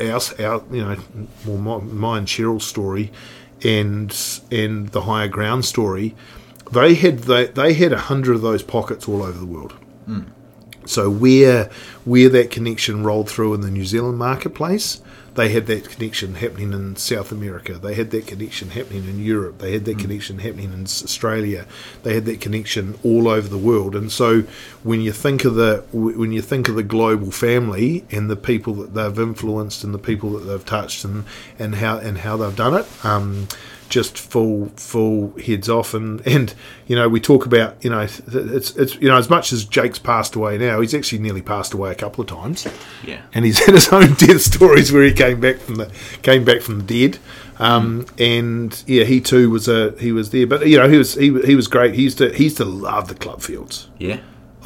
our, our you know well my, my and Cheryl's story and and the higher ground story they had they, they had a hundred of those pockets all over the world. Hmm. So where where that connection rolled through in the New Zealand marketplace, they had that connection happening in South America. They had that connection happening in Europe. They had that connection happening in Australia. They had that connection all over the world. And so when you think of the when you think of the global family and the people that they've influenced and the people that they've touched and and how and how they've done it. Um, just full full heads off and and you know we talk about you know it's it's you know as much as Jake's passed away now he's actually nearly passed away a couple of times Yeah. and he's had his own death stories where he came back from the came back from the dead um, and yeah he too was a he was there but you know he was he, he was great he used to he used to love the club fields Yeah.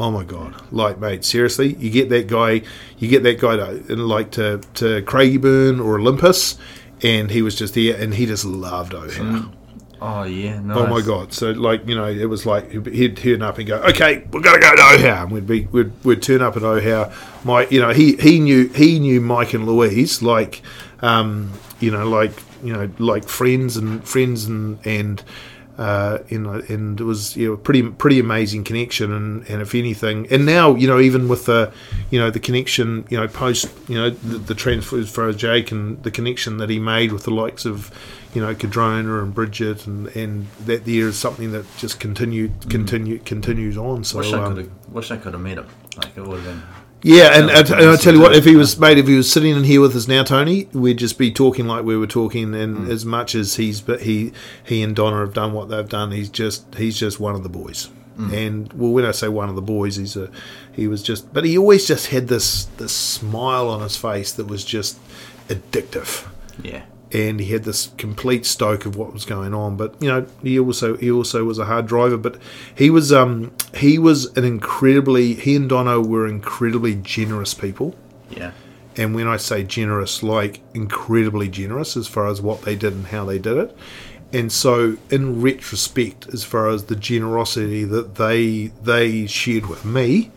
Oh my god! Like, mate, seriously, you get that guy, you get that guy to like to to Craigieburn or Olympus, and he was just there, and he just loved Ohau. Oh yeah. Nice. Oh my god! So like, you know, it was like he'd turn up and go, "Okay, we're gonna go to Ohau," and we'd be we'd, we'd turn up at Ohau. My, you know, he he knew he knew Mike and Louise like, um, you know, like you know, like friends and friends and and uh, know, and it was you know pretty pretty amazing connection. And, and if anything, and now you know even with the you know the connection you know post you know the, the transfer for Jake and the connection that he made with the likes of you know Cardrona and Bridget and and that there is something that just continued continue continues on. So Wish I um, could have. Wish I could have met him. Like it would have been. Yeah, and, and, and I tell you what, if he was mate, if he was sitting in here with us now, Tony, we'd just be talking like we were talking. And as much as he's, but he he and Donna have done what they've done, he's just he's just one of the boys. And well, when I say one of the boys, he's a he was just, but he always just had this this smile on his face that was just addictive Yeah. And he had this complete stoke of what was going on. But you know, he also he also was a hard driver. But he was um he was an incredibly he and Donna were incredibly generous people. Yeah. And when I say generous, like incredibly generous as far as what they did and how they did it. And so, in retrospect, as far as the generosity that they they shared with me,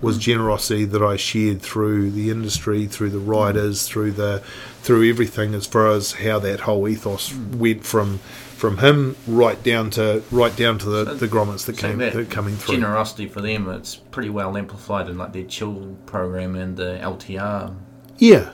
was generosity that I shared through the industry, through the riders, through the through everything, as far as how that whole ethos went from from him right down to right down to the, the grommets that So came that that coming through. generosity for them, it's pretty well amplified in like their chill program and the LTR yeah,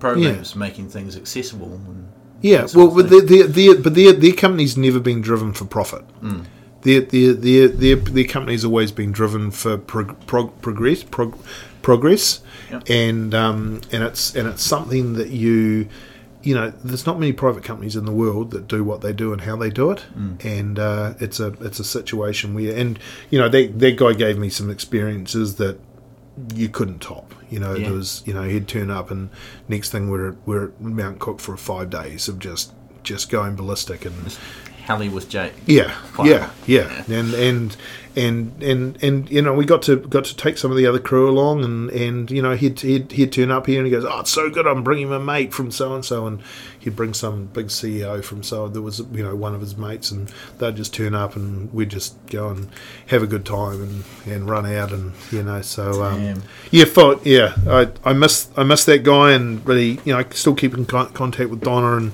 programs, making things accessible. And Yeah, well, but their, their, their, but their, their company's never been driven for profit. Mm. Their, their, their, their, their company's always been driven for prog- prog- progress, prog- progress, Yep. and um, and it's and it's something that you, you know, there's not many private companies in the world that do what they do and how they do it, and uh, it's a it's a situation where, and you know, that that guy gave me some experiences that you couldn't top. You know, Yeah. there was you know he'd turn up and next thing we're we're at Mount Cook for five days of just just going ballistic and Heli with Jake. yeah Wow. yeah yeah and and and and and you know we got to got to take some of the other crew along and and you know he'd he'd, he'd turn up here and he goes oh it's so good I'm bringing my mate from so and so and he'd bring some big CEO from so there was you know one of his mates and they'd just turn up and we'd just go and have a good time and and run out and you know so um, yeah, for, yeah, I I miss I miss that guy, and really, you know, I still keep in con- contact with Donna and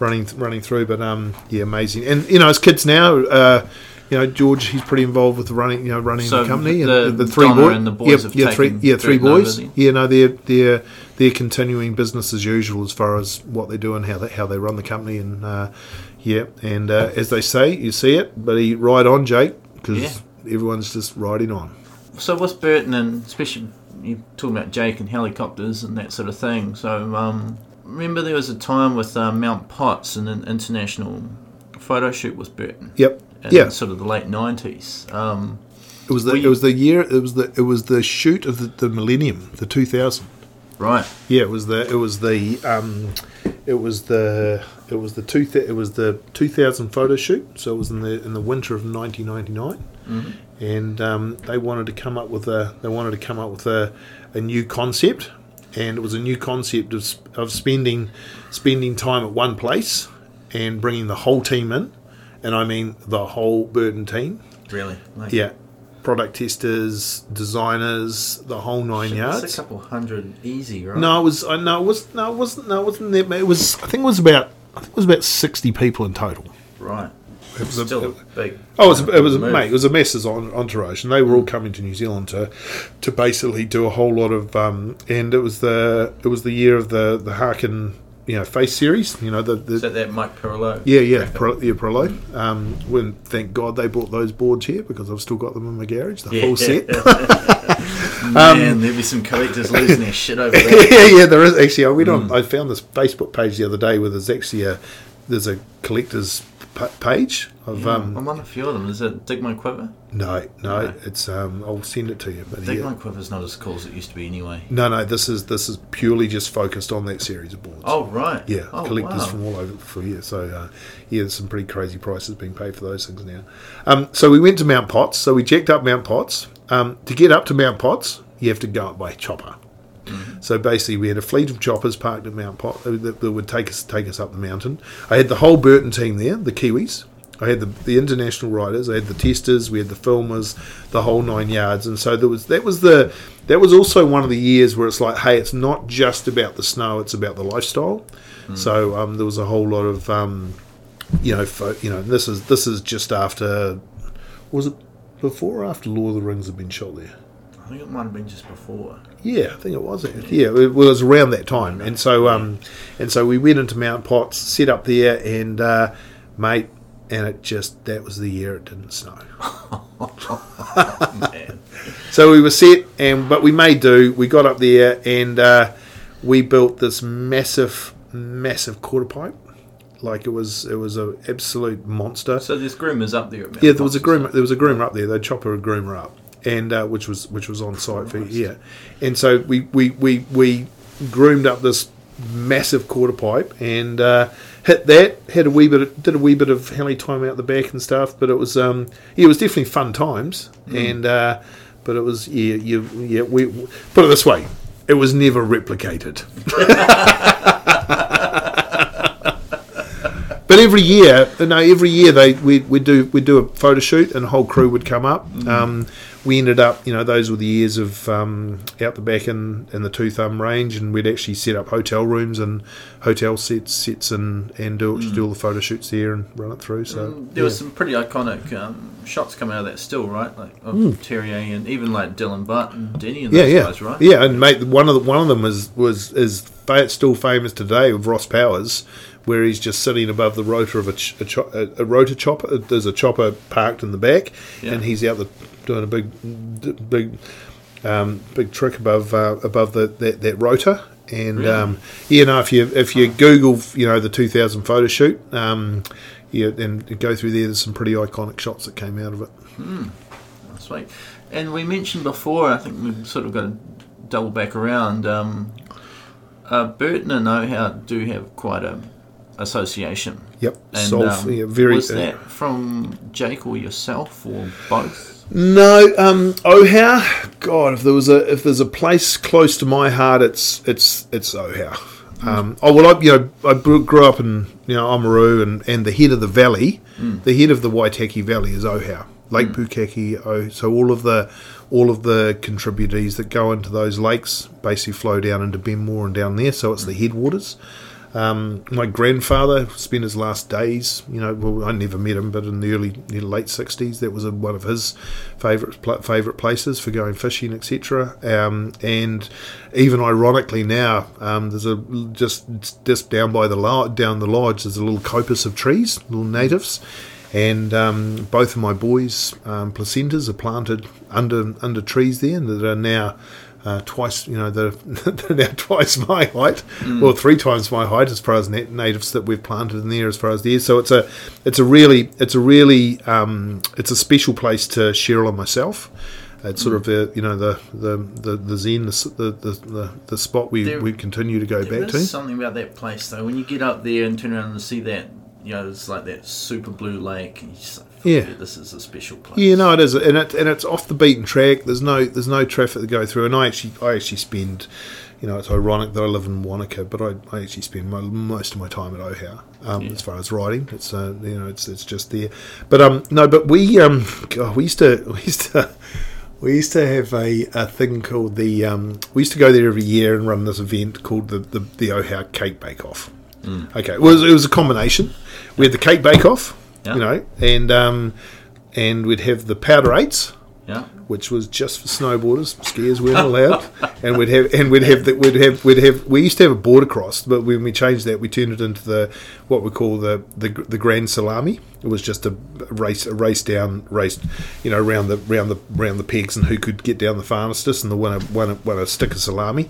running running through. But um, yeah, amazing. And you know, as kids now, uh, you know, George, he's pretty involved with the running, you know, running So the company the- and the, the three boys. and the boys yeah, have yeah, three, yeah, three Burton over boys. Yeah, no, they're they're they're continuing business as usual as far as what they do and how they how they run the company. And uh, yeah, and uh, as they say, you see it, but he ride on, Jake, because Yeah. everyone's just riding on. So what's Burton and especially You're talking about Jake and helicopters and that sort of thing. So um, remember there was a time with uh, Mount Potts and an international photo shoot with Burton. Yep. In Yeah. sort of the late nineties. Um, It was the We- it was the year it was the it was the shoot of the, the millennium, the two thousand. right. Yeah, it was the it was the um, it was the it was the two th- it was the two thousand photo shoot. So it was in the in the winter of nineteen ninety nine, and um, they wanted to come up with a they wanted to come up with a, a new concept, and it was a new concept of of spending spending time at one place and bringing the whole team in, and I mean the whole Burton team. Really. Like, Yeah, product testers, designers, the whole nine Shit, yards. That's a couple hundred easy, right? No, it was. I no, it was. No, it wasn't. No, it wasn't that. It was. I think it was about. I think it was about sixty people in total. Right. It was a- Still a big. Oh, it was, it was move. mate. It was a Messrs en- entourage, and they were all coming to New Zealand to, to basically do a whole lot of. Um, and it was the it was the year of the the Harkin you know face series. You know the, the Is that Mike Perillo? yeah yeah pro, yeah Prolo. Um, when thank God they bought those boards here because I've still got them in my garage, the whole set. Man, there'd be some collectors losing their shit over that. yeah, yeah, there is actually. I went Mm. on. I found this Facebook page the other day where there's actually a there's a collector's pa- page of um. I'm on a few of them. Is it Dig My Quiver? No, no, No. it's um. I'll send it to you. But Dig yeah. My Quiver's not as cool as it used to be anyway. No, no, this is this is purely just focused on that series of boards. Oh, right. yeah, Oh, collectors wow. from all over for here. So uh, yeah, there's some pretty crazy prices being paid for those things now. Um, so we went to Mount Potts. So we checked up Mount Potts. Um, to get up to Mount Potts, you have to go up by chopper. Mm-hmm. So basically, we had a fleet of choppers parked at Mount Pot that, that would take us take us up the mountain. I had the whole Burton team there, the Kiwis. I had the, the international riders. I had the testers. We had the filmers, the whole nine yards. And so there was that was the that was also one of the years where it's like, hey, it's not just about the snow; it's about the lifestyle. So um, there was a whole lot of um, you know, you know, this is this is just after was it before or after Lord of the Rings had been shot there? I think it might have been just before. Yeah, I think it was. Yeah, it was around that time, and so um, and so we went into Mount Potts, set up there, and uh, mate, and it just that was the year it didn't snow. Man. So we were set, and but we made do. We got up there, and uh, we built this massive, massive quarter pipe. Like it was, it was an absolute monster. So there's groomers up there. At Mount Yeah, there was a groomer. There was a groomer up there. They'd chop a groomer up, and uh, which was which was on site for yeah. And so we we, we we groomed up this massive quarter pipe and uh, hit that. Had a wee bit, of, did a wee bit of heli time out the back and stuff. But it was um yeah, it was definitely fun times. And uh, but it was yeah you yeah we put it this way, it was never replicated. But every year, no, every year they we we do we do a photo shoot and a whole crew would come up. Um, we ended up, you know, those were the years of um, out the back in, in the Two Thumb range, and we'd actually set up hotel rooms and hotel sets sets and and do do all the photo shoots there and run it through. So Mm. There was some pretty iconic um, shots coming out of that still, right? Like of Terrier and even like Dylan Butt and Denny and yeah, those yeah, guys, right? yeah. And mate, one of the, one of them was was is fa- still famous today of Ross Powers, where he's just sitting above the rotor of a, ch- a, cho- a, a rotor chopper. There's a chopper parked in the back, Yeah. and he's out the, doing a big big um, big trick above uh, above the that, that rotor. And Really? um, you know, if you if you Google, you know, the 2000 photo shoot, um, yeah, and go through there, there's some pretty iconic shots that came out of it. Sweet. And we mentioned before, I think we've sort of got to double back around. Um, uh, Burton and Ohau do have quite a association. Yep, And Solve, um, yeah, very. was uh, that from Jake or yourself or both? No, um, Ohau. God, if there was a if there's a place close to my heart, it's it's it's Ohau. Um, oh well, I you know I grew up in you know Oamaru and, and the head of the valley, the head of the Waitaki Valley is Ohau, Lake Pukaki. Oh, so all of the all of the contributors that go into those lakes basically flow down into Benmore and down there. So it's the headwaters. Um, my grandfather spent his last days, you know, well, I never met him, but in the early, you know, late sixties, that was a, one of his favourite pl- favourite places for going fishing, etc. Um, and even ironically now, um, there's a just just down by the down the lodge, there's a little coppice of trees, little natives. And um, both of my boys' um, placentas are planted under under trees there, that are now uh, twice, you know, they're, they're now twice my height, or three times my height as far as nat- natives that we've planted in there as far as there. So it's a, it's a really, it's a really, um, it's a special place to Cheryl and myself. It's sort of the, you know, the the the, the zen, the, the, the, the, spot we, There- we continue to go There back is to. something about that place though. When you get up there and turn around and see that, you know, it's like that super blue lake. And you just like, Yeah. this is a special place. Yeah, no, it is, and it and it's off the beaten track. There's no there's no traffic to go through, and I actually I actually spend, you know, it's ironic that I live in Wanaka, but I, I actually spend my, most of my time at Ohau um, Yeah. as far as riding. It's uh, you know, it's it's just there. But um, no, but we um, God, we used to we used to. We used to have a, a thing called the. Um, we used to go there every year and run this event called the the, the Ohau Cake Bake Off. Okay, it was it was a combination. We had the cake bake off, Yeah. you know, and um, and we'd have the powder eights, Yeah. which was just for snowboarders. Skiers weren't allowed, and we'd have and we'd have the, we'd have we'd have we used to have a border cross, but when we changed that, we turned it into the what we call the the, the grand salami. It was just a race a race down race, you know, round the round the round the pegs and who could get down the fastest, and the winner won a, won a stick of salami.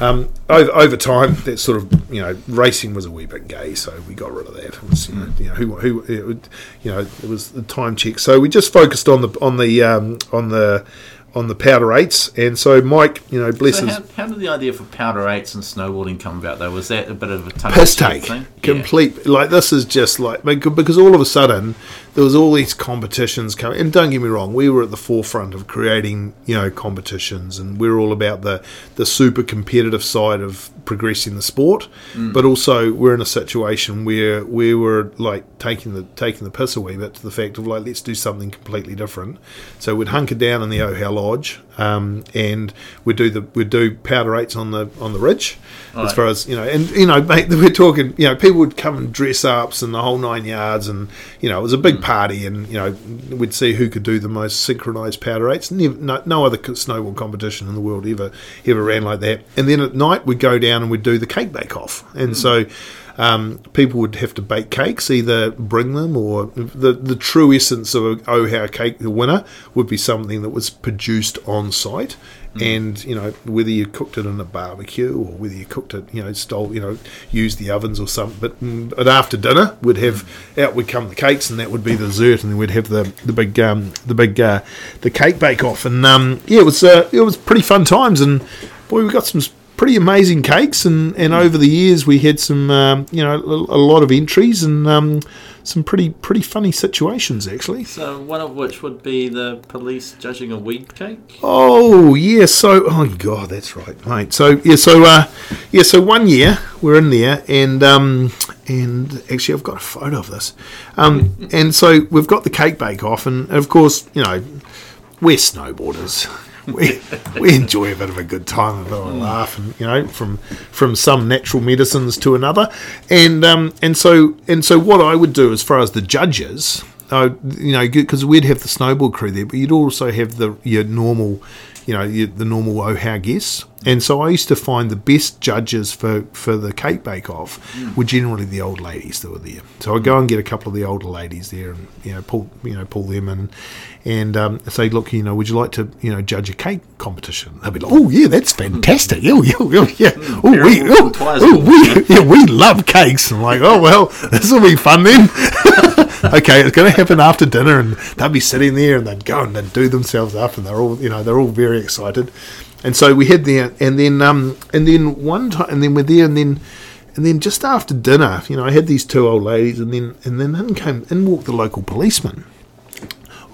Um, over, over time, that sort of you know racing was a wee bit gay, so we got rid of that. It was, you, know, you know who who it would, you know it was the time check. So we just focused on the on the um, on the on the powder eights, and so Mike, you know, blesses. So how, how did the idea for powder eights and snowboarding come about? Though was that a bit of a tongue piss take, thing? Yeah. complete. Like this is just like because all of a sudden there was all these competitions coming. And don't get me wrong, we were at the forefront of creating you know competitions, and we are all about the the super competitive side of progressing the sport. But also we're in a situation where we were like taking the taking the piss a wee bit to the fact of like let's do something completely different. So we'd hunker down in the Ohau Lodge, um, and we'd do the we'd do powder eights on the on the ridge. As Right. far as you know, and you know, mate, we're talking. You know, people would come and dress ups and the whole nine yards, and you know, it was a big party, and you know, we'd see who could do the most synchronized powder eights. Never, no, no other snowball competition in the world ever ever ran like that. And then at night we'd go down and we'd do the cake bake off, and so. Um, people would have to bake cakes, either bring them or the the true essence of a Ohau cake, the winner, would be something that was produced on site. And you know whether you cooked it in a barbecue or whether you cooked it, you know, stole, you know, used the ovens or something. But, mm, but after dinner, we'd have out would come the cakes, and that would be the dessert, and then we'd have the the big um, the big uh, the cake bake off. And um, yeah, it was uh, it was pretty fun times, and boy, we got some pretty amazing cakes, and, and over the years we had some um, you know a, a lot of entries and um, some pretty pretty funny situations actually. So one of which would be the police judging a weed cake. Oh yeah, so oh god, that's right, mate. So yeah, so uh, yeah, so one year we're in there, and um, and actually I've got a photo of this, um, and so we've got the cake bake off, and of course you know we're snowboarders. We, we enjoy a bit of a good time, a bit of a laugh, and you know, from from some natural medicines to another, and um, and so and so what I would do as far as the judges, uh, you know, because we'd have the snowboard crew there, but you'd also have the your normal, you know, your, the normal Ohau guests. And so I used to find the best judges for, for the cake bake off were generally the old ladies that were there. So I'd go and get a couple of the older ladies there and you know pull you know pull them in and um, say, look, you know, would you like to you know judge a cake competition? They'd be like, oh yeah, that's fantastic. Oh yeah, oh, yeah. Oh we oh, oh, we yeah, we love cakes. I'm like, oh well, this will be fun then. okay, it's going to happen after dinner, and they'd be sitting there, and they'd go and they'd do themselves up, and they're all, you know, they're all very excited. And so we had there, and then, um, and then one time, and then we're there, and then, and then just after dinner, you know, I had these two old ladies, and then, and then in came, in walked the local policeman.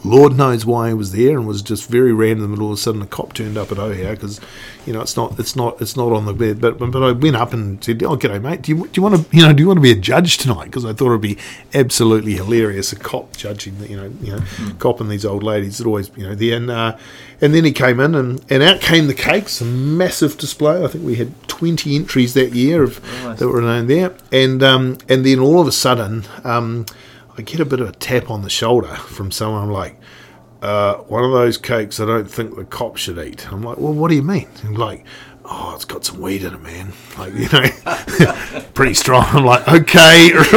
Lord knows why he was there, and was just very random. And all of a sudden, a cop turned up at Ohau because, you know, it's not, it's not, it's not on the bed. But, but I went up and said, "Oh, g'day, mate. Do you, do you want to, you know, do you want to be a judge tonight?" Because I thought it'd be absolutely hilarious a cop judging, you know, you know, cop and these old ladies that always, you know, there. And uh, and then he came in, and, and out came the cakes, a massive display. I think we had twenty entries that year of Nice. that were known there. And um, and then all of a sudden. Um, I get a bit of a tap on the shoulder from someone like, uh, one of those cakes I don't think the cop should eat. I'm like, well, what do you mean? And like, oh, it's got some weed in it, man. Like, you know, pretty strong. I'm like, okay,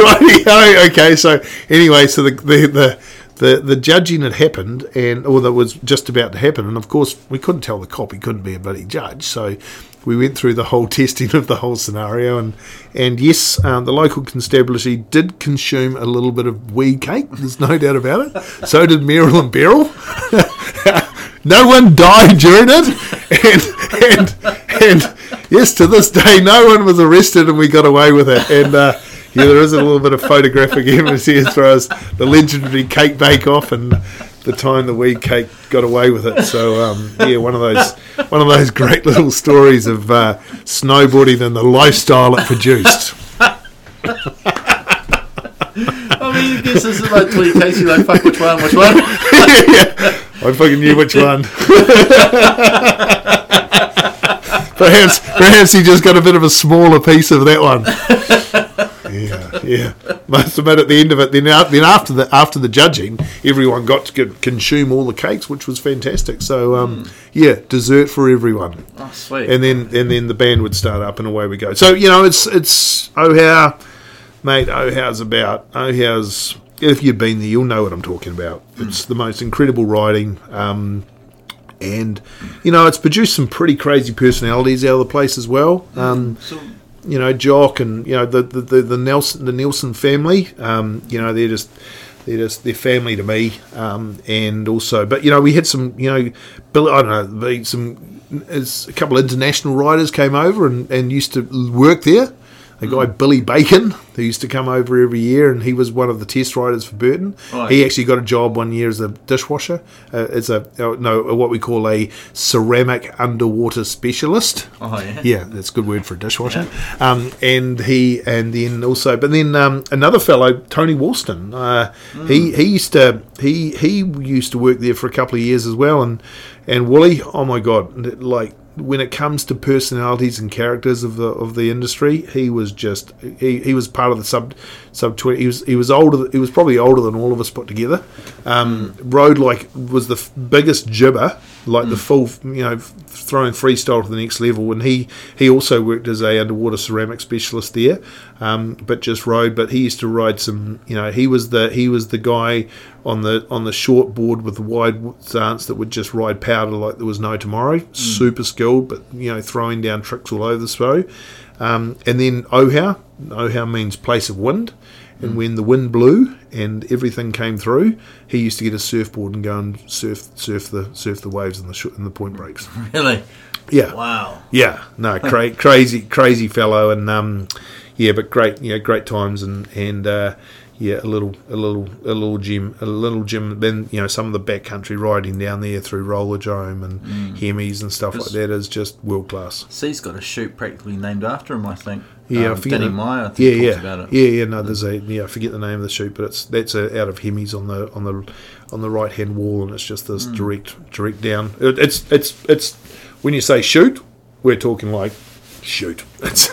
right, okay. So anyway, so the the the. The, the judging had happened, and or that was just about to happen, and of course we couldn't tell the cop he couldn't be a bloody judge. So we went through the whole testing of the whole scenario, and and yes, um, the local constabulary did consume a little bit of weed cake. There's no doubt about it. So did Merrill and Beryl. no one died during it, and and and yes, to this day, no one was arrested, and we got away with it. And uh, yeah, there is a little bit of photographic evidence here as the legendary cake bake off and the time the weed cake got away with it. So um, yeah, one of those one of those great little stories of uh, snowboarding and the lifestyle it produced. I mean, guess this is like Tweet Casey, like, fuck, which one, which one? yeah, I fucking knew which one. perhaps, perhaps he just got a bit of a smaller piece of that one. Yeah, yeah. Must admit, at the end of it, then, then after the after the judging, everyone got to consume all the cakes, which was fantastic. So, um, yeah, dessert for everyone, Oh, sweet. and then and then the band would start up, and away we go. So, you know, it's it's oh how, mate, oh how's about oh how's. If you've been there, you'll know what I'm talking about. It's the most incredible riding. Um, and you know it's produced some pretty crazy personalities out of the place as well. Um, so, you know, Jock and you know the the, the, the Nelson the Nelson family. Um, you know, they're just they're just they're family to me. Um, and also, but you know, we had some you know, Bill, I don't know, some a couple of international riders came over and, and used to work there. A guy Billy Bacon who used to come over every year, and he was one of the test riders for Burton. He actually got a job one year as a dishwasher, uh, as a uh, no, what we call a ceramic underwater specialist. oh, yeah. Yeah, that's a good word for a dishwasher. Um, and he, and then also, but then um, another fellow, Tony Woolston. Uh, He he used to he he used to work there for a couple of years as well. And and Wooly, oh my god, like when it comes to personalities and characters of the of the industry, he was just he, he was part of the sub sub twenty. He was he was older. He was probably older than all of us put together. Um, Rode like was the f- biggest jibber, like the full you know f- throwing freestyle to the next level. And he he also worked as a underwater ceramic specialist there, um, but just rode. But he used to ride some. You know, he was the he was the guy on the on the short board with the wide stance that would just ride powder like there was no tomorrow. Super skilled, but you know throwing down tricks all over the show. Um, and then Ohau, Ohau means place of wind. And when the wind blew and everything came through, he used to get a surfboard and go and surf surf the surf the waves and the sh- and the point breaks. Really? Yeah, Wow. yeah, no, cra- crazy, crazy fellow, and um, yeah, but great, yeah, great times, and and uh, yeah, a little, a little, a little gym, a little gym. Then you know some of the backcountry riding down there through Roller Dome and Hemis and stuff like that is just world class. C's got a shoot practically named after him, I think. Yeah, I um, forget Danny the- Meyer, I think, Yeah, yeah, about it. yeah, yeah. No, there's a yeah. I forget the name of the shoot, but it's that's uh out of Hemis on the on the on the right hand wall, and it's just this Hmm. direct direct down. It, it's it's it's when you say shoot, we're talking like shoot. It's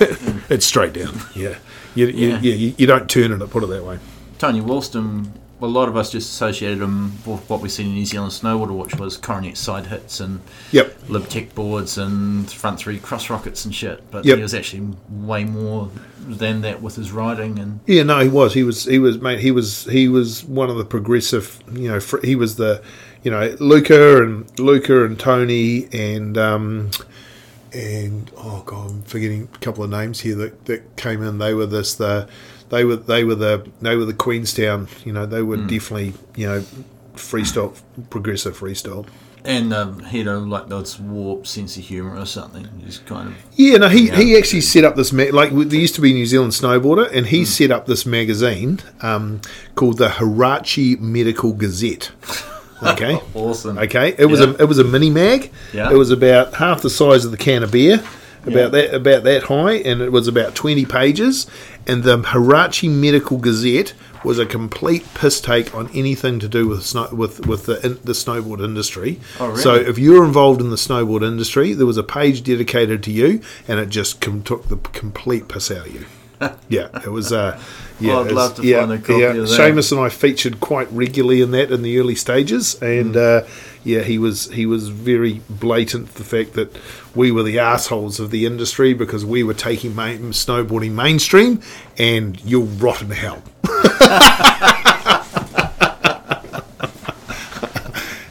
it's straight down. Yeah, you, you, Yeah. yeah. You, you don't turn it. Put it that way. Tony Woolston, well, a lot of us just associated him with what we've seen in New Zealand snowboarder, which was coronet side hits and Yep. lib tech boards and front three cross rockets and shit. But Yep. he was actually way more than that with his riding and Yeah, no, he was. He was. He was. Mate, he was. He was one of the progressive. You know, fr- he was the. You know, Luca and Luca and Tony and um, and oh god, I'm forgetting a couple of names here that, that came in. They were this. The they were they were the they were the Queenstown. You know, they were definitely you know freestyle progressive freestyle. and um, he had a like this warped sense of humour or something. He's kind of Yeah, no, he, he actually set up this ma- like there used to be a New Zealand snowboarder, and he set up this magazine um, called the Hirachi Medical Gazette. Okay, awesome. okay, it was Yeah. a it was a mini mag. Yeah. it was about half the size of the can of beer, about Yeah. that about that high, and it was about twenty pages. And the Harachi Medical Gazette was a complete piss take on anything to do with snow, with with the in, the snowboard industry. Oh, really? So if you were involved in the snowboard industry, there was a page dedicated to you, and it just com- took the complete piss out of you. yeah, it was. Uh, yeah, Oh, I'd love to yeah, find a copy yeah. of that. Seamus and I featured quite regularly in that in the early stages, and Mm. uh, yeah, he was he was very blatant the fact that we were the assholes of the industry because we were taking main, snowboarding mainstream, and you'll rot in hell.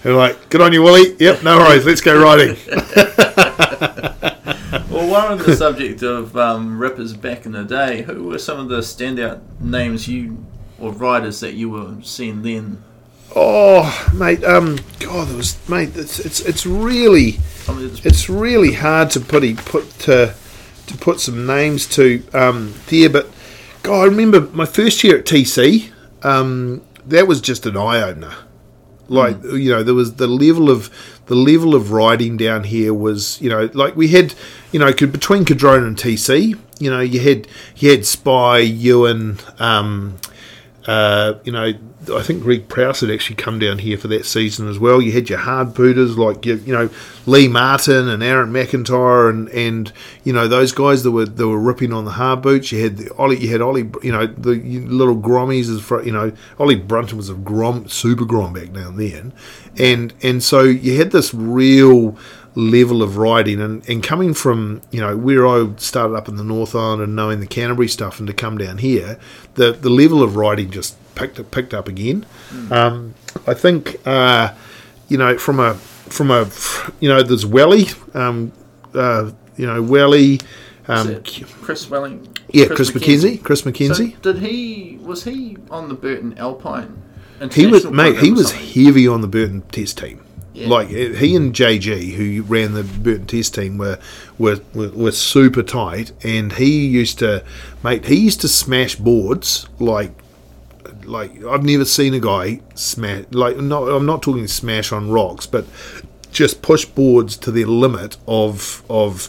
and like, good on you, Willie. Yep, no worries. Let's go riding. Well, while on the subject of um, rippers back in the day, who were some of the standout names you or riders that you were seeing then? Oh, mate. Um, God, there was mate. It's it's it's really it's- really hard to put put to to put some names to um, there. But God, I remember my first year at TC. Um, that was just an eye opener. Like you know, there was the level of the level of riding down here was you know like we had you know could, between Cardrona and TC. You know, you had you had Spy, Ewan, um, uh, you know, I think Greg Prowse had actually come down here for that season as well. You had your hard booters like you, know Lee Martin and Aaron McIntyre and, and you know those guys that were that were ripping on the hard boots. You had the Ollie, you had Ollie, you know the little Grommies as you know Ollie Brunton was a Grom super Grom back down then, and and so you had this real level of riding and, and coming from you know where I started up in the North Island and knowing the Canterbury stuff and to come down here the the level of riding just picked up, picked up again um, I think uh, you know from a from a you know there's Welly um, uh, you know Welly um, Chris Welling. yeah Chris, McKenzie Chris McKenzie So did he was he on the Burton Alpine? He was mate. He was something? heavy on the Burton Test team. Yeah. Like eh, he and JG, who ran the Burton Test team, were, were were were super tight. And he used to, mate. He used to smash boards like like I've never seen a guy smash like not. I'm not talking smash on rocks, but just push boards to the limit of of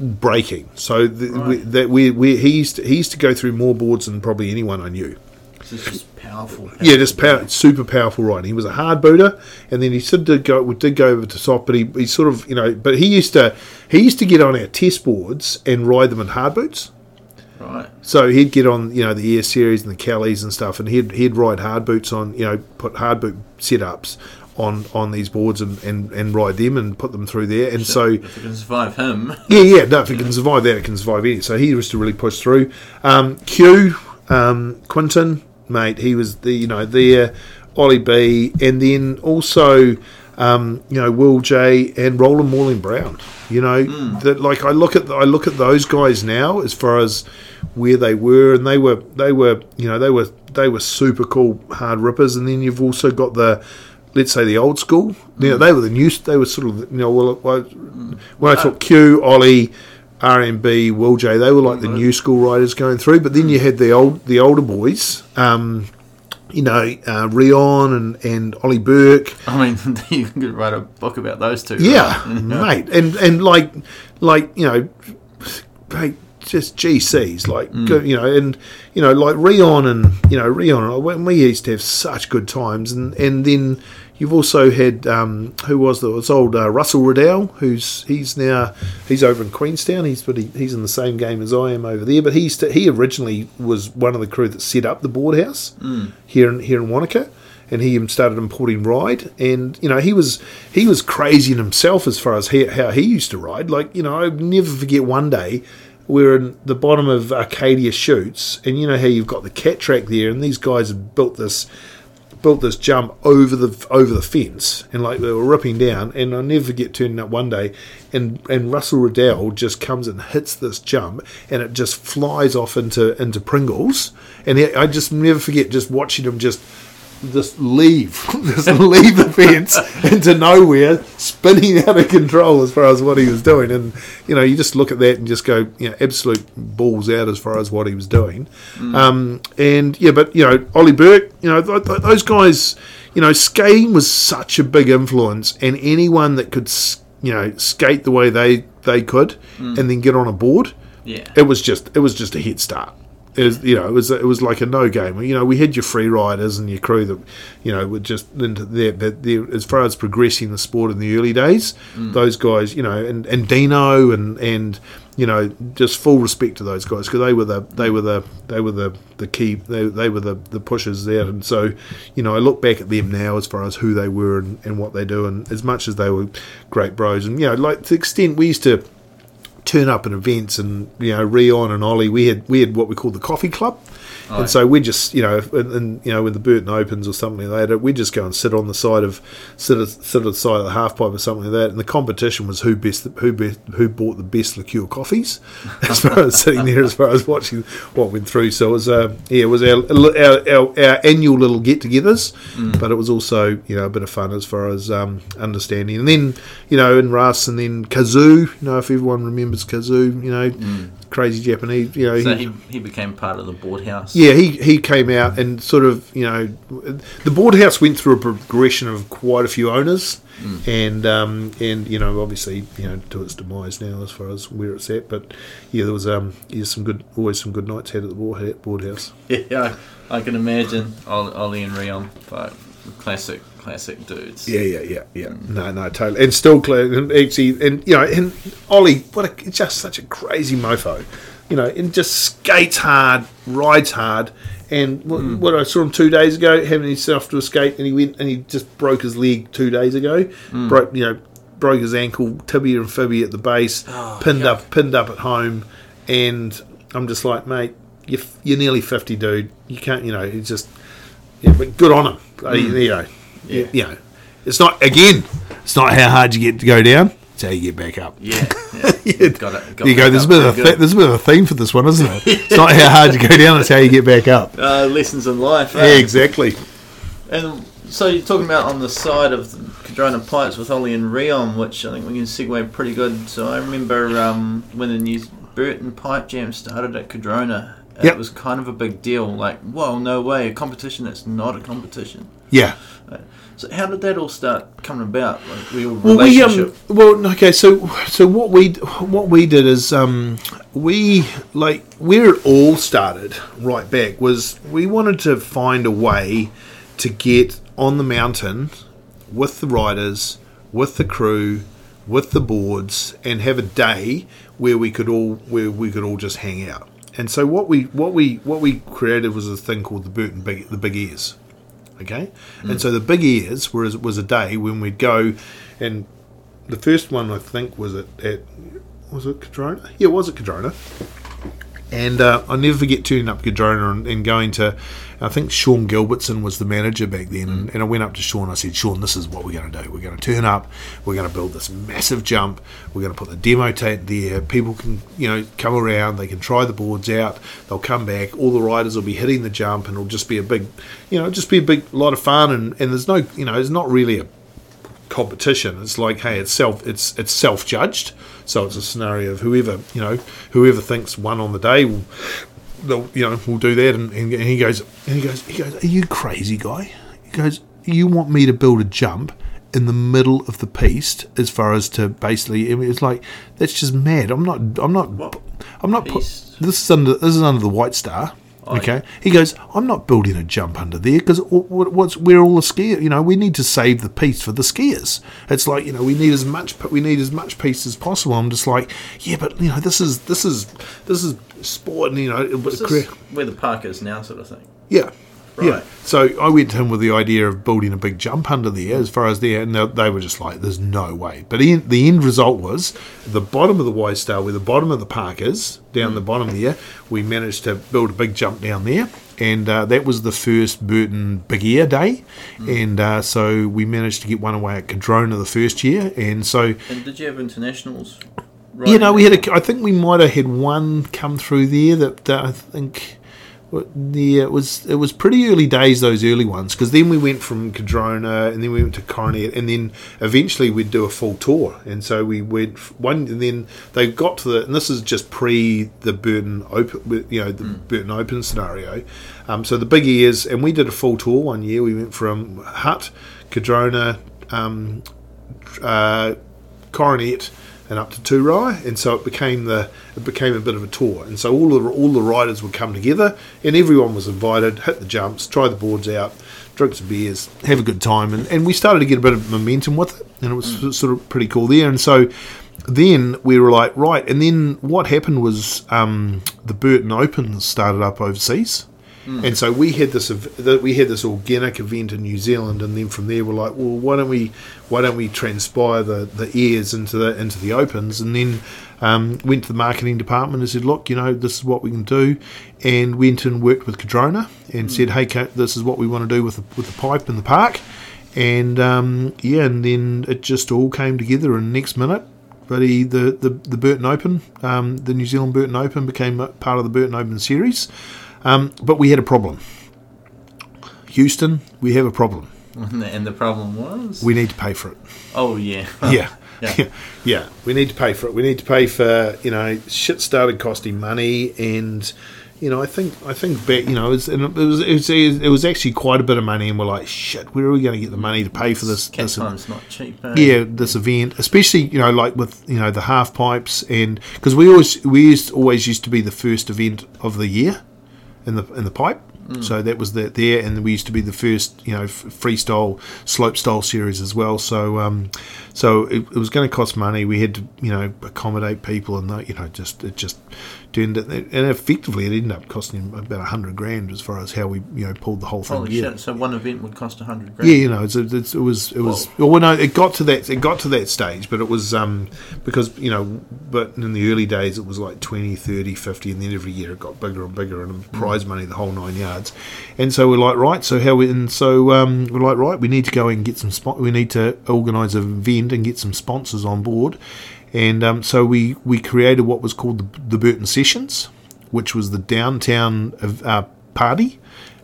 breaking. So the, we, that we, we he used to, he used to go through more boards than probably anyone I knew. Just powerful. Yeah, just power, super powerful riding. He was a hard booter, and then he sort of did go did go over to soft, but he, he sort of you know, but he used to he used to get on our test boards and ride them in hard boots. Right. So he'd get on you know the Air Series and the Kellys and stuff, and he'd he'd ride hard boots on you know put hard boot setups on on these boards and, and, and ride them and put them through there. And so if you can survive him, yeah, yeah, no, if it can survive that, it can survive any. So he was to really push through. Um, Q, um, Quinton, mate, he was the you know there. Uh, Ollie B, and then also um, you know Will J and Roland Morling Brown. You know hmm. that like I look at I look at those guys now as far as where they were, and they were they were you know they were they were super cool hard rippers, and then you've also got the let's say the old school. You know, hmm. they were the new. They were sort of you know well, well, hmm. when I talk Q, Ollie, RMB, Will J, they were like the new school writers going through. But then you had the old the older boys. Um, you know, uh, Rion and, and Ollie Burke. I mean, you could write a book about those two. Yeah, right? mate, and and like like you know, like just GCs, like go- you know, and you know, like Rion and you know Rion. When we used to have such good times, and and then you've also had um, who was the it's old uh, Russell Riddell, who's he's now he's over in Queenstown. He's but he, he's in the same game as I am over there. But he's he originally was one of the crew that set up the board house here in here in Wanaka and he started importing ride and you know he was he was crazy in himself as far as he, how he used to ride like you know i never forget one day we're in the bottom of arcadia shoots and you know how you've got the cat track there and these guys had built this built this jump over the over the fence and like they were ripping down and I'll never forget turning up one day and and Russell Riddell just comes and hits this jump and it just flies off into into Pringles and I just never forget just watching him just just leave, just leave the fence into nowhere, spinning out of control as far as what he was doing. And you know, you just look at that and just go, you know, absolute balls out as far as what he was doing. Um, and yeah, but you know, Ollie Burke, you know, th- th- those guys, you know, skating was such a big influence, and anyone that could, you know, skate the way they they could, and then get on a board, Yeah. it was just it was just a head start. It was, you know, it was it was like a no game. You know, we had your free riders and your crew that, you know, were just into there. But there, as far as progressing the sport in the early days, mm. those guys, you know, and, and Dino and and you know, just full respect to those guys because they were the they were the they were the the key they, they were the the pushers there. And so, you know, I look back at them now as far as who they were and, and what they do, and as much as they were great bros, and you know, like to the extent we used to turn up at events and you know Rion and Ollie we had we had what we call the coffee club and so we just you know and, and you know when the Burton opens or something like that we just go and sit on the side of sit at, sit at the side of the half pipe or something like that. And the competition was who best who best who bought the best liqueur coffees as far as sitting there as far as watching what went through. So it was uh, yeah it was our our, our, our annual little get-togethers but it was also you know a bit of fun as far as um, understanding. And then you know in Russ and then Kazoo you know if everyone remembers Kazoo you know crazy Japanese you know So he- he, he became part of the board house. Yeah, he, he came out and sort of, you know, the board house went through a progression of quite a few owners, and um, and you know, obviously, you know, to its demise now as far as where it's at. But yeah, there was um, yeah, some good, always some good nights had at the board, house. Yeah, I, I can imagine Ollie, and Rion, but classic, classic dudes. Yeah, yeah, yeah, yeah. No, no, totally. And still, clear, and actually, and you know, and Ollie, what a, just such a crazy mofo, you know, and just skates hard, rides hard. And what, what I saw him two days ago, having himself to a skate, and he went and he just broke his leg two days ago. Broke, you know, broke his ankle, tibia and fibia at the base, pinned yuck. up, pinned up at home, and I'm just like, mate, you're, you're nearly fifty, dude. You can't, you know, it's just, yeah, but good on him. Uh, You know, Yeah. you know, it's not again. It's not how hard you get to go down. How you get back up. Yeah, yeah. Yeah. Got it. Got you go. There's a bit of a th- there's a bit of a theme for this one, isn't it? It's not how hard you go down. It's how you get back up. uh, lessons in life. Yeah, eh? exactly. And so you're talking about on the side of the Cardrona Pipes with Ollie and Rion, which I think we can segue pretty good. So I remember um, when the New Burton Pipe Jam started at Cardrona. It Yep. was kind of a big deal. Like, whoa, no way, a competition that's not a competition. Yeah. So how did that all start coming about? Like, your Well, we um, well, okay. So, so what we what we did is um, we like where it all started right back was we wanted to find a way to get on the mountain with the riders, with the crew, with the boards, and have a day where we could all where we could all just hang out. And so what we what we what we created was a thing called the Burton Big the Big Airs. Okay, hmm. and so the big airs was was a day when we'd go, and the first one I think was at, at was it Cardrona? Yeah, it was at Cardrona. And uh, I'll never forget turning up Cardrona and, and going to, I think Sean Gilbertson was the manager back then. And, and I went up to Sean. I said, Sean, this is what we're going to do. We're going to turn up. We're going to build this massive jump. We're going to put the demo tent there. People can, you know, come around. They can try the boards out. They'll come back. All the riders will be hitting the jump, and it'll just be a big, you know, just be a big lot of fun. And, and there's no, you know, it's not really a competition. It's like, hey, it's self, it's it's self judged. So it's a scenario of whoever you know, whoever thinks one on the day will, they'll you know, will do that. And, and, he goes, and he goes, he goes, are you crazy guy? He goes, you want me to build a jump? In the middle of the piste as far as to basically, I mean, it's like that's just mad. I'm not, I'm not, I'm not. Put, this is under, this is under the White Star. Okay, he goes, I'm not building a jump under there because what's we're all the skiers. You know, we need to save the piste for the skiers. It's like you know, we need as much, we need as much piste as possible. I'm just like, yeah, but you know, this is this is this is sport. And, you know, where the park is now, sort of thing. yeah. Yeah. So I went to him with the idea of building a big jump under there as far as there, and they, were just like, there's no way. But in, the end result was the bottom of the White Star, where the bottom of the park is, down the bottom there, we managed to build a big jump down there. And uh, that was the first Burton Big Air Day. And uh, so we managed to get one away at Cardrona the first year. And so And did you have internationals? you know, we had a. I think we might have had one come through there that uh, I think. Yeah, it was it was pretty early days those early ones because then we went from Cardrona and then we went to Coronet and then eventually we'd do a full tour. And so we went one and then they got to the and this is just pre the Burton Open you know the Burton Open scenario, um, so the big airs and we did a full tour one year. We went from Hutt Cardrona, um, uh, Coronet and up to Turoa, and so it became the it became a bit of a tour, and so all the all the riders would come together, and everyone was invited, hit the jumps, try the boards out, drink some beers, have a good time, and, and we started to get a bit of momentum with it, and it was sort of pretty cool there, and so then we were like right, and then what happened was um, the Burton Open started up overseas. And so we had this we had this organic event in New Zealand, and then from there we're like, well, why don't we why don't we transpire the, the airs into the into the opens, and then um, went to the marketing department and said, look, you know, this is what we can do, and went and worked with Cardrona and said, hey, this is what we want to do with the, with the pipe in the park, and um, yeah, and then it just all came together, and next minute. But he, the, the, the Burton Open, um, the New Zealand Burton Open became a part of the Burton Open series. Um, but we had a problem. Houston, we have a problem. And the, problem was. We need to pay for it. oh yeah. Yeah. Yeah. yeah. We need to pay for it. We need to pay for, you know, shit started costing money and you know, I think I think back, you know, it was, and it was it was it was actually quite a bit of money, and we're like, shit, where are we going to get the money to pay for this? Cat this time's not cheap. eh? yeah, this event, especially you know, like with you know the half pipes, and because we always we used always used to be the first event of the year in the in the pipe. So that was the, there, and we used to be the first, you know, f- freestyle slope style series as well. So, um, so it, it was going to cost money. We had to, you know, accommodate people, and that, you know, just it just turned it, and effectively it ended up costing him about a hundred grand as far as how we, you know, pulled the whole thing Holy shit! So one event would cost a hundred grand. Yeah, you know, it's, it's, it was it was well, no, it got to that it got to that stage, but it was um because you know, but in the early days it was like 20, 30, 50 and then every year it got bigger and bigger and prize money the whole nine yards. And so we're like, right, so how we and so um we're like, right, we need to go and get some spot we need to organise an event and get some sponsors on board. And um, so we, we created what was called the, the Burton Sessions, which was the downtown uh, party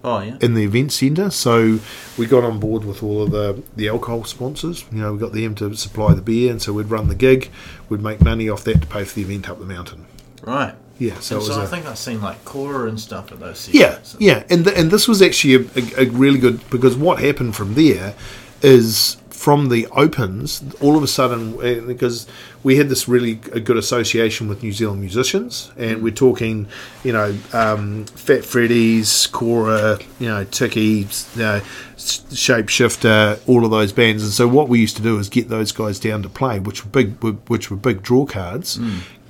Oh yeah. in the event centre. So we got on board with all of the, the alcohol sponsors. You know, we got them to supply the beer, and so we'd run the gig. We'd make money off that to pay for the event up the mountain. Right. Yeah, so And so was I a, think I've seen like Kora and stuff at those. yeah, sessions. yeah, and th- and this was actually a, a, a really good because what happened from there is from the opens, all of a sudden, uh, because we had this really good association with New Zealand musicians, and we're talking, you know, um, Fat Freddy's, Kora, you know, Tiki, you know, Shapeshifter, all of those bands, and so what we used to do is get those guys down to play, which were big, which were big draw cards,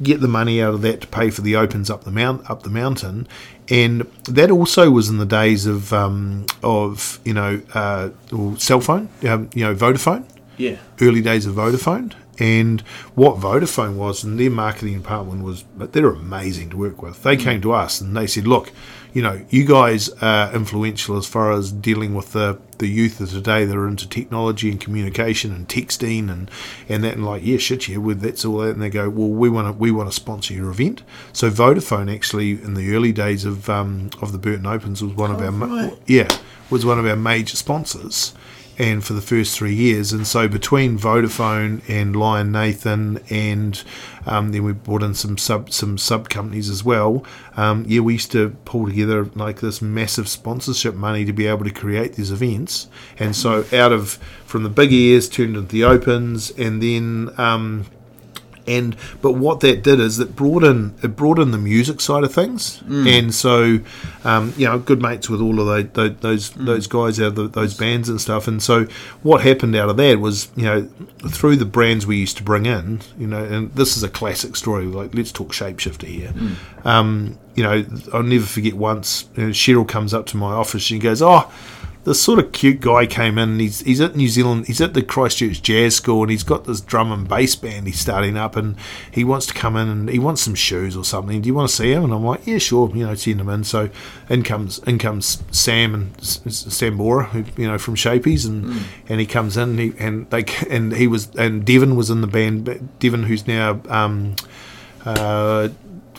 get the money out of that to pay for the opens up the mount, up the mountain, and that also was in the days of um, of you know uh, or cell phone, um, you know, Vodafone Yeah. early days of Vodafone. And what Vodafone was, and their marketing department was, but they're amazing to work with. They came to us and they said, "Look, you know, you guys are influential as far as dealing with the, the youth of today that are into technology and communication and texting and, and that." And like, yeah, shit, yeah, with that's all that. And they go, "Well, we want to we want to sponsor your event." So Vodafone actually, in the early days of um, of the Burton Opens, was one of our right. yeah was one of our major sponsors and for the first three years. And so between Vodafone and Lion Nathan, and um, then we brought in some sub some sub companies as well. Um, yeah, we used to pull together like this massive sponsorship money to be able to create these events. And so out of from the big airs turned into the opens, and then. Um, and but what that did is it brought in it brought in the music side of things, and so um, you know good mates with all of those those, those guys out of the, those bands and stuff. And so what happened out of that was you know through the brands we used to bring in, you know, and this is a classic story. Like let's talk shapeshifter here. Um, you know, I'll never forget once you know, Cheryl comes up to my office and she goes, "Oh." This sort of cute guy came in and he's, he's at New Zealand, he's at the Christchurch Jazz School and he's got this drum and bass band he's starting up and he wants to come in and he wants some shoes or something. Do you want to see him? And I'm like, yeah, sure, you know, send him in. So in comes, in comes Sam and Sam Bora, who, you know, from Shapies and, and he comes in and he, and they, and he was, and Devin was in the band, Devin who's now, um, uh,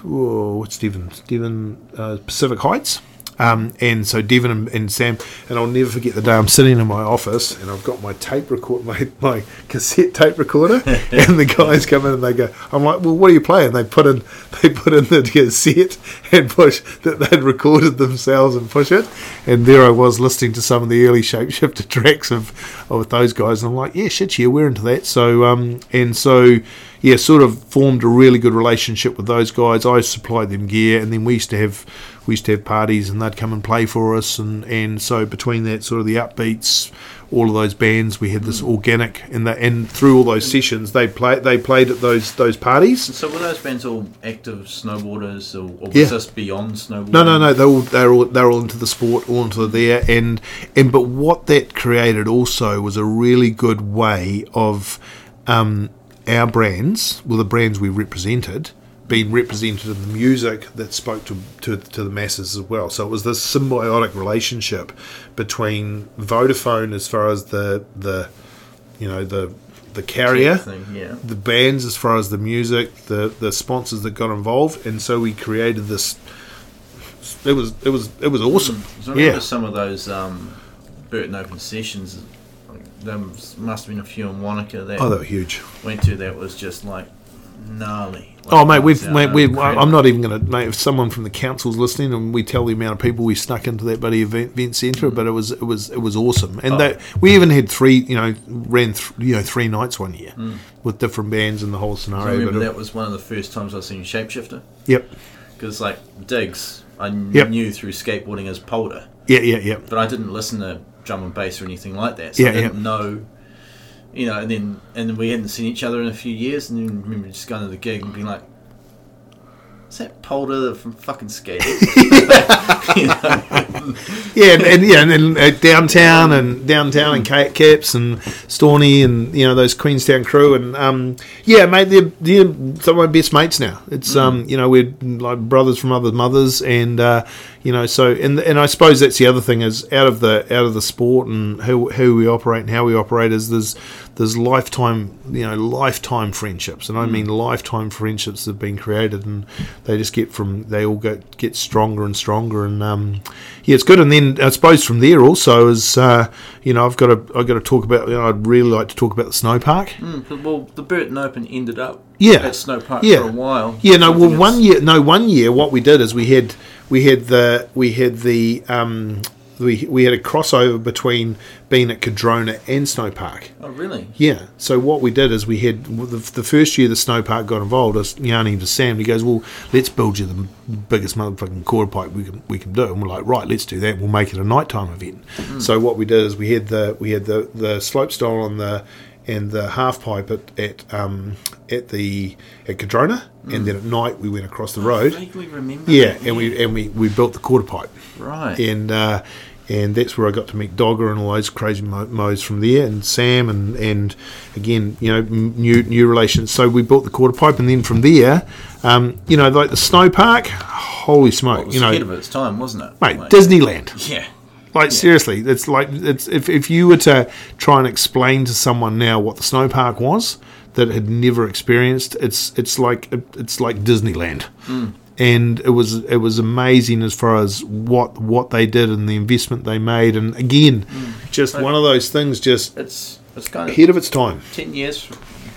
oh, what's Devin? Devin uh, Pacific Heights. Um, and so Devin and, and Sam, and I'll never forget the day I'm sitting in my office and I've got my tape record, my, my cassette tape recorder, and the guys come in and they go, I'm like, well, what are you playing? They put in, they put in the cassette and push that they'd recorded themselves and push it, and there I was listening to some of the early shapeshifter tracks of, of those guys, and I'm like, yeah, shit, yeah, we're into that. So, um, and so yeah, sort of formed a really good relationship with those guys. I supplied them gear, and then we used to have we used to have parties, and they'd come and play for us. And, and so between that, sort of the upbeats, all of those bands, we had this organic, and the, and through all those sessions, they play they played at those those parties. So were those bands all active snowboarders, or, or was Yeah. this beyond snowboarding? No, no, no. They're all they're all they're all into the sport, all into there, and and but what that created also was a really good way of um, our brands, well, the brands we represented, being represented in the music that spoke to, to to the masses as well. So it was this symbiotic relationship between Vodafone as far as the the you know the the carrier Thing, yeah. the bands as far as the music, the the sponsors that got involved, and so we created this. It was it was it was awesome. So I remember Yeah, some of those um, Burton Open sessions. There must have been a few in Wanaka that oh, they were huge. went to that was just like gnarly. Oh mate, we've, mate, we've. I'm not even going to mate. If someone from the council's listening, and we tell the amount of people we snuck into that bloody event, event centre, mm. but it was it was it was awesome, and Oh. that we even had three, you know, ran th- you know three nights one year mm. with different bands and the whole I scenario. remember but it- that was one of the first times I seen Shapeshifter yep, because like Diggs, I Yep. knew through skateboarding as Polder, yeah, yeah, yeah, but I didn't listen to drum and bass or anything like that. So Yeah, I didn't yeah. know, you know. And then and then we hadn't seen each other in a few years, and then I remember just going to the gig and being like. Is that Polder from fucking Skaters? you know? yeah, and, yeah, and then uh, downtown and downtown and Ca- Caps and Stawny and you know those Queenstown crew and um, yeah, mate, they're, they're some of my best mates now. It's um, you know we're like brothers from other mothers and uh, you know so and and I suppose that's the other thing is out of the out of the sport and who who we operate and how we operate is there's there's lifetime you know lifetime friendships and I mean lifetime friendships that have been created and they just get from they all get get stronger and stronger and um, yeah it's good and then I suppose from there also is uh, you know I've got to I've got to talk about you know, I'd really like to talk about the snow park Mm, well, the Burton Open ended up Yeah. at Snow Park Yeah. for a while. Yeah, no. Well, one year, no, one year. What we did is we had we had the we had the um we we had a crossover between being at Cardrona and Snow Park. Oh, really? Yeah. So what we did is we had the, the first year the Snow Park got involved. I was yarning to Sam. He goes, "Well, let's build you the biggest motherfucking quarter pipe we can we can do." And we're like, "Right, let's do that. We'll make it a nighttime event." So what we did is we had the we had the the slope style on the and the half pipe at at um at the at Cadrona, and then at night we went across the I road. vaguely remember. Yeah, that, and we and we we built the quarter pipe right. and uh, and that's where I got to meet Dogger and all those crazy mo- from there, and Sam, and and again, you know, m- new new relations. So we built the quarter pipe, and then from there, um, you know, like the snow park, holy smoke, It was you know, ahead of its time, wasn't it? mate, Like, Disneyland. Yeah. Like seriously, it's like it's if if you were to try and explain to someone now what the snow park was that had never experienced, it's it's like it's like Disneyland, and it was it was amazing as far as what what they did and the investment they made, and again, mm. just one of those things, just It's it's kind of ahead of its time. ten years.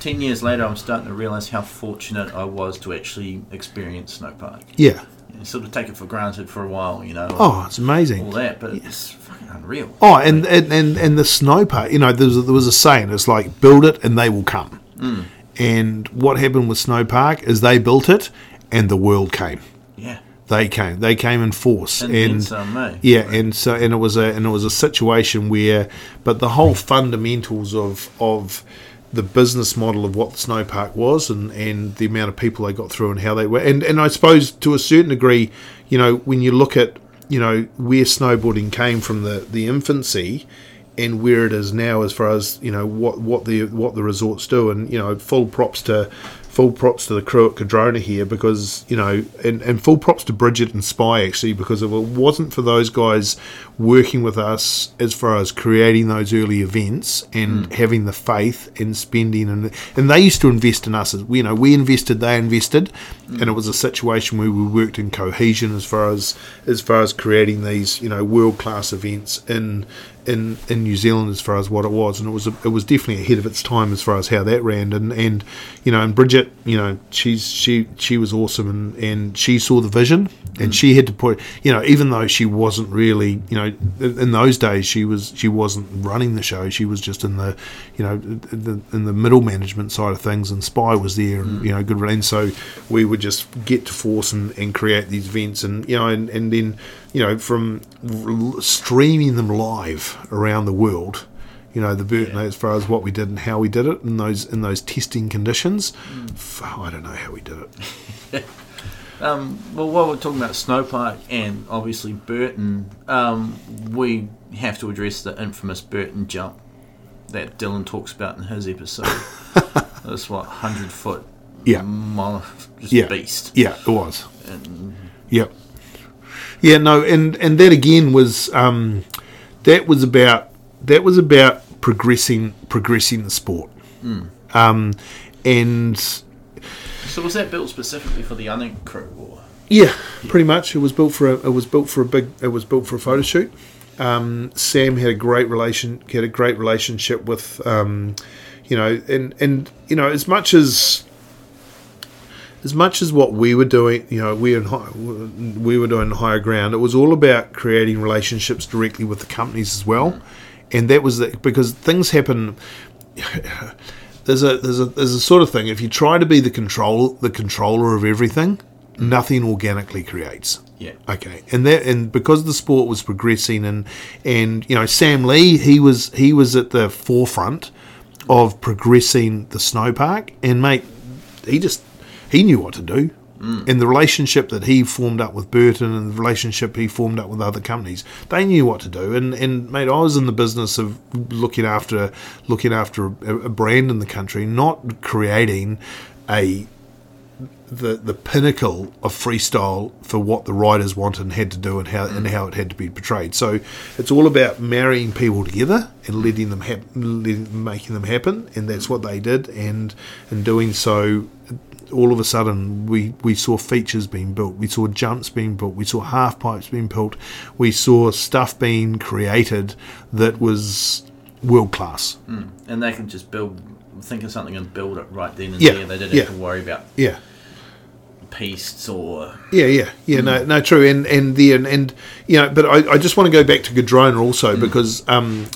Ten years later, I'm starting to realise how fortunate I was to actually experience Snow Park. Yeah. You sort of take it for granted for a while, you know. Oh, it's amazing. all that, but it's fucking unreal. Oh, and, and, and, and the snow park, you know, there was, there was a saying, it's like, build it and they will come. Mm. And what happened with Snow Park is they built it and the world came. Yeah. They came. They came in force. And, And, some, eh? yeah, and so and it was a and it was a situation where, but the whole fundamentals of of the business model of what the snow park was and, and the amount of people they got through and how they were and, and I suppose to a certain degree, you know, when you look at you know where snowboarding came from the the infancy and where it is now as far as you know what what the what the resorts do and you know full props to full props to the crew at Cardrona here because you know and, and full props to Bridget and Spy actually because if it wasn't for those guys working with us as far as creating those early events and mm. having the faith and spending and and they used to invest in us as you know we invested they invested mm. and it was a situation where we worked in cohesion as far as as far as creating these you know world class events in in in New Zealand as far as what it was, and it was a, it was definitely ahead of its time as far as how that ran. And and you know, and Bridget, you know, she's she she was awesome, and and she saw the vision, and mm. she had to put, you know, even though she wasn't really, you know, in those days she was she wasn't running the show, she was just in the, you know, in the, in the middle management side of things, and Spy was there, and mm. you know, good. And so we would just get to force and, and create these events, and you know, and and then you know, from streaming them live around the world, you know, the Burton as far as what we did and how we did it in those in those testing conditions. I don't know how we did it. Um, well, while we're talking about Snowpark and obviously Burton, um, we have to address the infamous Burton jump that Dylan talks about in his episode. This what hundred foot, Yeah. just Yeah. beast. Yeah, it was. And Yep. Yeah, no, and and that again was um, that was about that was about progressing progressing the sport. Um, and so was that built specifically for the Uninc crew? Or? Yeah, pretty much. It was built for a. It was built for a big. It was built for a photo shoot. Um, Sam had a great relation. Had a great relationship with, um, you know, and and you know, as much as as much as what we were doing, you know, we high, we were doing higher ground. It was all about creating relationships directly with the companies as well, and that was the, because things happen. There's a there's a there's a sort of thing. If you try to be the control the controller of everything, nothing organically creates. Yeah. Okay, and that and because the sport was progressing and and you know Sam Lee he was he was at the forefront of progressing the snow park and mate he just he knew what to do. And the relationship that he formed up with Burton and the relationship he formed up with other companies, they knew what to do. And and mate, I was in the business of looking after looking after a, a brand in the country, not creating a the the pinnacle of freestyle for what the writers wanted and had to do and how and how it had to be portrayed. So it's all about marrying people together and letting them hap- letting, making them happen, and that's what they did. And in doing so, all of a sudden we we saw features being built, we saw jumps being built, we saw half pipes being built, we saw stuff being created that was world class. Hmm. And they can just build, think of something and build it right then and Yeah, there. They didn't yeah. have to worry about Yeah. pastes or Yeah, yeah, yeah. No, hmm. no, true. And and the and, and you know, but I, I just want to go back to Cardrona also hmm. because um,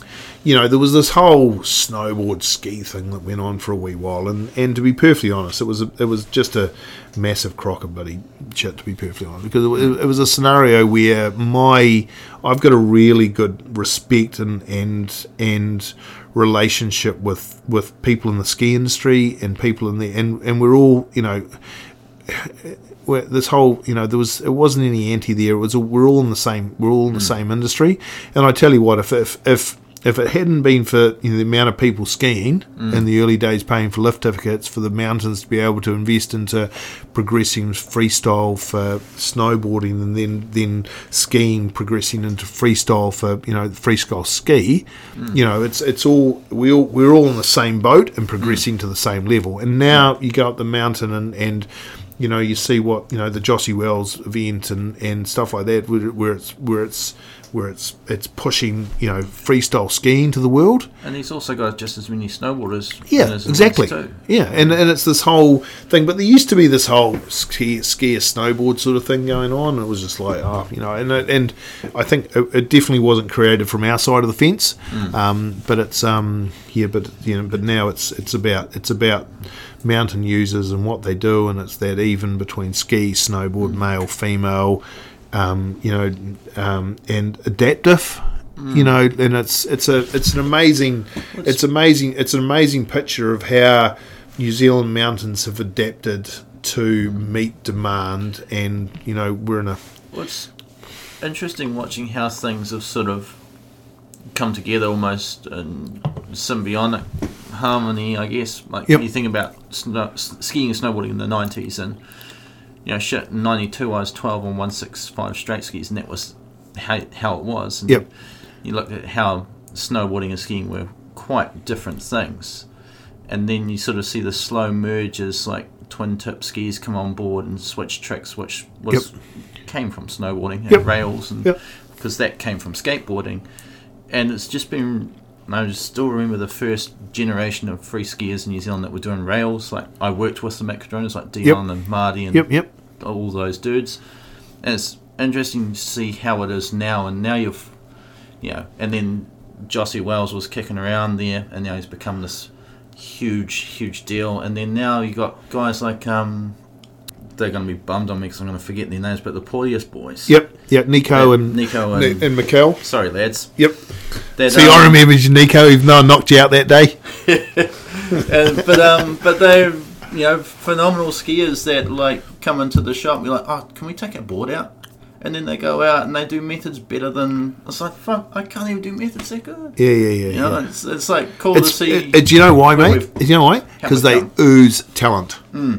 you know, there was this whole snowboard ski thing that went on for a wee while, and and to be perfectly honest, it was a, it was just a massive crock of bloody shit to be perfectly honest because it, it was a scenario where my I've got a really good respect and and and relationship with with people in the ski industry and people in the and and we're all you know where this whole you know there was it wasn't any anti there it was we're all in the same we're all in the hmm. same industry. And I tell you what if if if if it hadn't been for you know, the amount of people skiing mm. in the early days paying for lift tickets for the mountains to be able to invest into progressing freestyle for snowboarding and then then skiing progressing into freestyle for you know freestyle ski mm. you know it's it's all we all we're all in the same boat and progressing mm. to the same level. And now you go up the mountain and and you know, you see what you know the Jossi Wells event and, and stuff like that, where, where it's where it's where it's it's pushing you know freestyle skiing to the world. and he's also got just as many snowboarders. Yeah, exactly. Too. Yeah, and and it's this whole thing. But there used to be this whole ski, ski snowboard sort of thing going on. It was just like, oh, you know, and it- and I think it, it definitely wasn't created from our side of the fence. Um, but it's um yeah, but you know, but now it's it's about it's about mountain users and what they do, and it's that even between ski, snowboard, male, female. Um, you know, um, and adaptive, you know, and it's it's a it's an amazing it's amazing it's an amazing picture of how New Zealand mountains have adapted to meet demand, and you know we're in a Well, it's interesting watching how things have sort of come together almost in symbiotic harmony, I guess. Like Yep. you think about snow, skiing and snowboarding in the 90s, and you know, shit, in 92 I was 12 on 165 straight skis, and that was how, how it was. And Yep. You look at how snowboarding and skiing were quite different things. And then you sort of see the slow merges, like twin tip skis come on board and switch tricks, which was came from snowboarding and Yep. rails, and Yep. because that came from skateboarding, and it's just been. I just still remember the first generation of free skiers in New Zealand that were doing rails. Like I worked with the at Cardrona's, like Dion and Marty and yep yep all those dudes. And it's interesting to see how it is now. And now you've, you know, and then Jossi Wells was kicking around there, and now he's become this huge, huge deal. And then now you got guys like, um, they're going to be bummed on me because I'm going to forget their names, but the Porteous boys. yep yep Nico Yeah, and Nico and, and- and Miguel. Sorry, lads. Yep. That, See, I um, remember you, Nico, even though I knocked you out that day. Uh, but um, but they're you know phenomenal skiers that like come into the shop. and You're like, oh, can we take our board out? And then they go out and they do methods better than. It's like fuck, I can't even do methods that good. Yeah, yeah, yeah. You know, yeah. it's, it's like cool It's, to see. it- it- do you know why, mate? Do you know why? Because they come. ooze talent. Hmm.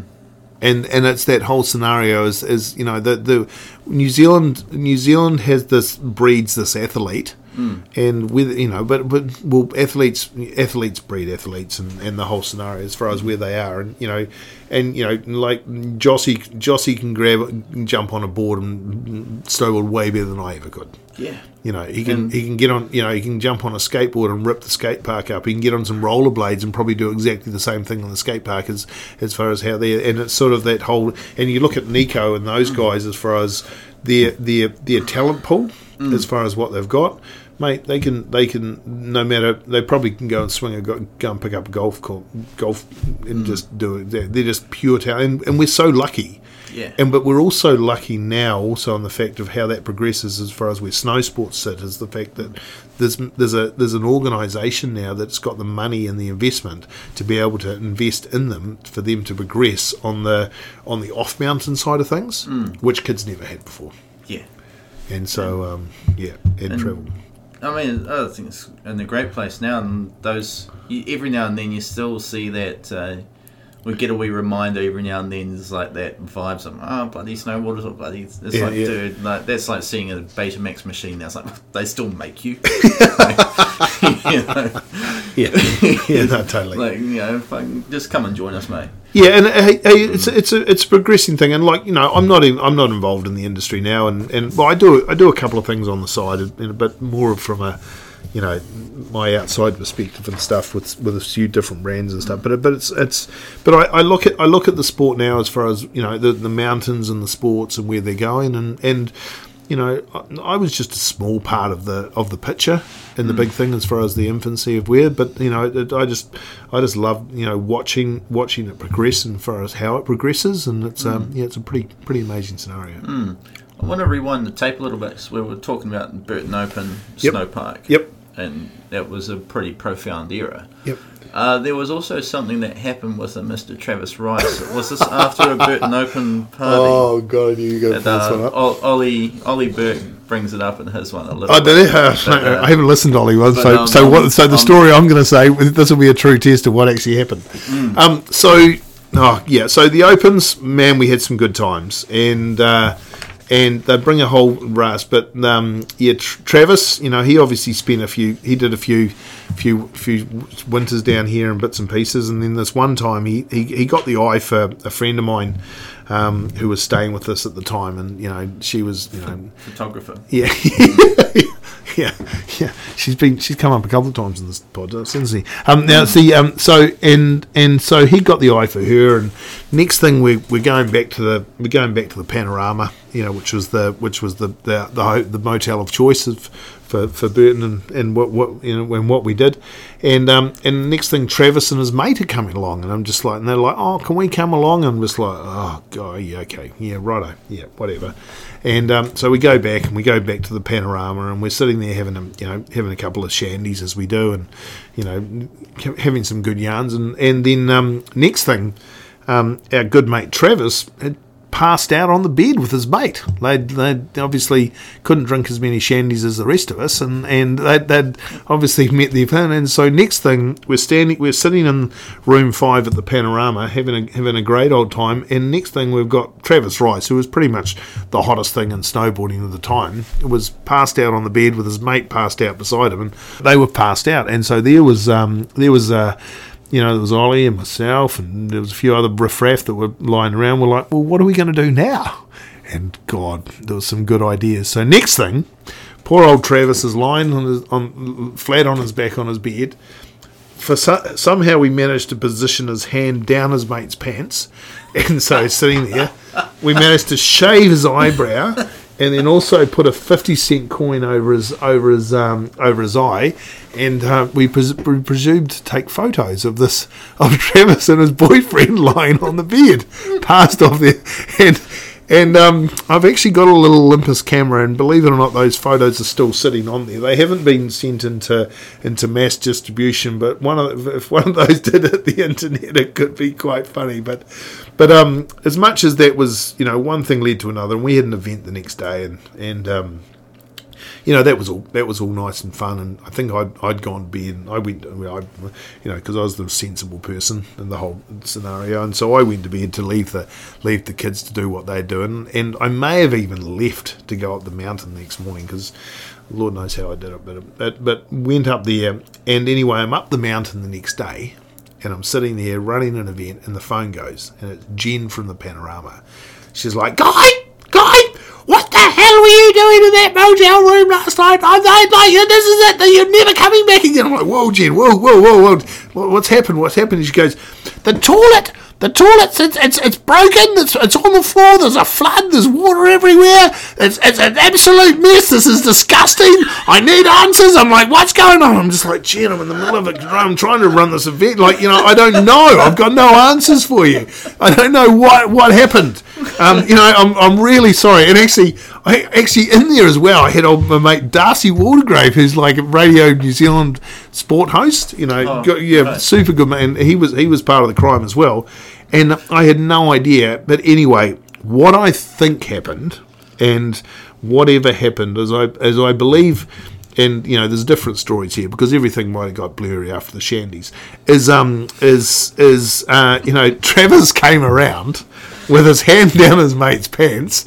And and it's that whole scenario is, is you know the the New Zealand New Zealand has this breeds this athlete Mm. and with you know, but but well, athletes athletes breed athletes, and, and the whole scenario as far as where they are, and you know, and you know, like Jossi Jossi can grab jump on a board and snowboard way better than I ever could. Yeah. You know, he can And- he can get on. You know, he can jump on a skateboard and rip the skate park up. He can get on some rollerblades and probably do exactly the same thing on the skate park as as far as how they. And it's sort of that whole. And you look at Nico and those mm. guys as far as their their their talent pool, mm. as far as what they've got. Mate, they can they can no matter they probably can go and swing a go, go and pick up a golf court, golf and just do it. They're, they're just pure talent, and, and we're so lucky. Yeah. And but we're also lucky now, also on the fact of how that progresses as far as where snow sports sit, is the fact that there's there's a there's an organisation now that's got the money and the investment to be able to invest in them for them to progress on the on the off mountain side of things, which kids never had before. Yeah. And so um, yeah, and, And- travel. I mean, other things in a great place now, and those every now and then you still see that. Uh, we get a wee reminder every now and then. It's like that vibes of oh bloody snowboarders or bloody. It's Yeah, like yeah. dude, like that's like seeing a Betamax machine. That's like they still make you. you know, Yeah, yeah, no, totally. like you know, fucking, just come and join us, mate. Yeah, and uh, hey, hey, it's it's a it's a progressing thing, and like you know, I'm not in, I'm not involved in the industry now, and, and well, I do I do a couple of things on the side, but more from a you know my outside perspective and stuff with with a few different brands and stuff. But but it's it's but I, I look at I look at the sport now as far as you know the the mountains and the sports and where they're going, and and you know, I, I was just a small part of the of the picture in the hmm. big thing as far as the infancy of where. But you know, it, I just I just love you know watching watching it progress and far as how it progresses, and it's um hmm. yeah, it's a pretty pretty amazing scenario. Hmm. I want to rewind the tape a little bit. So we were talking about Burton Open Yep. Snow Park. Yep. And that was a pretty profound era. Yep. Uh, there was also something that happened with a Mr. Travis Rice. Was this after a Burton Open party? Oh god, you to And, pull this one uh, up. Ol- Ollie Ollie Burke brings it up in his one a little. Oh, did? Uh, But, uh, I haven't listened to Ollie one, so um, so what? So the um, story I'm going to say this will be a true test of what actually happened. Mm. Um, so, oh yeah, so the opens, man, we had some good times, and uh, and they bring a whole raft. But um, yeah, Tr- Travis, you know, he obviously spent a few, he did a few, few, few winters down here in bits and pieces, and then this one time he he, he got the eye for a friend of mine. Um, who was staying with us at the time, and you know she was, you know, photographer. yeah, yeah, yeah. She's been she's come up a couple of times in this pod, uh, since he. Um, now see, um, so and and so he got the eye for her, and next thing we we're going back to the we're going back to the panorama, you know, which was the which was the the the, the motel of choice of. For, for Burton and, and what, what you know and what we did, and um and next thing Travis and his mate are coming along, and I'm just like, and they're like, oh, can we come along? And I'm just like, oh, god, yeah, okay, yeah, righto, yeah, whatever. And um, so we go back and we go back to the panorama, and we're sitting there having a you know having a couple of shandies as we do, and you know having some good yarns, and and then um, next thing, um, our good mate Travis had passed out on the bed with his mate. They they obviously couldn't drink as many shandies as the rest of us, and and they, they'd obviously met their plan. And so next thing, we're standing, we're sitting in room five at the panorama, having a having a great old time. And next thing, we've got Travis Rice, who was pretty much the hottest thing in snowboarding at the time, was passed out on the bed with his mate passed out beside him, and they were passed out. And so there was um, there was. Uh, you know, there was Ollie and myself, and there was a few other riffraff that were lying around. We're like, well, what are we going to do now? And God, there was some good ideas. So next thing, poor old Travis is lying on his, on flat on his back on his bed. For so, somehow we managed to position his hand down his mate's pants, and so sitting there. We managed to shave his eyebrow, and then also put a fifty cent coin over his over his um, over his eye, and uh, we, pres- we presumed to take photos of this of Travis and his boyfriend lying on the bed, passed off there, and and um, I've actually got a little Olympus camera, and believe it or not, those photos are still sitting on there. They haven't been sent into into mass distribution, but one of if one of those did hit the internet, it could be quite funny. But but um, as much as that was, you know, one thing led to another, and we had an event the next day, and and um, you know that was all that was all nice and fun. And I think I'd, I'd gone to bed. And I went, I, you know, because I was the sensible person in the whole scenario, and so I went to bed to leave the leave the kids to do what they're doing. And I may have even left to go up the mountain the next morning because. Lord knows how I did it, but, but but went up there, and anyway, I'm up the mountain the next day, and I'm sitting there running an event, and the phone goes, and it's Jen from the Panorama. She's like, "Guy, Guy, what the hell were you doing in that motel room last night? I'm like, this is it. That you're never coming back again." I'm like, "Whoa, Jen, whoa, whoa, whoa, whoa, what's happened? What's happened?" And she goes, "The toilet." The toilet's it's, it's, it's broken. It's, it's on the floor. There's a flood. There's water everywhere. It's, it's an absolute mess. This is disgusting. I need answers. I'm like, what's going on? I'm just like, Jen, I'm in the middle of it. I'm trying to run this event. Like, you know, I don't know. I've got no answers for you. I don't know what what happened. Um, you know, I'm, I'm really sorry. And actually, I actually in there as well. I had old my mate Darcy Waldegrave, who's like a Radio New Zealand sport host. You know, Oh, got- yeah, right. super good man. He was he was part of the crime as well, and I had no idea. But anyway, what I think happened, and whatever happened, as I as I believe. And you know, there's different stories here because everything might have got blurry after the shandies. Is um is is uh, you know Travis came around with his hand down his mate's pants,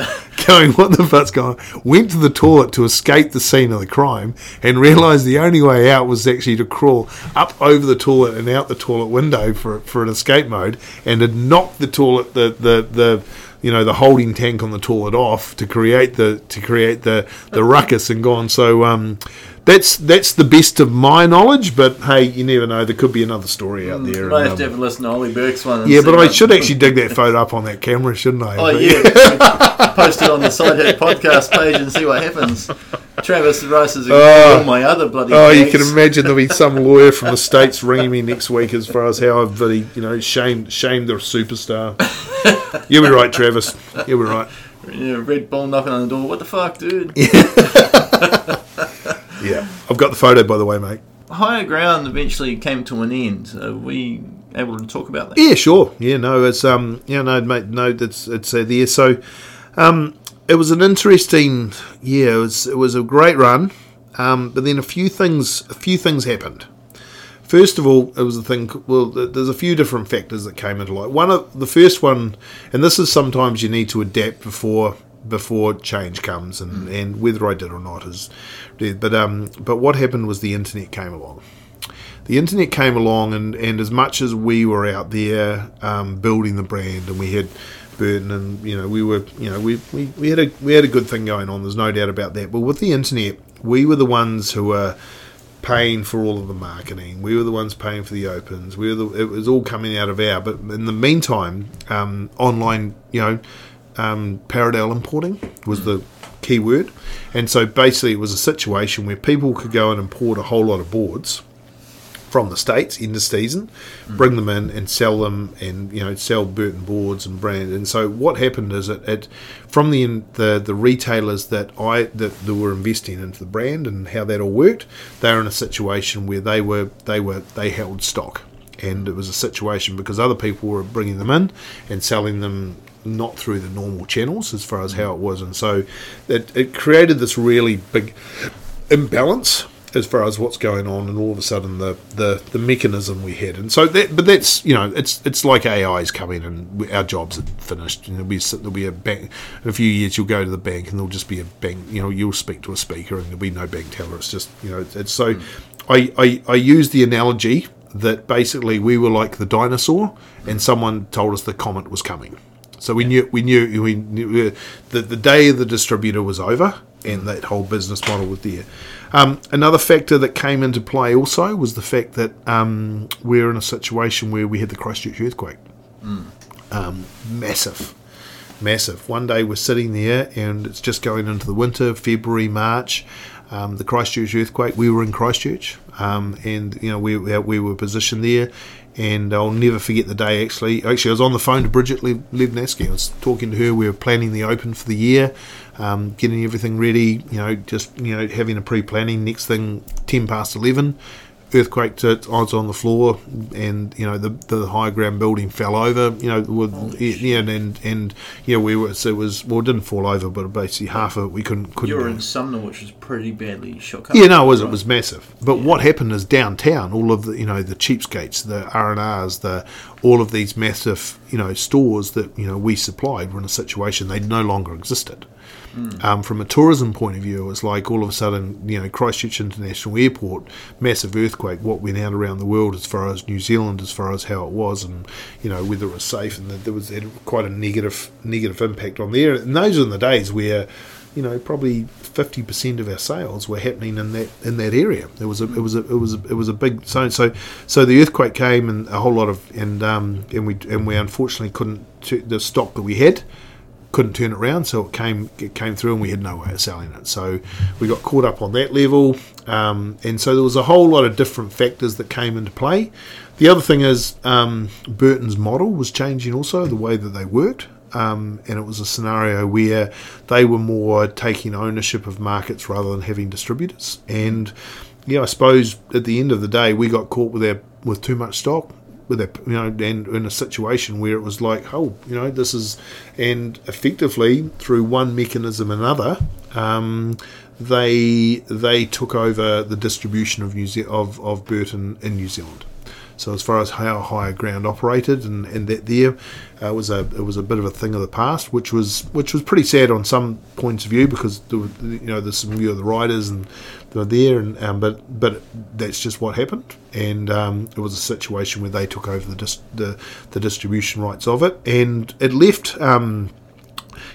going, What the fuck's going on? Went to the toilet to escape the scene of the crime and realised the only way out was actually to crawl up over the toilet and out the toilet window for, for an escape mode and had knocked the toilet, the, the, the you know the holding tank on the toilet off to create the to create the the ruckus and gone so um that's that's the best of my knowledge but hey you never know there could be another story out there I have to um, have a listen to Ollie Burke's one. yeah but I what- should actually dig that photo up on that camera shouldn't I Oh But- yeah, post it on the Sidehead podcast page and see what happens. Travis Rice is Oh. all my other bloody. Oh, you can imagine there'll be some lawyer from the states ringing me next week as far as how I've really, you know, shamed shamed the superstar. You'll be right, Travis. You'll be right. Yeah, Red Bull knocking on the door. What the fuck, dude? Yeah, I've got the photo by the way, mate. Higher ground eventually came to an end. Are we able to talk about that? Yeah, sure. Yeah, no, it's um, yeah, no, mate, no, that's it's uh, there. So, um, it was an interesting, yeah, it was it was a great run, um, but then a few things, a few things happened. First of all, it was a thing. Well, there's a few different factors that came into light. One of the first one, and this is sometimes you need to adapt before before change comes, and, and whether I did or not is, but um, but what happened was the internet came along the internet came along, and, and as much as we were out there um, building the brand, and we had Burton, and you know we were, you know, we, we, we had a we had a good thing going on. There's no doubt about that. But with the internet, we were the ones who were paying for all of the marketing. We were the ones paying for the opens. We were the, it was all coming out of our. But in the meantime, um, online, you know, um, parallel importing was the key word, and so basically it was a situation where people could go and import a whole lot of boards from the states in the season, bring them in and sell them, and you know sell Burton boards and brand. And so what happened is it, it from the the the retailers that I that, that were investing into the brand and how that all worked, they were in a situation where they were they were they held stock, and it was a situation because other people were bringing them in and selling them not through the normal channels as far as how it was, and so it, it created this really big imbalance as far as what's going on, and all of a sudden the, the, the mechanism we had, and so that, but that's you know it's it's like AI's coming and we, our jobs are finished. and there'll be there'll be a bank in a few years. You'll go to the bank and there'll just be a bank. You know, you'll speak to a speaker and there'll be no bank teller. It's just you know it's so. I, I I use the analogy that basically we were like the dinosaur, and someone told us the comet was coming. So we knew we knew we knew uh, that the day the distributor was over, and that whole business model was there. Um, another factor that came into play also was the fact that um, we're in a situation where we had the Christchurch earthquake, um, massive, massive. One day we're sitting there, and it's just going into the winter, February, March. Um, the Christchurch earthquake. We were in Christchurch, um, and you know we we were positioned there. And I'll never forget the day. Actually, actually, I was on the phone to Bridget Lev- Legnavsky. I was talking to her. We were planning the Open for the year, um, getting everything ready. You know, just you know having a pre-planning. Next thing, ten past eleven, earthquake to odds on the floor, and you know the the high ground building fell over. You know, with, yeah, and and, and yeah, we were so it was well, it didn't fall over, but basically half of it we couldn't couldn't. You were in Sumner, which was pretty badly shook up. Yeah, no, it was it was massive. But what happened is downtown, all of the you know the cheapskates, the R and R's, the all of these massive you know stores that you know we supplied were in a situation they no longer existed. Um, from a tourism point of view, it was like all of a sudden, you know, Christchurch International Airport, massive earthquake. What went out around the world as far as New Zealand, as far as how it was, and you know whether it was safe, and that there was quite a negative negative impact on there. And those are the days where you know, probably fifty percent of our sales were happening in that in that area. It was a it was a it was a, it was a big so so so the earthquake came and a whole lot of and um and we and we unfortunately couldn't the stock that we had couldn't turn it around, so it came it came through, and we had no way of selling it. So we got caught up on that level, um, and so there was a whole lot of different factors that came into play. The other thing is um, Burton's model was changing also the way that they worked. Um, and it was a scenario where they were more taking ownership of markets rather than having distributors. And yeah, I suppose at the end of the day, we got caught with our with too much stock with a you know and in a situation where it was like oh you know this is and effectively through one mechanism another um, they they took over the distribution of New Ze- of of Burton in New Zealand. So as far as how higher ground operated and, and that there uh, was a it was a bit of a thing of the past, which was which was pretty sad on some points of view because there were, you know there's some view of the riders and they're there and um, but but that's just what happened. And um, it was a situation where they took over the dis- the, the distribution rights of it. And it left um,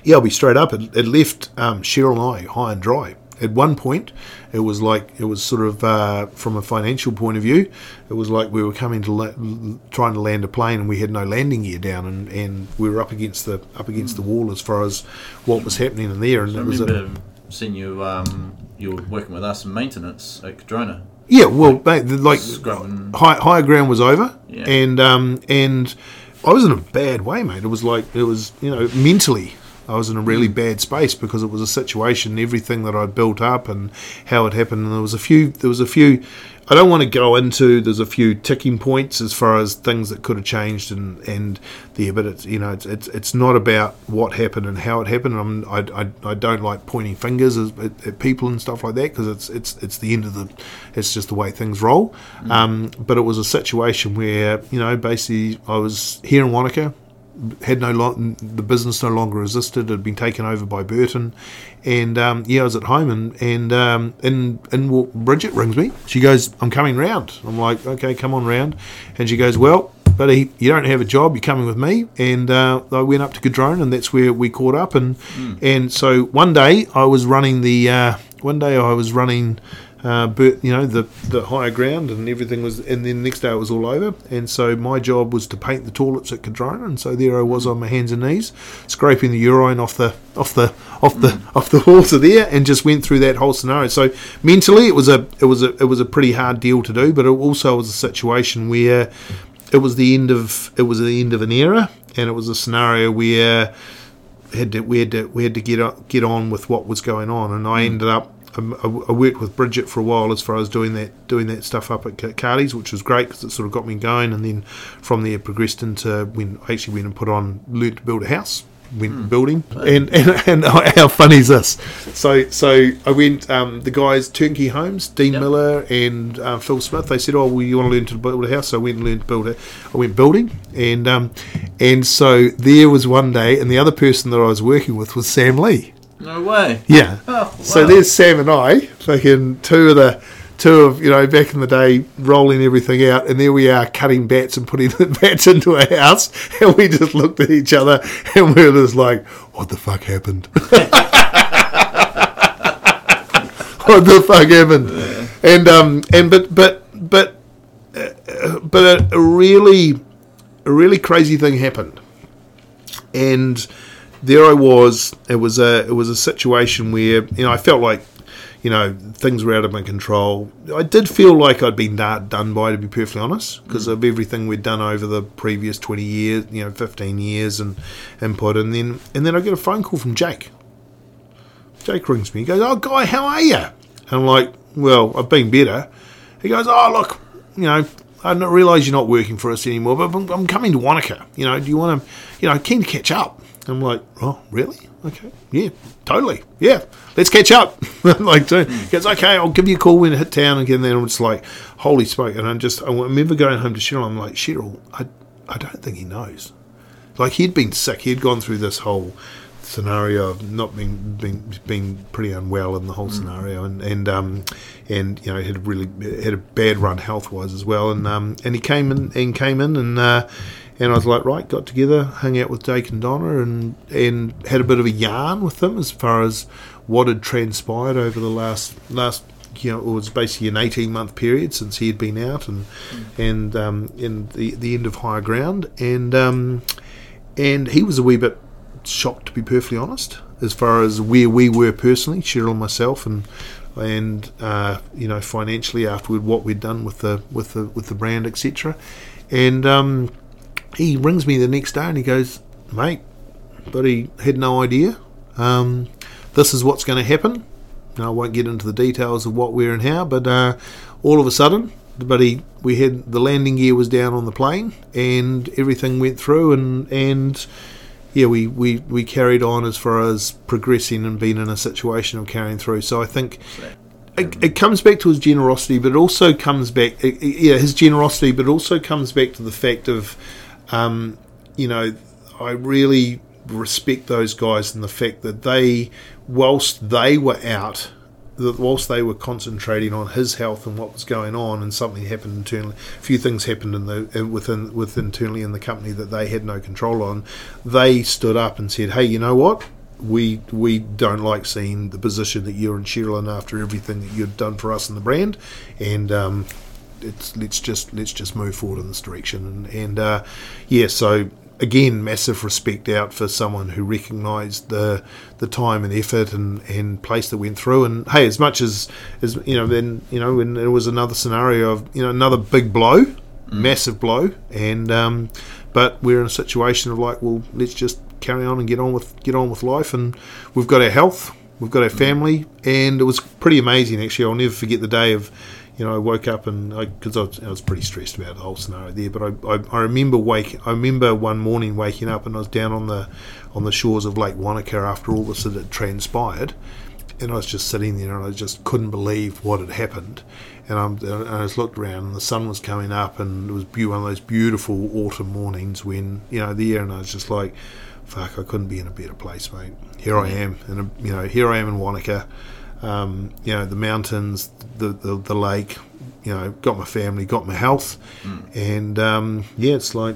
yeah I'll be straight up. It, it left um, Cheryl and I high and dry. At one point it was like it was sort of uh, from a financial point of view it was like we were coming to la- trying to land a plane and we had no landing gear down and, and we were up against the up against the wall as far as what was happening in there. And I it was a, remember seeing you. Um, you were working with us in maintenance at Cardrona. Yeah, well, the- like high, higher ground was over, Yeah. and um, and I was in a bad way, mate. It was like it was, you know, mentally, I was in a really bad space because it was a situation, everything that I'd built up and how it happened. And there was a few, there was a few. I don't want to go into. There's a few ticking points as far as things that could have changed and and there, but it's you know it's it's, it's not about what happened and how it happened. I'm, I, I I don't like pointing fingers at, at, people and stuff like that because it's it's it's the end of the. It's just the way things roll. Um, but it was a situation where you know basically I was here in Wanaka had no lo- the business no longer existed. It had been taken over by Burton, and um, yeah, I was at home, and and um, and and well, Bridget rings me. She goes, "I'm coming round." I'm like, "Okay, come on round," and she goes, "Well." Buddy, you don't have a job. You're coming with me, and uh, I went up to Cardrona, and that's where we caught up. And and so one day I was running the uh, one day I was running uh, but you know the the higher ground and everything was, and then the next day it was all over. And so my job was to paint the toilets at Cardrona, and so there I was mm. on my hands and knees, scraping the urine off the off the off the mm. off the walls of there, and just went through that whole scenario. So mentally, it was a it was a it was a pretty hard deal to do, but it also was a situation where it was the end of it was the end of an era, and it was a scenario where had to, we had to we had to get on, get on with what was going on, and I mm. ended up. Um, I, I worked with Bridget for a while as far as doing that doing that stuff up at Ca- Cardi's, which was great because it sort of got me going, and then from there progressed into when I actually went and put on learnt to build a house, went building, and, and and how funny is this? So so I went um, the guys Turnkey Homes, Dean Yep. Miller and uh, Phil Smith. They said, "Oh, well, you want to learn to build a house?" So I went and learned to build it. I went building, and um, and so there was one day, and the other person that I was working with was Sam Lee. No way. Yeah. Oh, So there's Sam and I, fucking two of the two of you know back in the day rolling everything out, and there we are cutting bats and putting the bats into a house, and we just looked at each other and we were just like, "What the fuck happened? what the fuck happened?" And um and but but but uh, but a, a really a really crazy thing happened and there I was. It was a it was a situation where you know I felt like you know things were out of my control. I did feel like I'd been done by, to be perfectly honest, because of everything we'd done over the previous twenty years, you know, fifteen years and input, and then and then I get a phone call from Jake. Jake rings me. He goes, "Oh, guy, how are you?" And I'm like, "Well, I've been better." He goes, "Oh, look, you know, I realise you're not working for us anymore, but I'm coming to Wanaka. You know, do you want to, you know, keen to catch up? I'm like, oh, really? Okay, yeah, totally, yeah, let's catch up. like, so, goes, okay, I'll give you a call when I hit town again. Then I'm just like, holy smoke! And I'm just, I remember going home to Cheryl. I'm like, Cheryl, I, I don't think he knows. Like he'd been sick. He'd gone through this whole scenario of not being being being pretty unwell in the whole scenario, and and um and you know had really had a bad run health wise as well, and um and he came in and came in and. Uh, and I was like, right, got together, hung out with Jake and Donna, and and had a bit of a yarn with them as far as what had transpired over the last last you know, it was basically an 18 month period since he had been out and and um, in the the end of higher ground. And um, and he was a wee bit shocked to be perfectly honest as far as where we were personally Cheryl and myself and and uh, you know financially afterward what we'd done with the with the with the brand etc and um, he rings me the next day and he goes mate but he had no idea um, this is what's going to happen I won't get into the details of what, where, and how, but uh, all of a sudden, buddy, we had the landing gear was down on the plane, and everything went through, and and yeah, we, we, we carried on as far as progressing and being in a situation of carrying through. So I think it, it comes back to his generosity, but it also comes back, it- yeah, his generosity, but it also comes back to the fact of, um, you know, I really respect those guys and the fact that they, whilst they were out, that whilst they were concentrating on his health and what was going on, and something happened internally, a few things happened in the uh, within with internally in the company that they had no control on, they stood up and said, "Hey, you know what? We we don't like seeing the position that you're in, Cheryl, and after everything that you've done for us and the brand, and um, it's let's just let's just move forward in this direction." And, and uh, yeah, so again, massive respect out for someone who recognised the the time and effort and, and place that went through. And hey, as much as as you know, then you know, when it was another scenario of you know another big blow, massive blow, and um, but we're in a situation of like, well, let's just carry on and get on with get on with life, and we've got our health. We've got our family, and it was pretty amazing. Actually, I'll never forget the day of you know, I woke up and because I, was, I was pretty stressed about the whole scenario there. But I, I, I remember waking. I remember one morning waking up and I was down on the on the shores of Lake Wanaka after all this had transpired, and I was just sitting there and I just couldn't believe what had happened. And, I'm, and I just looked around and the sun was coming up and it was one of those beautiful autumn mornings when you know there and I was just like, fuck, I couldn't be in a better place, mate. Here I mm. am, and you know, here I am in Wanaka um, you know the mountains, the, the the lake. You know, got my family, got my health, and um, yeah, it's like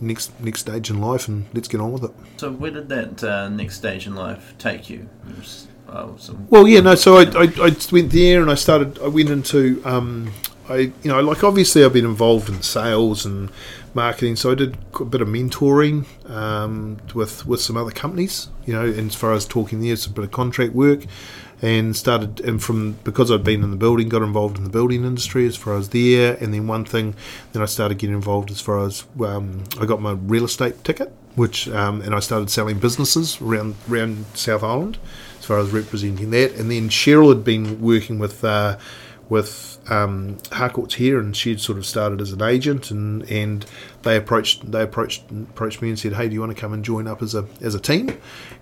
next next stage in life, and let's get on with it. So where did that uh, next stage in life take you? Was, uh, Well, yeah, no. So I, I, I went there and I started. I went into. Um, I you know like obviously I've been involved in sales and marketing, so I did a bit of mentoring um, with with some other companies. You know, and as far as talking there, it's a bit of contract work, and started and from because I'd been in the building, got involved in the building industry as far as there, and then one thing, then I started getting involved as far as um, I got my real estate ticket, which um, and I started selling businesses around around South Island as far as representing that. And then Cheryl had been working with uh, with um, Harcourts here, and she'd sort of started as an agent, and, and they approached they approached approached me and said, "Hey, do you want to come and join up as a as a team?"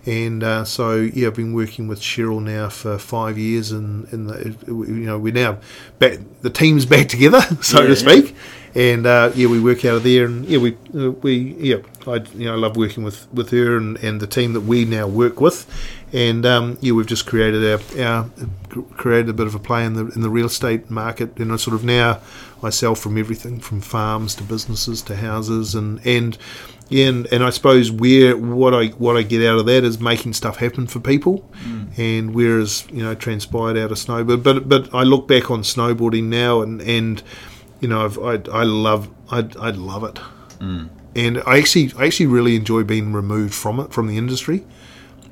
And uh, so yeah, I've been working with Cheryl now for five years, and, and the, you know we're now back the team's back together, so Yeah, to speak. And uh, yeah, we work out of there, and yeah, we uh, we yeah, I you know I love working with, with her and, and the team that we now work with, and um, yeah, we've just created our, our created a bit of a play in the in the real estate market, and I sort of now I sell from everything from farms to businesses to houses, and and yeah, and, and I suppose where what I what I get out of that is making stuff happen for people, mm. and whereas you know transpired out of snowboard, but but I look back on snowboarding now and and you know I've, I I love I I love it, mm. and I actually I actually really enjoy being removed from it from the industry.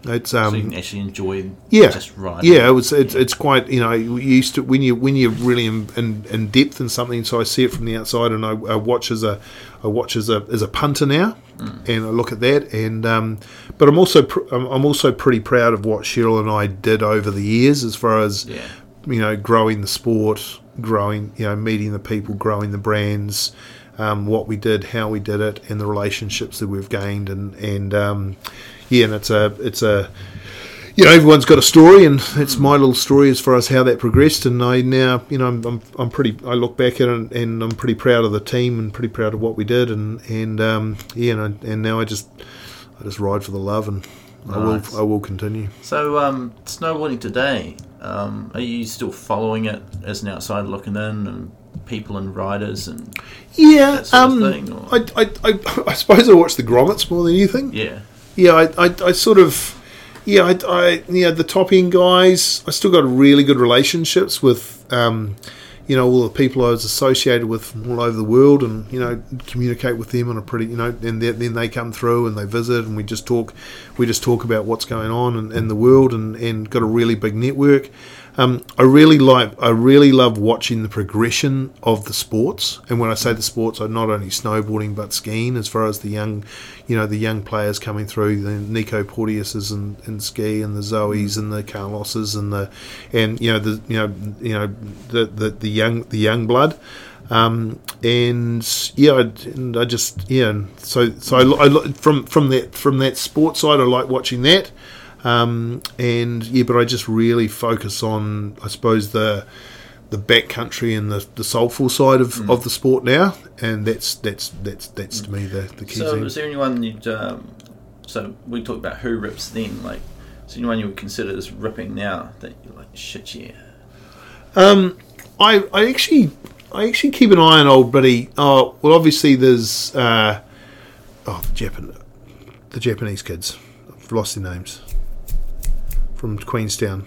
It's um so you can actually enjoy yeah, just riding. yeah. It was it's, it's quite you know you used to when you when you're really in, in, in depth in something. So I see it from the outside, and I, I watch as a I watch as a as a punter now, and I look at that. And um, but I'm also pr- I'm, I'm also pretty proud of what Cheryl and I did over the years as far as Yeah. you know growing the sport growing, you know, meeting the people, growing the brands, um, what we did, how we did it, and the relationships that we've gained, and and um, yeah, and it's a it's a you know everyone's got a story, and it's my little story as far as how that progressed. And I now you know I'm I'm, I'm pretty I look back at it and I'm pretty proud of the team and pretty proud of what we did, and and um, yeah, and, I, and now I just I just ride for the love, and I will I will continue. So, um, snowboarding today, um, are you still following it as an outsider looking in and people and riders and Yeah, That sort of um, thing, I, I, I, I suppose I watch the grommets more than anything. yeah, Yeah, I, I, I sort of, yeah, I, I, yeah, the top end guys. I still got really good relationships with, um, you know, all the people I was associated with from all over the world, and you know, communicate with them on a pretty, you know, and then then they come through and they visit, and we just talk, we just talk about what's going on in, in the world, and, and got a really big network. Um, I really like, I really love watching the progression of the sports. And when I say the sports, I'm not only snowboarding but skiing. As far as the young, you know, the young players coming through, the Nico Porteouses and, and ski, and the Zois and the Carloses and the, and you know the, you know, you know the the, the young the young blood. Um, and yeah, I, and I just yeah, so so I, I from from that from that sports side, I like watching that. Um, and yeah, but I just really focus on, I suppose, the the backcountry and the, the soulful side of, of the sport now, and that's that's that's that's to me the, the key So, thing. is there anyone you'd? Um, so we talked about who rips then. Like, is there anyone you would consider as ripping now that you're like shit? Yeah, Um, I I actually I actually keep an eye on old buddy. Oh well, obviously there's uh, oh the Japan the Japanese kids. I've lost their names from Queenstown.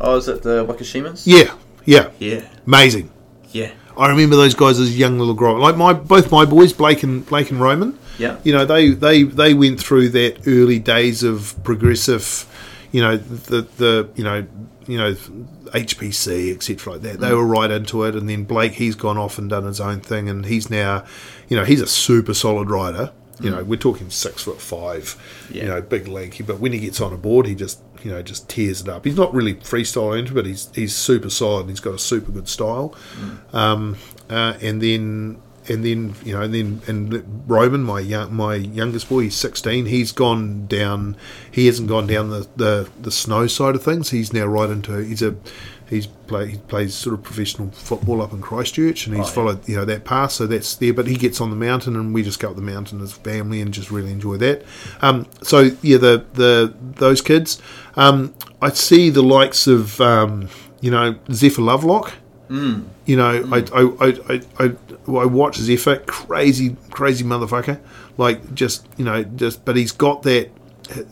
Oh, is it the Wakushimas? Yeah, yeah, yeah, amazing. yeah, I remember those guys as young little grown like my both my boys Blake and Blake and Roman. yeah. You know they they they went through that early days of progressive, you know the the you know you know HPC etc like that. They mm. were right into it, and then Blake he's gone off and done his own thing, and he's now, you know, he's a super solid rider. You know, we're talking six foot five, you know, big lanky. But when he gets on a board, he just you know just tears it up. He's not really freestyle into, it, but he's he's super solid. and He's got a super good style. Um, uh, and then and then you know and then and Roman, my young, my youngest boy, he's sixteen. He's gone down. He hasn't gone down the, the, the snow side of things. He's now right into. He's a he's play he plays sort of professional football up in Christchurch, and he's Oh, yeah. followed you know that path. So that's there. But he gets on the mountain, and we just go up the mountain as family and just really enjoy that. Um, so yeah, the the those kids. Um, I see the likes of um, you know Zephyr Lovelock. You know, I, I, I, I, I, I watch Zephyr, crazy, crazy motherfucker. Like, just, you know, just, but he's got that,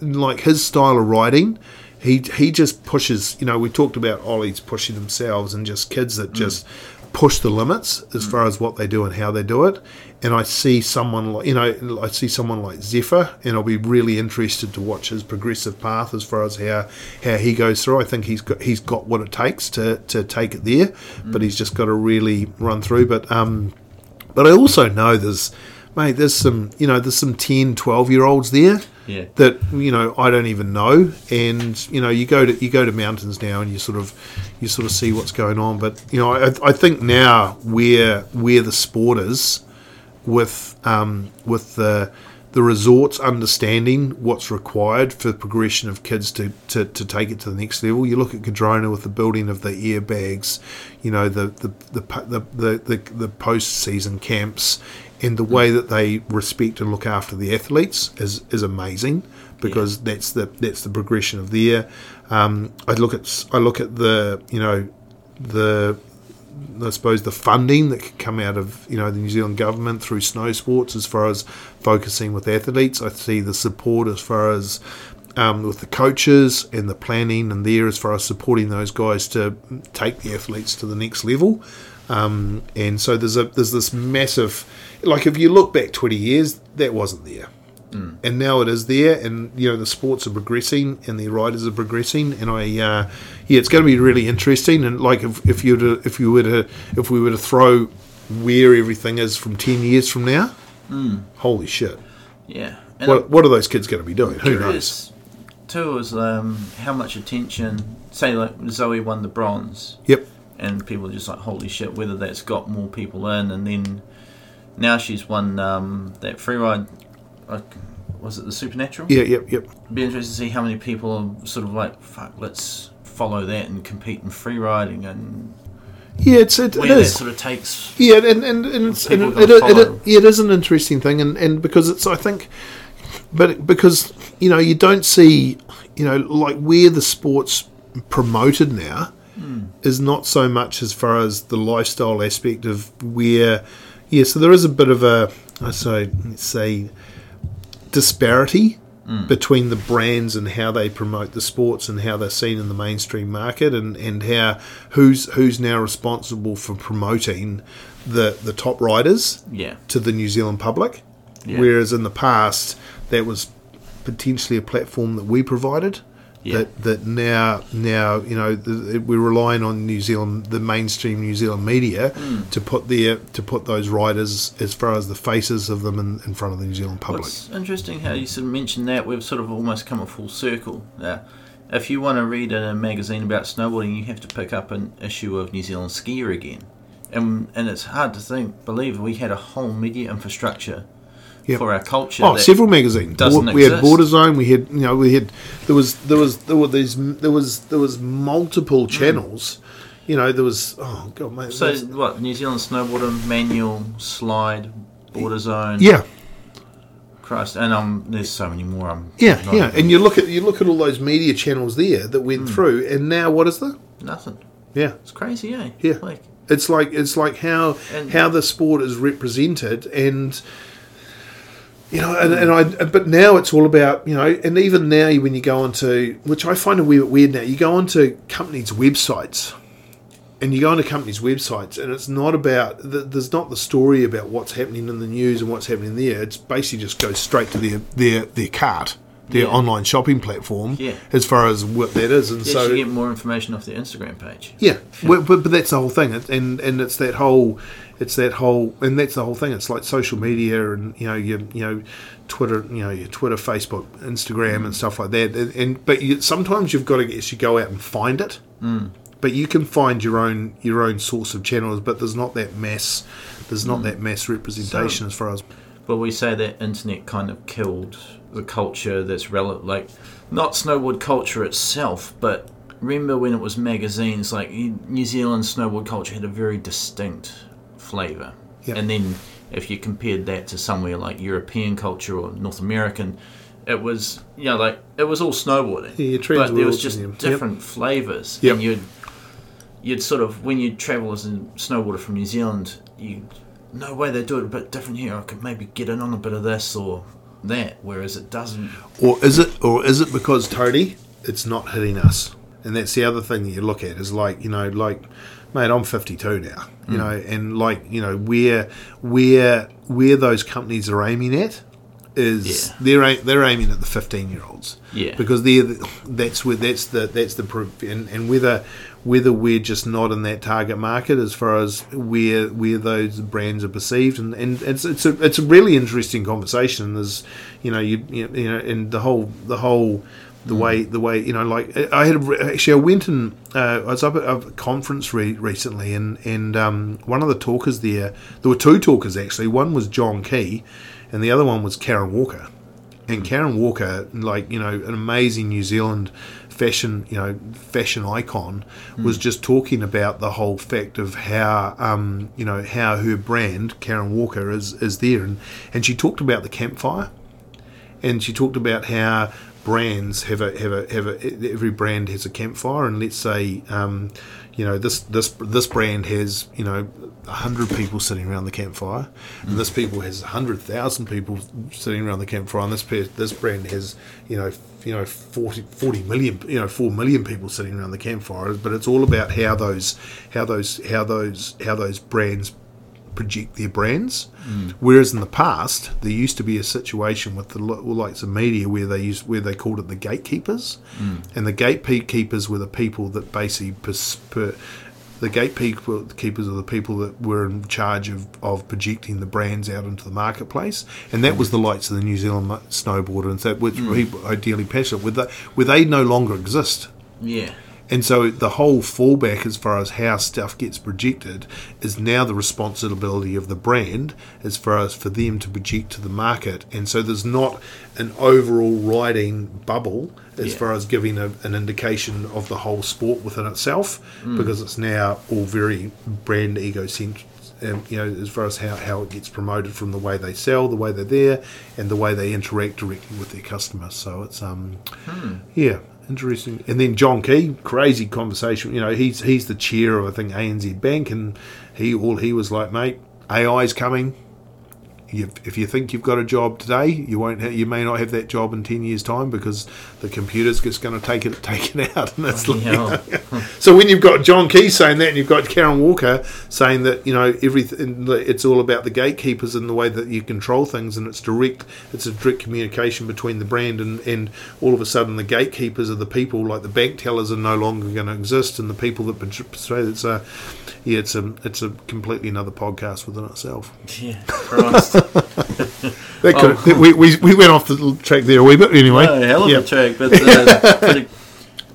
like, his style of riding. He, he just pushes, you know, we talked about Ollies pushing themselves and just kids that mm. just push the limits as mm. far as what they do and how they do it. And I see someone like, you know, I see someone like Zephyr, and I'll be really interested to watch his progressive path as far as how how he goes through. I think he's got he's got what it takes to to take it there, mm. but he's just got to really run through. But um, but I also know there's, mate, there's some, you know, there's some 10, 12 year olds there Yeah. that you know I don't even know, and you know you go to you go to mountains now and you sort of you sort of see what's going on. But you know I, I think now where where the sport is with um, with the the resorts understanding what's required for progression of kids to, to, to take it to the next level. You look at Cardrona with the building of the airbags, you know the the the the, the, the, the post season camps, and the way that they respect and look after the athletes is is amazing because that's the that's the progression of there. Um, I look at I look at the you know the I suppose the funding that could come out of you know the New Zealand government through snow sports as far as focusing with athletes. I see the support as far as um, with the coaches and the planning and there as far as supporting those guys to take the athletes to the next level. Um, and so there's a there's this massive like if you look back 20 years that wasn't there and now it is there, and you know the sports are progressing and the riders are progressing, and I uh, yeah, it's going to be really interesting. And like if, if you were to, if you were to if we were to throw where everything is from ten years from now, holy shit, Yeah. And what what are those kids going to be doing? Who knows? too is um, how much attention. Say like Zoi won the bronze, Yep. and people are just like, holy shit, whether that's got more people in, and then now she's won um, that free ride. Was it the Supernatural? Yeah, yep, yep. Be interested to see how many people are sort of like, fuck, let's follow that and compete in free riding and Yeah, it's it, it is. sort of takes. Yeah, and and, and, it's, and it, it, it, it is an interesting thing, and, and because it's I think, but because you know you don't see you know like where the sports promoted now is not so much as far as the lifestyle aspect of where yeah, so there is a bit of a I say say disparity mm. between the brands and how they promote the sports and how they're seen in the mainstream market and, and how who's who's now responsible for promoting the the top riders Yeah, to the New Zealand public. Yeah. Whereas in the past that was potentially a platform that we provided. Yeah. That, that now now you know we're relying on New Zealand the mainstream New Zealand media Hmm. to put their to put those riders as far as the faces of them in, in front of the New Zealand public. Well, it's interesting how you sort of mentioned that. We've sort of almost come a full circle. Uh, if you want to read a magazine about snowboarding, you have to pick up an issue of New Zealand Skier again. And, and it's hard to think, believe we had a whole media infrastructure Yep. for our culture. Oh, several magazines. doesn't we had. Border Zone. We had you know we had there was there was there were these there was there was multiple channels. You know there was oh god mate. So what? New Zealand Snowboarder Manual, Slide, Border Zone. yeah, Christ, and um, there's so many more. I'm yeah, yeah. And you look at you look at all those media channels there that went Hmm. through, and now what is there? nothing. Yeah, It's crazy, eh? Yeah. Like, It's like it's like how And- how the sport is represented, and you know, and, and I. But now it's all about you know, and even now when you go onto, which I find a wee bit weird now, you go onto companies' websites, and you go onto companies' websites, and it's not about the, there's not the story about what's happening in the news and what's happening there. It's basically just goes straight to their their their cart. Their Yeah. online shopping platform, Yeah. as far as what that is, and yeah, so you get more information off their Instagram page. yeah, but, but that's the whole thing, It- and and it's that whole, it's that whole, and that's the whole thing. It's like social media, and you know, your you know, Twitter, you know, your Twitter, Facebook, Instagram, and stuff like that. And, and but you, sometimes you've got to actually go out and find it. Mm. But you can find your own your own source of channels, but there's not that mass, there's not that mass representation as far as But we say that internet kind of killed the culture that's relevant, like not snowboard culture itself, but remember when it was magazines, like New Zealand snowboard culture had a very distinct flavour. Yep. And then if you compared that to somewhere like European culture or North American, it was you know like it was all snowboarding, Yeah, but there was just same. Yep. different flavours, Yep. and you'd you'd sort of when you travel as a snowboarder from New Zealand, you no way they do it a bit different here. I could maybe get in on a bit of this or that, whereas it doesn't. Or is it or is it because Tony, it's not hitting us? And that's the other thing that you look at is like, you know, like mate, I'm fifty two now. You mm. know, and like, you know, where where where those companies are aiming at is Yeah. they're they're aiming at the fifteen year olds. Yeah. Because they're the, that's where that's the that's the proof, and, and whether whether we're just not in that target market as far as where where those brands are perceived. And, and it's it's a it's a really interesting conversation. There's you know you you know and the whole the whole the way the way you know like I had a, actually I went and uh, I was up at a conference re- recently and and um, one of the talkers there there were two talkers actually. One was John Key and the other one was Karen Walker. And Karen Walker, like you know, an amazing New Zealand fashion, you know, fashion icon, was just talking about the whole fact of how, um, you know, how her brand Karen Walker is is there, and and she talked about the campfire, and she talked about how brands have a have a have a every brand has a campfire, and let's say, um, you know, this this this brand has you know hundred people sitting around the campfire, and this people has hundred thousand people sitting around the campfire, and this this brand has you know you know 40, 40 million you know four million people sitting around the campfire, but it's all about how those how those how those how those brands project their brands. Whereas in the past, there used to be a situation with the li- likes of media where they used where they called it the gatekeepers, and the gatekeepers were the people that basically pers- per, the gatekeepers are the people that were in charge of, of projecting the brands out into the marketplace, and that was the likes of the New Zealand snowboarder and that which mm. people ideally passionate with, the, where they no longer exist. Yeah, And so the whole fallback, as far as how stuff gets projected, is now the responsibility of the brand, as far as for them to project to the market. And so there's not an overall riding bubble as Yeah. far as giving a, an indication of the whole sport within itself, because it's now all very brand egocentric. Um, you know, as far as how, how it gets promoted from the way they sell, the way they're there, and the way they interact directly with their customers. So it's um, yeah, interesting. And then John Key, crazy conversation. You know, he's he's the chair of I think ANZ Bank, and he all he was like, mate, AI's coming. If you think you've got a job today, you won't. Ha- you may not have that job in ten years' time because the computer's just going to take it take it out. And like, so when you've got John Key saying that, and you've got Karen Walker saying that you know everything, it's all about the gatekeepers and the way that you control things, and it's direct. It's a direct communication between the brand and and all of a sudden the gatekeepers are the people like the bank tellers are no longer going to exist, and the people that persuade. It's a yeah, it's a it's a completely another podcast within itself. Yeah, Christ. That could, Oh. we, we, we went off the track there a wee bit anyway. Oh, hell of Yep. a track, but, uh, but it-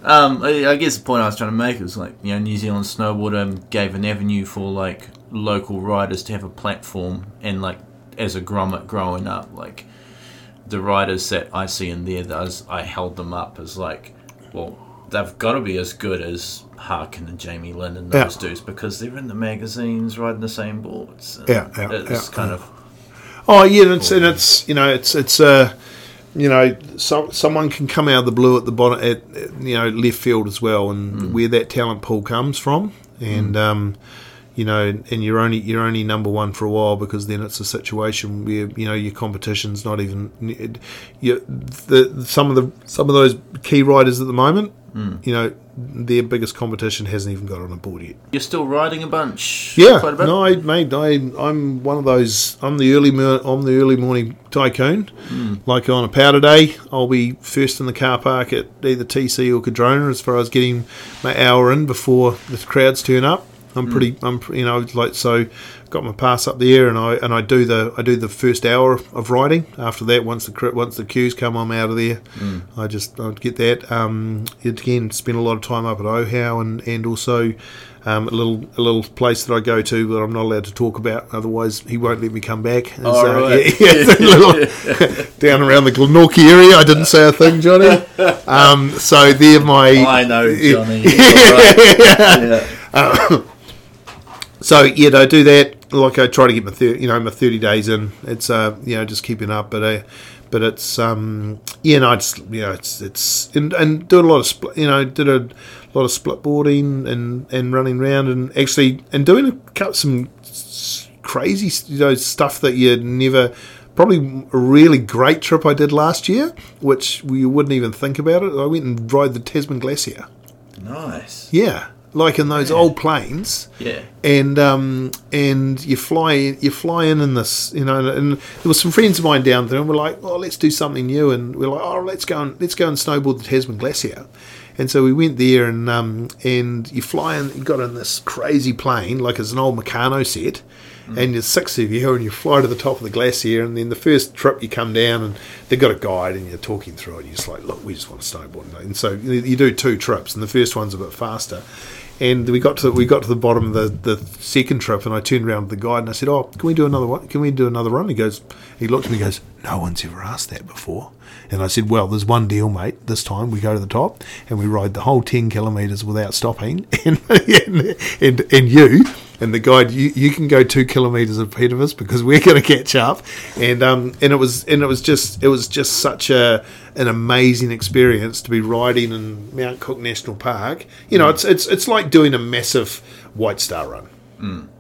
um, I I guess the point I was trying to make was like you know New Zealand snowboard um, gave an avenue for like local riders to have a platform, and like as a grommet growing up, like the riders that I see in there, those I held them up as like, well, they've got to be as good as Harkin and Jamie Lynn and those Yeah. dudes because they're in the magazines riding the same boards. Yeah, yeah, it's yeah, kind yeah. of Oh yeah, and it's, and it's you know it's it's uh, you know so, someone can come out of the blue at the bottom at at, you know left field as well, and where that talent pool comes from, and um, you know, and you're only you're only number one for a while because then it's a situation where you know your competition's not even you the some of the some of those key riders at the moment, Mm. you know, their biggest competition hasn't even got on a board yet. you're still riding a bunch. Yeah, quite a bit. no, I, mate, I, I'm one of those. I'm the early, I'm the early morning tycoon. Hmm. Like on a powder day, I'll be first in the car park at either TC or Cardrona as far as getting my hour in before the crowds turn up. I'm hmm. pretty, I'm, you know, like so. Got my pass up there, and I and I do the I do the first hour of riding. After that, once the once the queues come, I'm out of there. I just I get that. Um, again, spend a lot of time up at Ohau, and and also um, a little a little place that I go to that I'm not allowed to talk about. Otherwise, he won't let me come back. Oh, uh, right. yeah, yeah, little- down around the Glenorchy area. I didn't say a thing, Johnny. Um, so they're my. I know Johnny. Yeah. So yeah, I do that. Like I try to get my thir- you know my thirty days in. It's uh you know just keeping up, but uh, but it's um yeah, no, it's you know it's it's and, and doing a lot of split, you know did a lot of split boarding and and running around and actually and doing a, cou- some crazy you know stuff that you'd never. Probably a really great trip I did last year, which you wouldn't even think about it. I went and rode the Tasman Glacier. Nice. Yeah, like in those old planes. Yeah. and um, and you fly you fly in in this you know and there was some friends of mine down there and we're like oh let's do something new. And we're like oh let's go and let's go and snowboard the Tasman Glacier. And so we went there and um, and you fly in you got in this crazy plane like it's an old Meccano set and there's six of you and you fly to the top of the glacier and then the first trip you come down and they've got a guide and you're talking through it and you're just like look we just want to snowboard. And so you do two trips and the first one's a bit faster and we got to we got to the bottom of the, the second trip, and I turned around to the guide and I said, "Oh, can we do another one? Can we do another run?" He goes, he looked at me, and goes, "No one's ever asked that before." And I said, "Well, there's one deal, mate. This time we go to the top and we ride the whole ten kilometres without stopping, and and, and and you." And the guide, you, you can go two kilometres ahead of us because we're going to catch up, and um and it was and it was just it was just such a an amazing experience to be riding in Mount Cook National Park. You know, it's it's it's like doing a massive White Star run.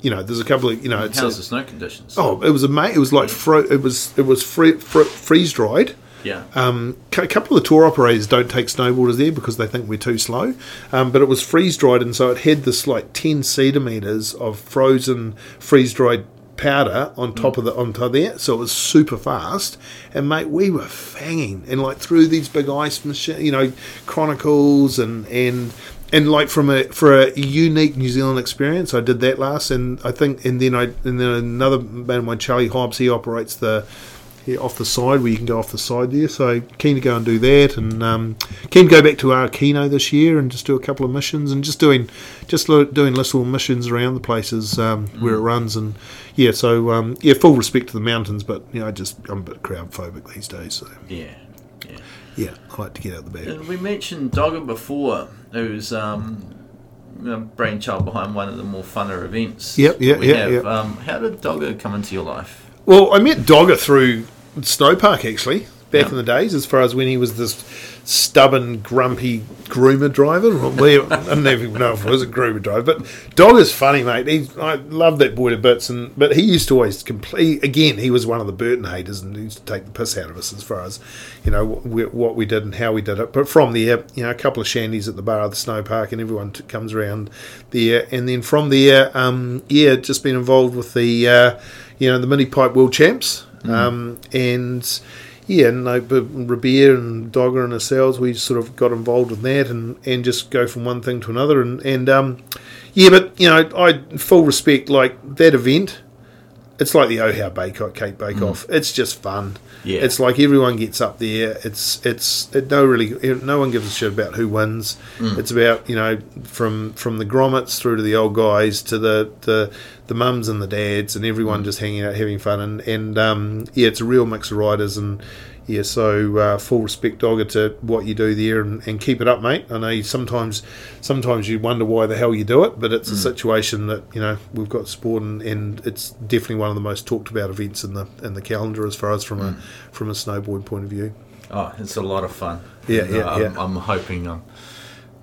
You know, there's a couple of you know, it's How's a- the snow conditions? oh, it was amazing. It was like fro- it was it was free, fr- freeze dried. Yeah. Um, a couple of the tour operators don't take snowboarders there because they think we're too slow. Um, but it was freeze dried, and so it had this like ten centimeters of frozen freeze dried powder on top of the on top there. So it was super fast. And mate, we were fanging and like through these big ice machine, you know, chronicles and and. And like from a for a unique New Zealand experience, I did that last, and I think, and then I and then another man of mine, Charlie Hobbs, he operates the yeah, off the side where you can go off the side there. So keen to go and do that, and um, keen to go back to our Arkino this year and just do a couple of missions and just doing just doing little missions around the places um, where it runs. And yeah, so um, yeah, full respect to the mountains, but you know, I just I'm a bit crowd phobic these days. So Yeah. Yeah. yeah, I like to get out the back. And we mentioned Dogger before, who's um, a brainchild behind one of the more funner events. Yep, yeah, yeah, have. yeah. Um, how did Dogger come into your life? Well, I met Dogger through Snowpark actually back Yeah. in the days, as far as when he was this stubborn, grumpy groomer driver. I don't even know if it was a groomer driver, but Dog is funny, mate. He's, I love that boy to bits, and but he used to always complete. Again, he was one of the Burton haters, and he used to take the piss out of us as far as you know what we, what we did and how we did it. But from there, you know, a couple of shandies at the bar of the Snowpark, and everyone t- comes around there, and then from there, um, yeah, just been involved with the. Uh, you know, the mini pipe world champs. Um, and yeah, no, but Rabir and Dogger and ourselves, we sort of got involved in that and, and just go from one thing to another. And, and um, yeah, but you know, I full respect like that event. It's like the Ohau Bake Off, Cake Bake mm. Off. It's just fun. Yeah. It's like everyone gets up there. It's it's it no really no one gives a shit about who wins. Mm. It's about you know from from the grommets through to the old guys to the the, the mums and the dads and everyone mm. just hanging out having fun and and um, yeah, it's a real mix of riders and yeah, so uh, full respect, Dogger, to what you do there, and, and keep it up, mate. I know you sometimes, sometimes you wonder why the hell you do it, but it's a situation that you know we've got sport, and, and it's definitely one of the most talked about events in the in the calendar as far as from a from a snowboard point of view. Oh, it's a lot of fun. Yeah, And, yeah, uh, I'm, yeah. I'm hoping um,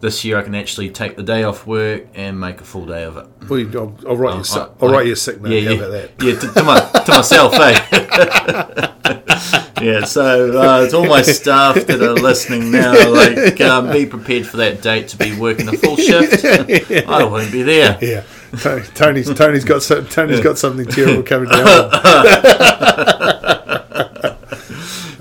this year I can actually take the day off work and make a full day of it. Well, I'll, I'll write you. si- I- I'll I- write you a sick note. Yeah, yeah, about that? yeah. To, to, my, to myself, eh? yeah. So uh, to all my staff that are listening now, like, um, be prepared for that date to be working a full shift. I won't be there. Yeah, Tony- Tony's Tony's got so, Tony's got something terrible coming down.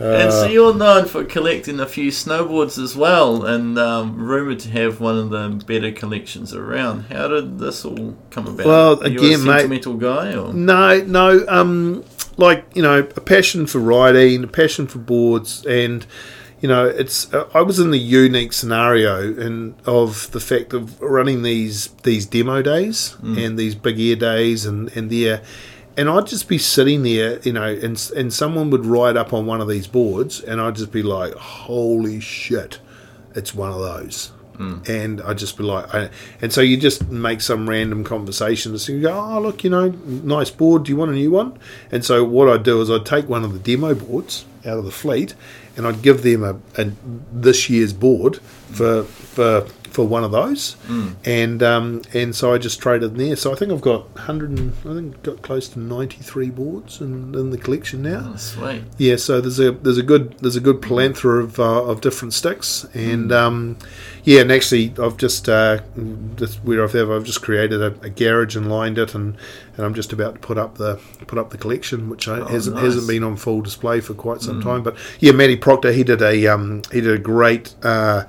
and so you're known for collecting a few snowboards as well, and um, rumored to have one of the better collections around. How did this all come about? Well, Are you again, a mate- sentimental guy, or No, no. Um, like you know, a passion for riding, a passion for boards, and you know, it's. Uh, I was in the unique scenario and of the fact of running these these demo days and these big air days, and and there. And I'd just be sitting there, you know, and and someone would ride up on one of these boards, and I'd just be like, "Holy shit, it's one of those." And I'd just be like, I, and so you just make some random conversation. So you go, oh look, you know, nice board. Do you want a new one? And so what I'd do is I'd take one of the demo boards out of the fleet, and I'd give them a, a this year's board for for for one of those, and um, and so I just traded in there. So I think I've got hundred, and I think got close to ninety three boards in, in the collection now. oh, sweet. Yeah, so there's a there's a good there's a good plethora of uh, of different sticks, and um, yeah, and actually I've just uh, where I've I've just created a, a garage and lined it, and, and I'm just about to put up the put up the collection, which I, hasn't nice. hasn't been on full display for quite some time. But yeah, Matty Proctor he did a um, he did a great. Uh,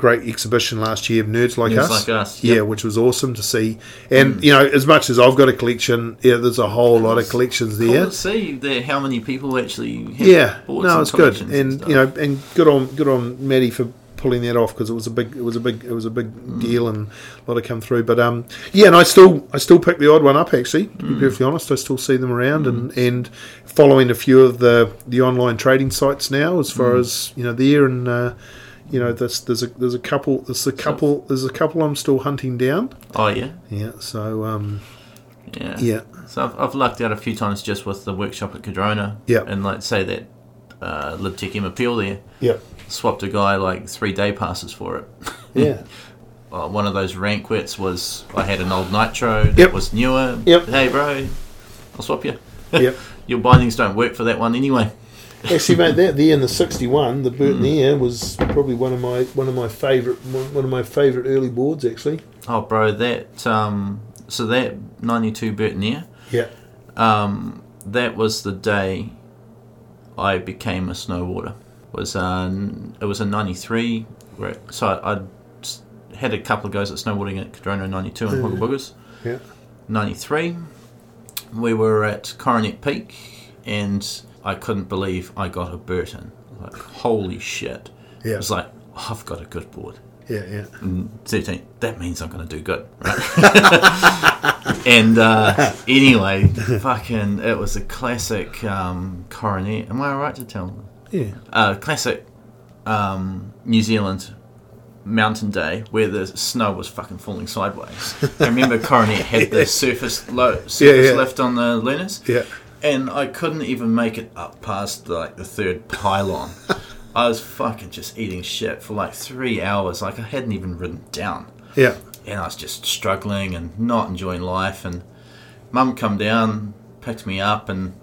Great exhibition last year of Nerds Like Nerds Us. Like Us, yeah, which was awesome to see. And you know, as much as I've got a collection, yeah, there's a whole lot of collections Cool there to see that how many people actually have yeah, no, and it's good, collections and you know, and good on good on Maddie for pulling that off because it was a big, it was a big, it was a big Mm. deal and a lot of come through. But um, yeah, and I still, I still pick the odd one up actually. To Mm. be perfectly honest, I still see them around and and following a few of the the online trading sites now as far Mm. as you know there and. Uh, you know, there's there's a there's a couple there's a couple there's a couple I'm still hunting down. oh yeah, Yeah, so um, yeah, yeah, So I've, I've lucked out a few times just with the workshop at Cardrona. Yeah. And like say that uh, LibTech M appeal there yeah, swapped a guy like three day passes for it. yeah. Uh, one of those rank quits was I had an old Nitro that Yep. was newer. Yep. Hey bro, I'll swap you. Yep. Your bindings don't work for that one anyway. Actually, mate, that there in the '61, the. Burton Air was probably one of my one of my favourite one of my favourite early boards. Actually, Oh bro, that um, so that ninety two Burton Air, yeah, um, that was the day I became a snowboarder. Was uh, it was a '93? So I I'd had a couple of goes at snowboarding at Cardrona '92 and Hooga Boogers. yeah, '93, we were at Coronet Peak, and I couldn't believe I got a Burton. Like, holy shit. Yeah. It was like, oh, I've got a good board. Yeah, yeah. And 13, that means I'm going to do good, right? and uh, anyway, fucking, it was a classic um, coronet. Am I right to tell them? Yeah. uh, classic um, New Zealand mountain day where the snow was fucking falling sideways. I remember Coronet had the surface low, surface Yeah, yeah. lift on the Lunas, Yeah. And I couldn't even make it up past like the third pylon. I was fucking just eating shit for like three hours. Like I hadn't even ridden down Yeah. and I was just struggling and not enjoying life. And mum come down, picked me up, and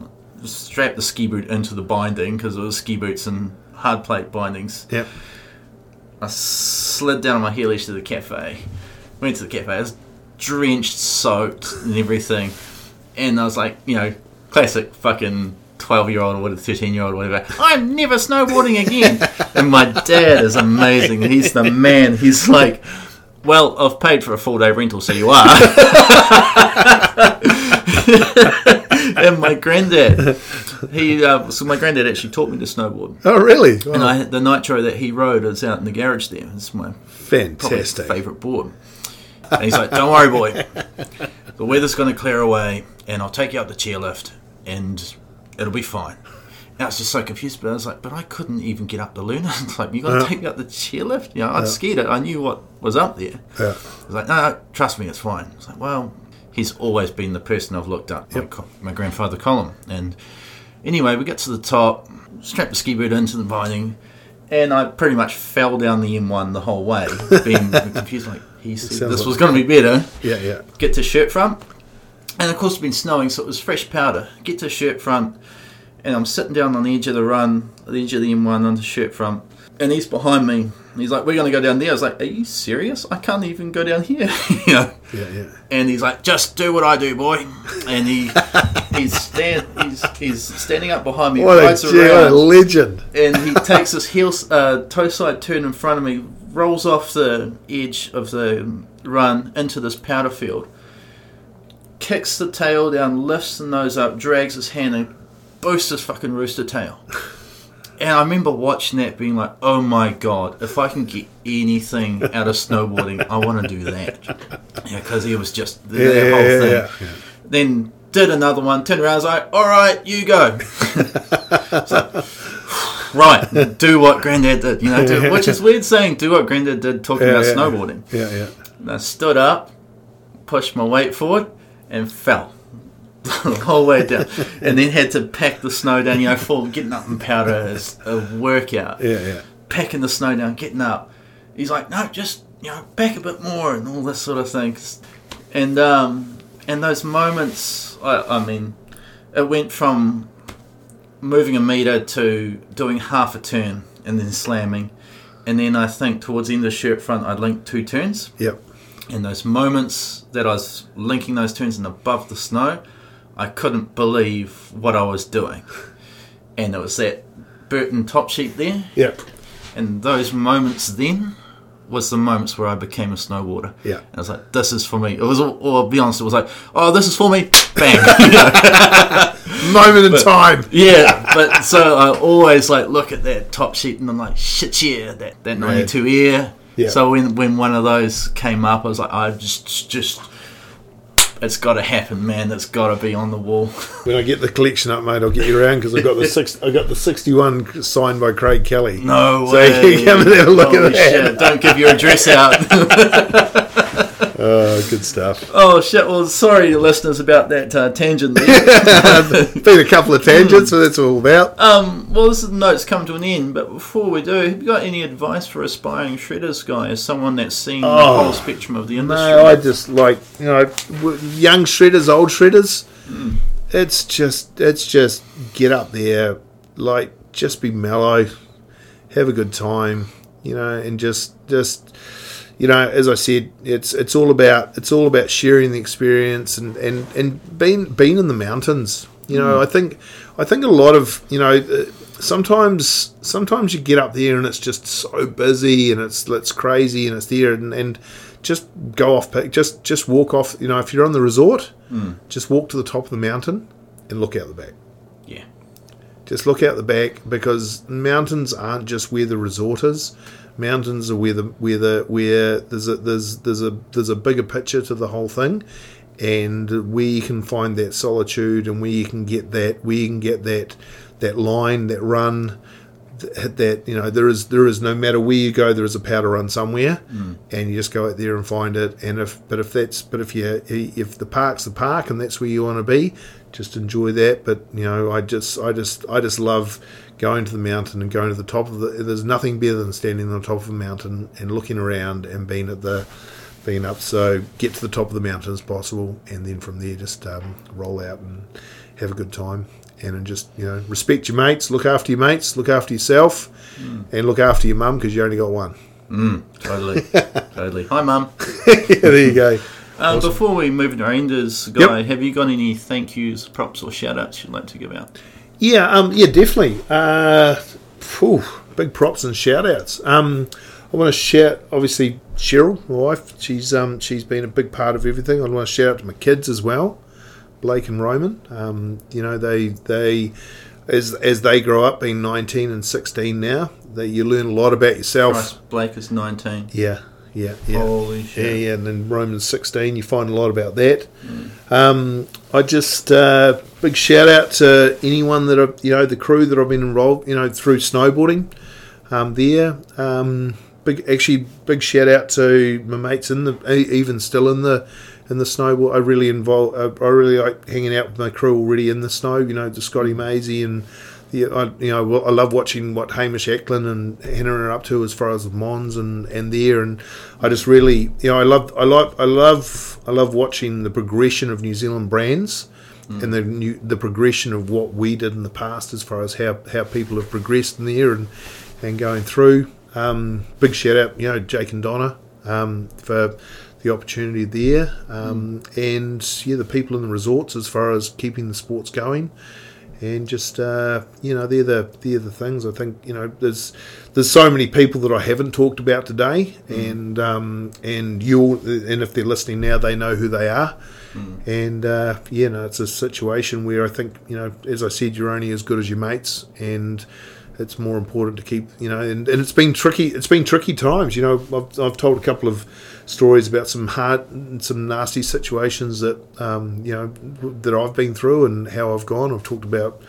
strapped the ski boot into the binding because it was ski boots and hard plate bindings. Yeah. I slid down on my heelish to the cafe. Went to the cafe. I was drenched, soaked, and everything. And I was like, you know, classic fucking 12 year old or whatever, 13 year old or whatever. I'm never snowboarding again. and my dad is amazing. He's the man. He's like, well, I've paid for a full day rental, so you are. and my granddad, he, uh, so my granddad actually taught me to snowboard. Oh, really? And Wow. I, the nitro that he rode is out in the garage there. It's my Fantastic. favourite board. And he's like, "Don't worry, boy. The weather's going to clear away, and I'll take you up the chairlift, and it'll be fine." And I was just so confused, but I was like, "But I couldn't even get up the Luna." It's like, "You got to Yeah. take me up the chairlift?" You know, I'd skied it. I knew what was up there. Yeah. I was like, "No, no, trust me, it's fine." It's like, "Well, he's always been the person I've looked up, my, co- my grandfather Colin." And anyway, we get to the top, strapped the ski boot into the binding, and I pretty much fell down the M1 the whole way, being confused. Like he said this like- was going to be better. Yeah, yeah. Get to shirt front, and of course it's been snowing, so it was fresh powder. Get to shirt front, and I'm sitting down on the edge of the run, the edge of the M1 on the shirt front, and he's behind me. He's like, "We're going to go down there." I was like, "Are you serious? I can't even go down here." you know. Yeah, yeah. And he's like, "Just do what I do, boy." And he he's stand he's he's standing up behind me, What a, gee, what a legend. and he takes his heel uh, toe side turn in front of me, rolls off the edge of the run into this powder field, kicks the tail down, lifts the nose up, drags his hand, and boosts his fucking rooster tail. And I remember watching that, being like, "Oh my god! If I can get anything out of snowboarding, I want to do that." Yeah, because he was just the, Yeah, that whole yeah, thing. Then did another one, turned around, I was like, "All right, you go." So, right, do what Granddad did, you know, do, which is weird saying do what Granddad did talking about snowboarding. Yeah, yeah. And I stood up, pushed my weight forward, and fell the whole way down. And then had to pack the snow down. You know, fall getting up in powder is a workout. Yeah, yeah. Packing the snow down, getting up. He's like, no, just you know, back a bit more, and all this sort of things. And um, and those moments, I, I mean, it went from moving a meter to doing half a turn and then slamming. And then I think towards the end of the shirt front, I linked two turns Yep. In those moments that I was linking those turns and above the snow, I couldn't believe what I was doing. And it was that Burton top sheet there, Yep. and those moments then was the moments where I became a snowboarder. Yeah. And I was like, this is for me. It was, or I'll be honest, it was like, oh, this is for me. Bang. Moment in time. Yeah, but so I always like look at that top sheet and I'm like, shit, yeah, that that Right. 92 air. Yeah. So when when one of those came up, I was like, I just just it's got to happen, man. It's got to be on the wall. When I get the collection up, mate, I'll get you around because I've got the six. I got the sixty-one signed by Craig Kelly. No So way. you come and have a look Holy at that. shit, Don't give your address out. Oh, good stuff. oh shit. Well, sorry, listeners, about that uh, tangent. There. Been a couple of tangents, so that's all about. Um, well, this note's come to an end, but before we do, have you got any advice for aspiring shredders, guy, as someone that's seen the Oh, whole spectrum of the industry? No, I just like you know, young shredders, old shredders. It's just, it's just get up there, like just be mellow, have a good time, you know, and just, just, you know, as I said, it's it's all about it's all about sharing the experience and and and being being in the mountains. You know, I think I think a lot of you know. uh, Sometimes, sometimes you get up there and it's just so busy and it's it's crazy and it's there and, and just go off pick just just walk off you know if you're on the resort just walk to the top of the mountain and look out the back Yeah. Just look out the back because mountains aren't just where the resort is. Mountains are where the where the where there's a there's there's a there's a bigger picture to the whole thing, and where you can find that solitude and where you can get that where you can get that that line that run that you know there is there is no matter where you go there is a powder run somewhere. Mm. And you just go out there and find it. And if but if that's but if you if the park's the park and that's where you want to be just enjoy that. But you know I just I just I just love going to the mountain and going to the top of the there's nothing better than standing on the top of a mountain and looking around and being at the being up. So get to the top of the mountain as possible and then from there just um, roll out and have a good time. And then just you know respect your mates look after your mates look after yourself and look after your mum because you only got one. Totally, totally. Hi, mum. yeah, there you go. Um, Before we move into our enders, Guy, have you got any thank yous, props, or shout outs you'd like to give out? Yeah, um, yeah, definitely. Uh, phew, big props and shout outs. Um, I want to shout, obviously, Cheryl, my wife. She's um, she's been a big part of everything. I want to shout out to my kids as well, Blake and Roman. Um, you know, they they as as they grow up, being nineteen and sixteen now, that you learn a lot about yourself. Christ, Blake is 19. Yeah, yeah, yeah. Holy Yeah, shit. yeah, and then Romans 16, you find a lot about that. Um, I just, uh, big shout out to anyone that, are, you know, the crew that I've been involved, you know, through snowboarding um, there. Um, big, actually, big shout out to my mates in the, even still in the, in the snowboard. I really involve, uh, I really like hanging out with my crew already in the snow, you know, the Scotty Maisie and, yeah, I, you know, well, I love watching what Hamish Eklund and Hannah are up to as far as the Mons and, and there, and I just really, you know, I love, I love, I love, I love watching the progression of New Zealand brands and the new, the progression of what we did in the past as far as how, how people have progressed in there and and going through. Um, big shout out, you know, Jake and Donna um, for the opportunity there, um, and yeah, the people in the resorts as far as keeping the sports going and just uh, you know they're the they're the things. I think you know there's there's so many people that I haven't talked about today. And um, and you and if they're listening now they know who they are. And uh, yeah no it's a situation where I think you know as I said you're only as good as your mates. And it's more important to keep you know and, and it's been tricky it's been tricky times. You know I've, I've told a couple of stories about some hard some nasty situations that um, you know that I've been through and how I've gone. I've talked about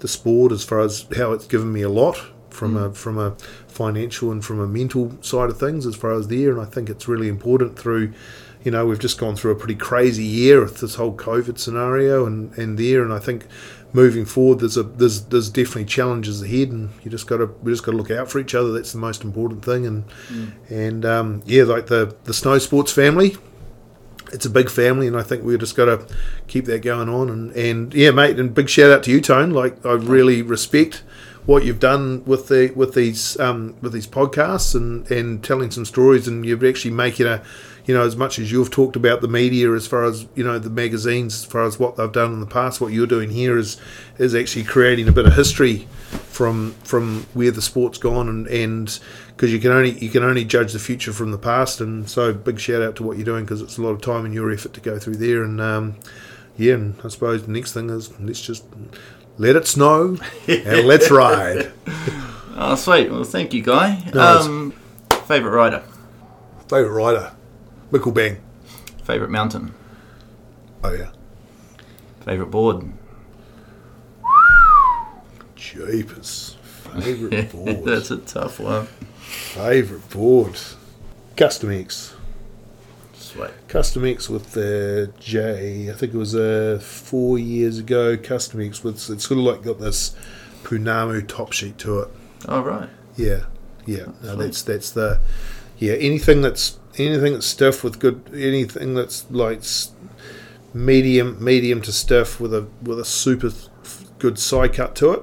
the sport as far as how it's given me a lot from a from a financial and from a mental side of things as far as there and I think it's really important through you know we've just gone through a pretty crazy year with this whole COVID scenario and, and there and I think moving forward there's a there's there's definitely challenges ahead and you just got to we just got to look out for each other. That's the most important thing. And and um, yeah like the the snow sports family it's a big family and I think we've just got to keep that going on. And and yeah mate and big shout out to you Tone. Like I really respect what you've done with the with these um, with these podcasts and and telling some stories and you're actually making a you know as much as you've talked about the media as far as you know the magazines as far as what they've done in the past what you're doing here is is actually creating a bit of history from from where the sport's gone and and because you can only you can only judge the future from the past and so big shout out to what you're doing because it's a lot of time and your effort to go through there and um, yeah and I suppose the next thing is let's just let it snow and let's ride Oh, sweet. Well, thank you, Guy. Nice. Um, favorite rider, favorite rider Mikkel Bang favorite mountain, oh yeah favorite board. Jeepers favorite board That's a tough one. favorite board Custom X Sweet. Custom X with the J, I think it was uh, four years ago. Custom X with it's sort of like got this Pounamu top sheet to it. All right. Yeah, yeah. No, that's that's the yeah. Anything that's anything that's stiff with good anything that's like medium medium to stiff with a with a super good side cut to it.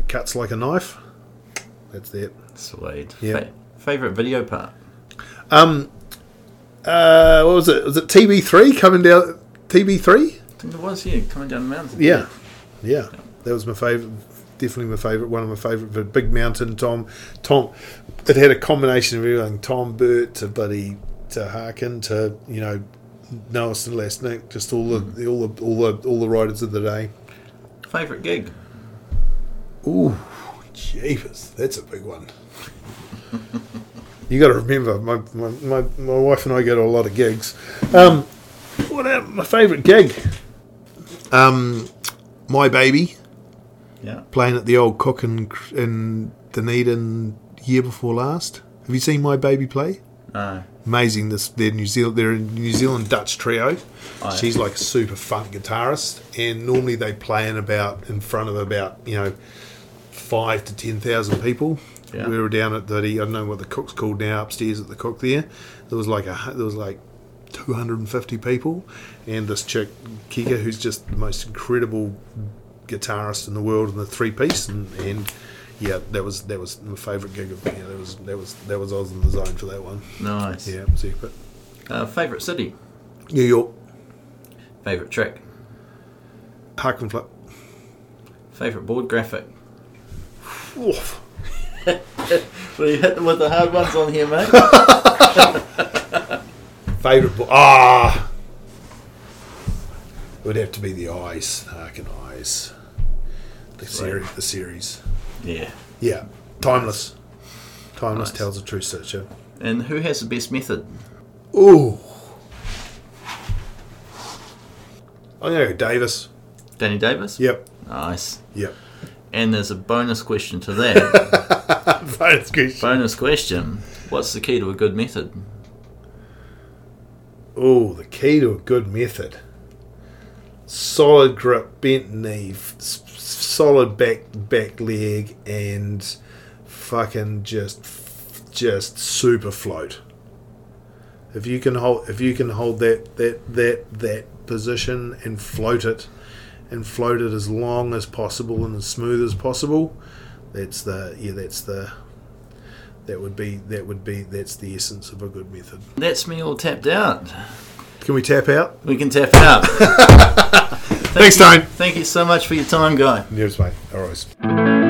It cuts like a knife. That's it. Sweet. Yeah. Fa- favorite video part. Um, uh, what was it? Was it TB three coming down? TB three. I think it was yeah, coming down the mountain. Yeah, yeah, that was my favorite. Definitely my favorite. One of my favorite. Big Mountain Tom. Tom. It had a combination of everything. Tom Burt to Buddy to Harkin to you know Noah Salasnek. Just all the all the all the all the riders of the day. Favorite gig. Ooh, jeepers, that's a big one. you got to remember, my, my, my, my wife and I go to a lot of gigs. Um, what my favourite gig? Um, my baby Yeah. playing at the old Cook in, in Dunedin year before last. Have you seen my baby play? No. Amazing! This they're New Zealand. They're a New Zealand Dutch trio. Oh. She's like a super fun guitarist, and normally they play in about in front of about you know five to ten thousand people. Yeah. We were down at the I don't know what the cook's called now upstairs at the cook there. There was like a there was like two hundred and fifty people, and this chick Kika, who's just the most incredible guitarist in the world in the three piece, and, and yeah, that was that was my favourite gig of yeah, that was that was that was I was in the zone for that one. Nice. Yeah, was. Uh, favorite city. New York, Favorite trick. Huck and Flip. Favorite board graphic. Oof. Well, you hit them with the hard ones on here, mate. Favourite board? Ah! It would have to be the eyes. And Eyes. The, series, the series. Yeah. Yeah. Timeless. Timeless Nice. tells the true picture. And who has the best method? Ooh. I'm going to go Davis. Danny Davis? Yep. Nice. Yep. And there's a bonus question to that. Bonus question. bonus question. What's the key to a good method? Oh, the key to a good method. Solid grip, bent knee, solid back back leg, and fucking just just super float. If you can hold if you can hold that that that that position and float it and float it as long as possible and as smooth as possible, that's the yeah that's the that would be that would be that's the essence of a good method. That's me all tapped out. Can we tap out? We can tap out. Thanks, Tone. Thank you so much for your time, Guy. Mate. All right.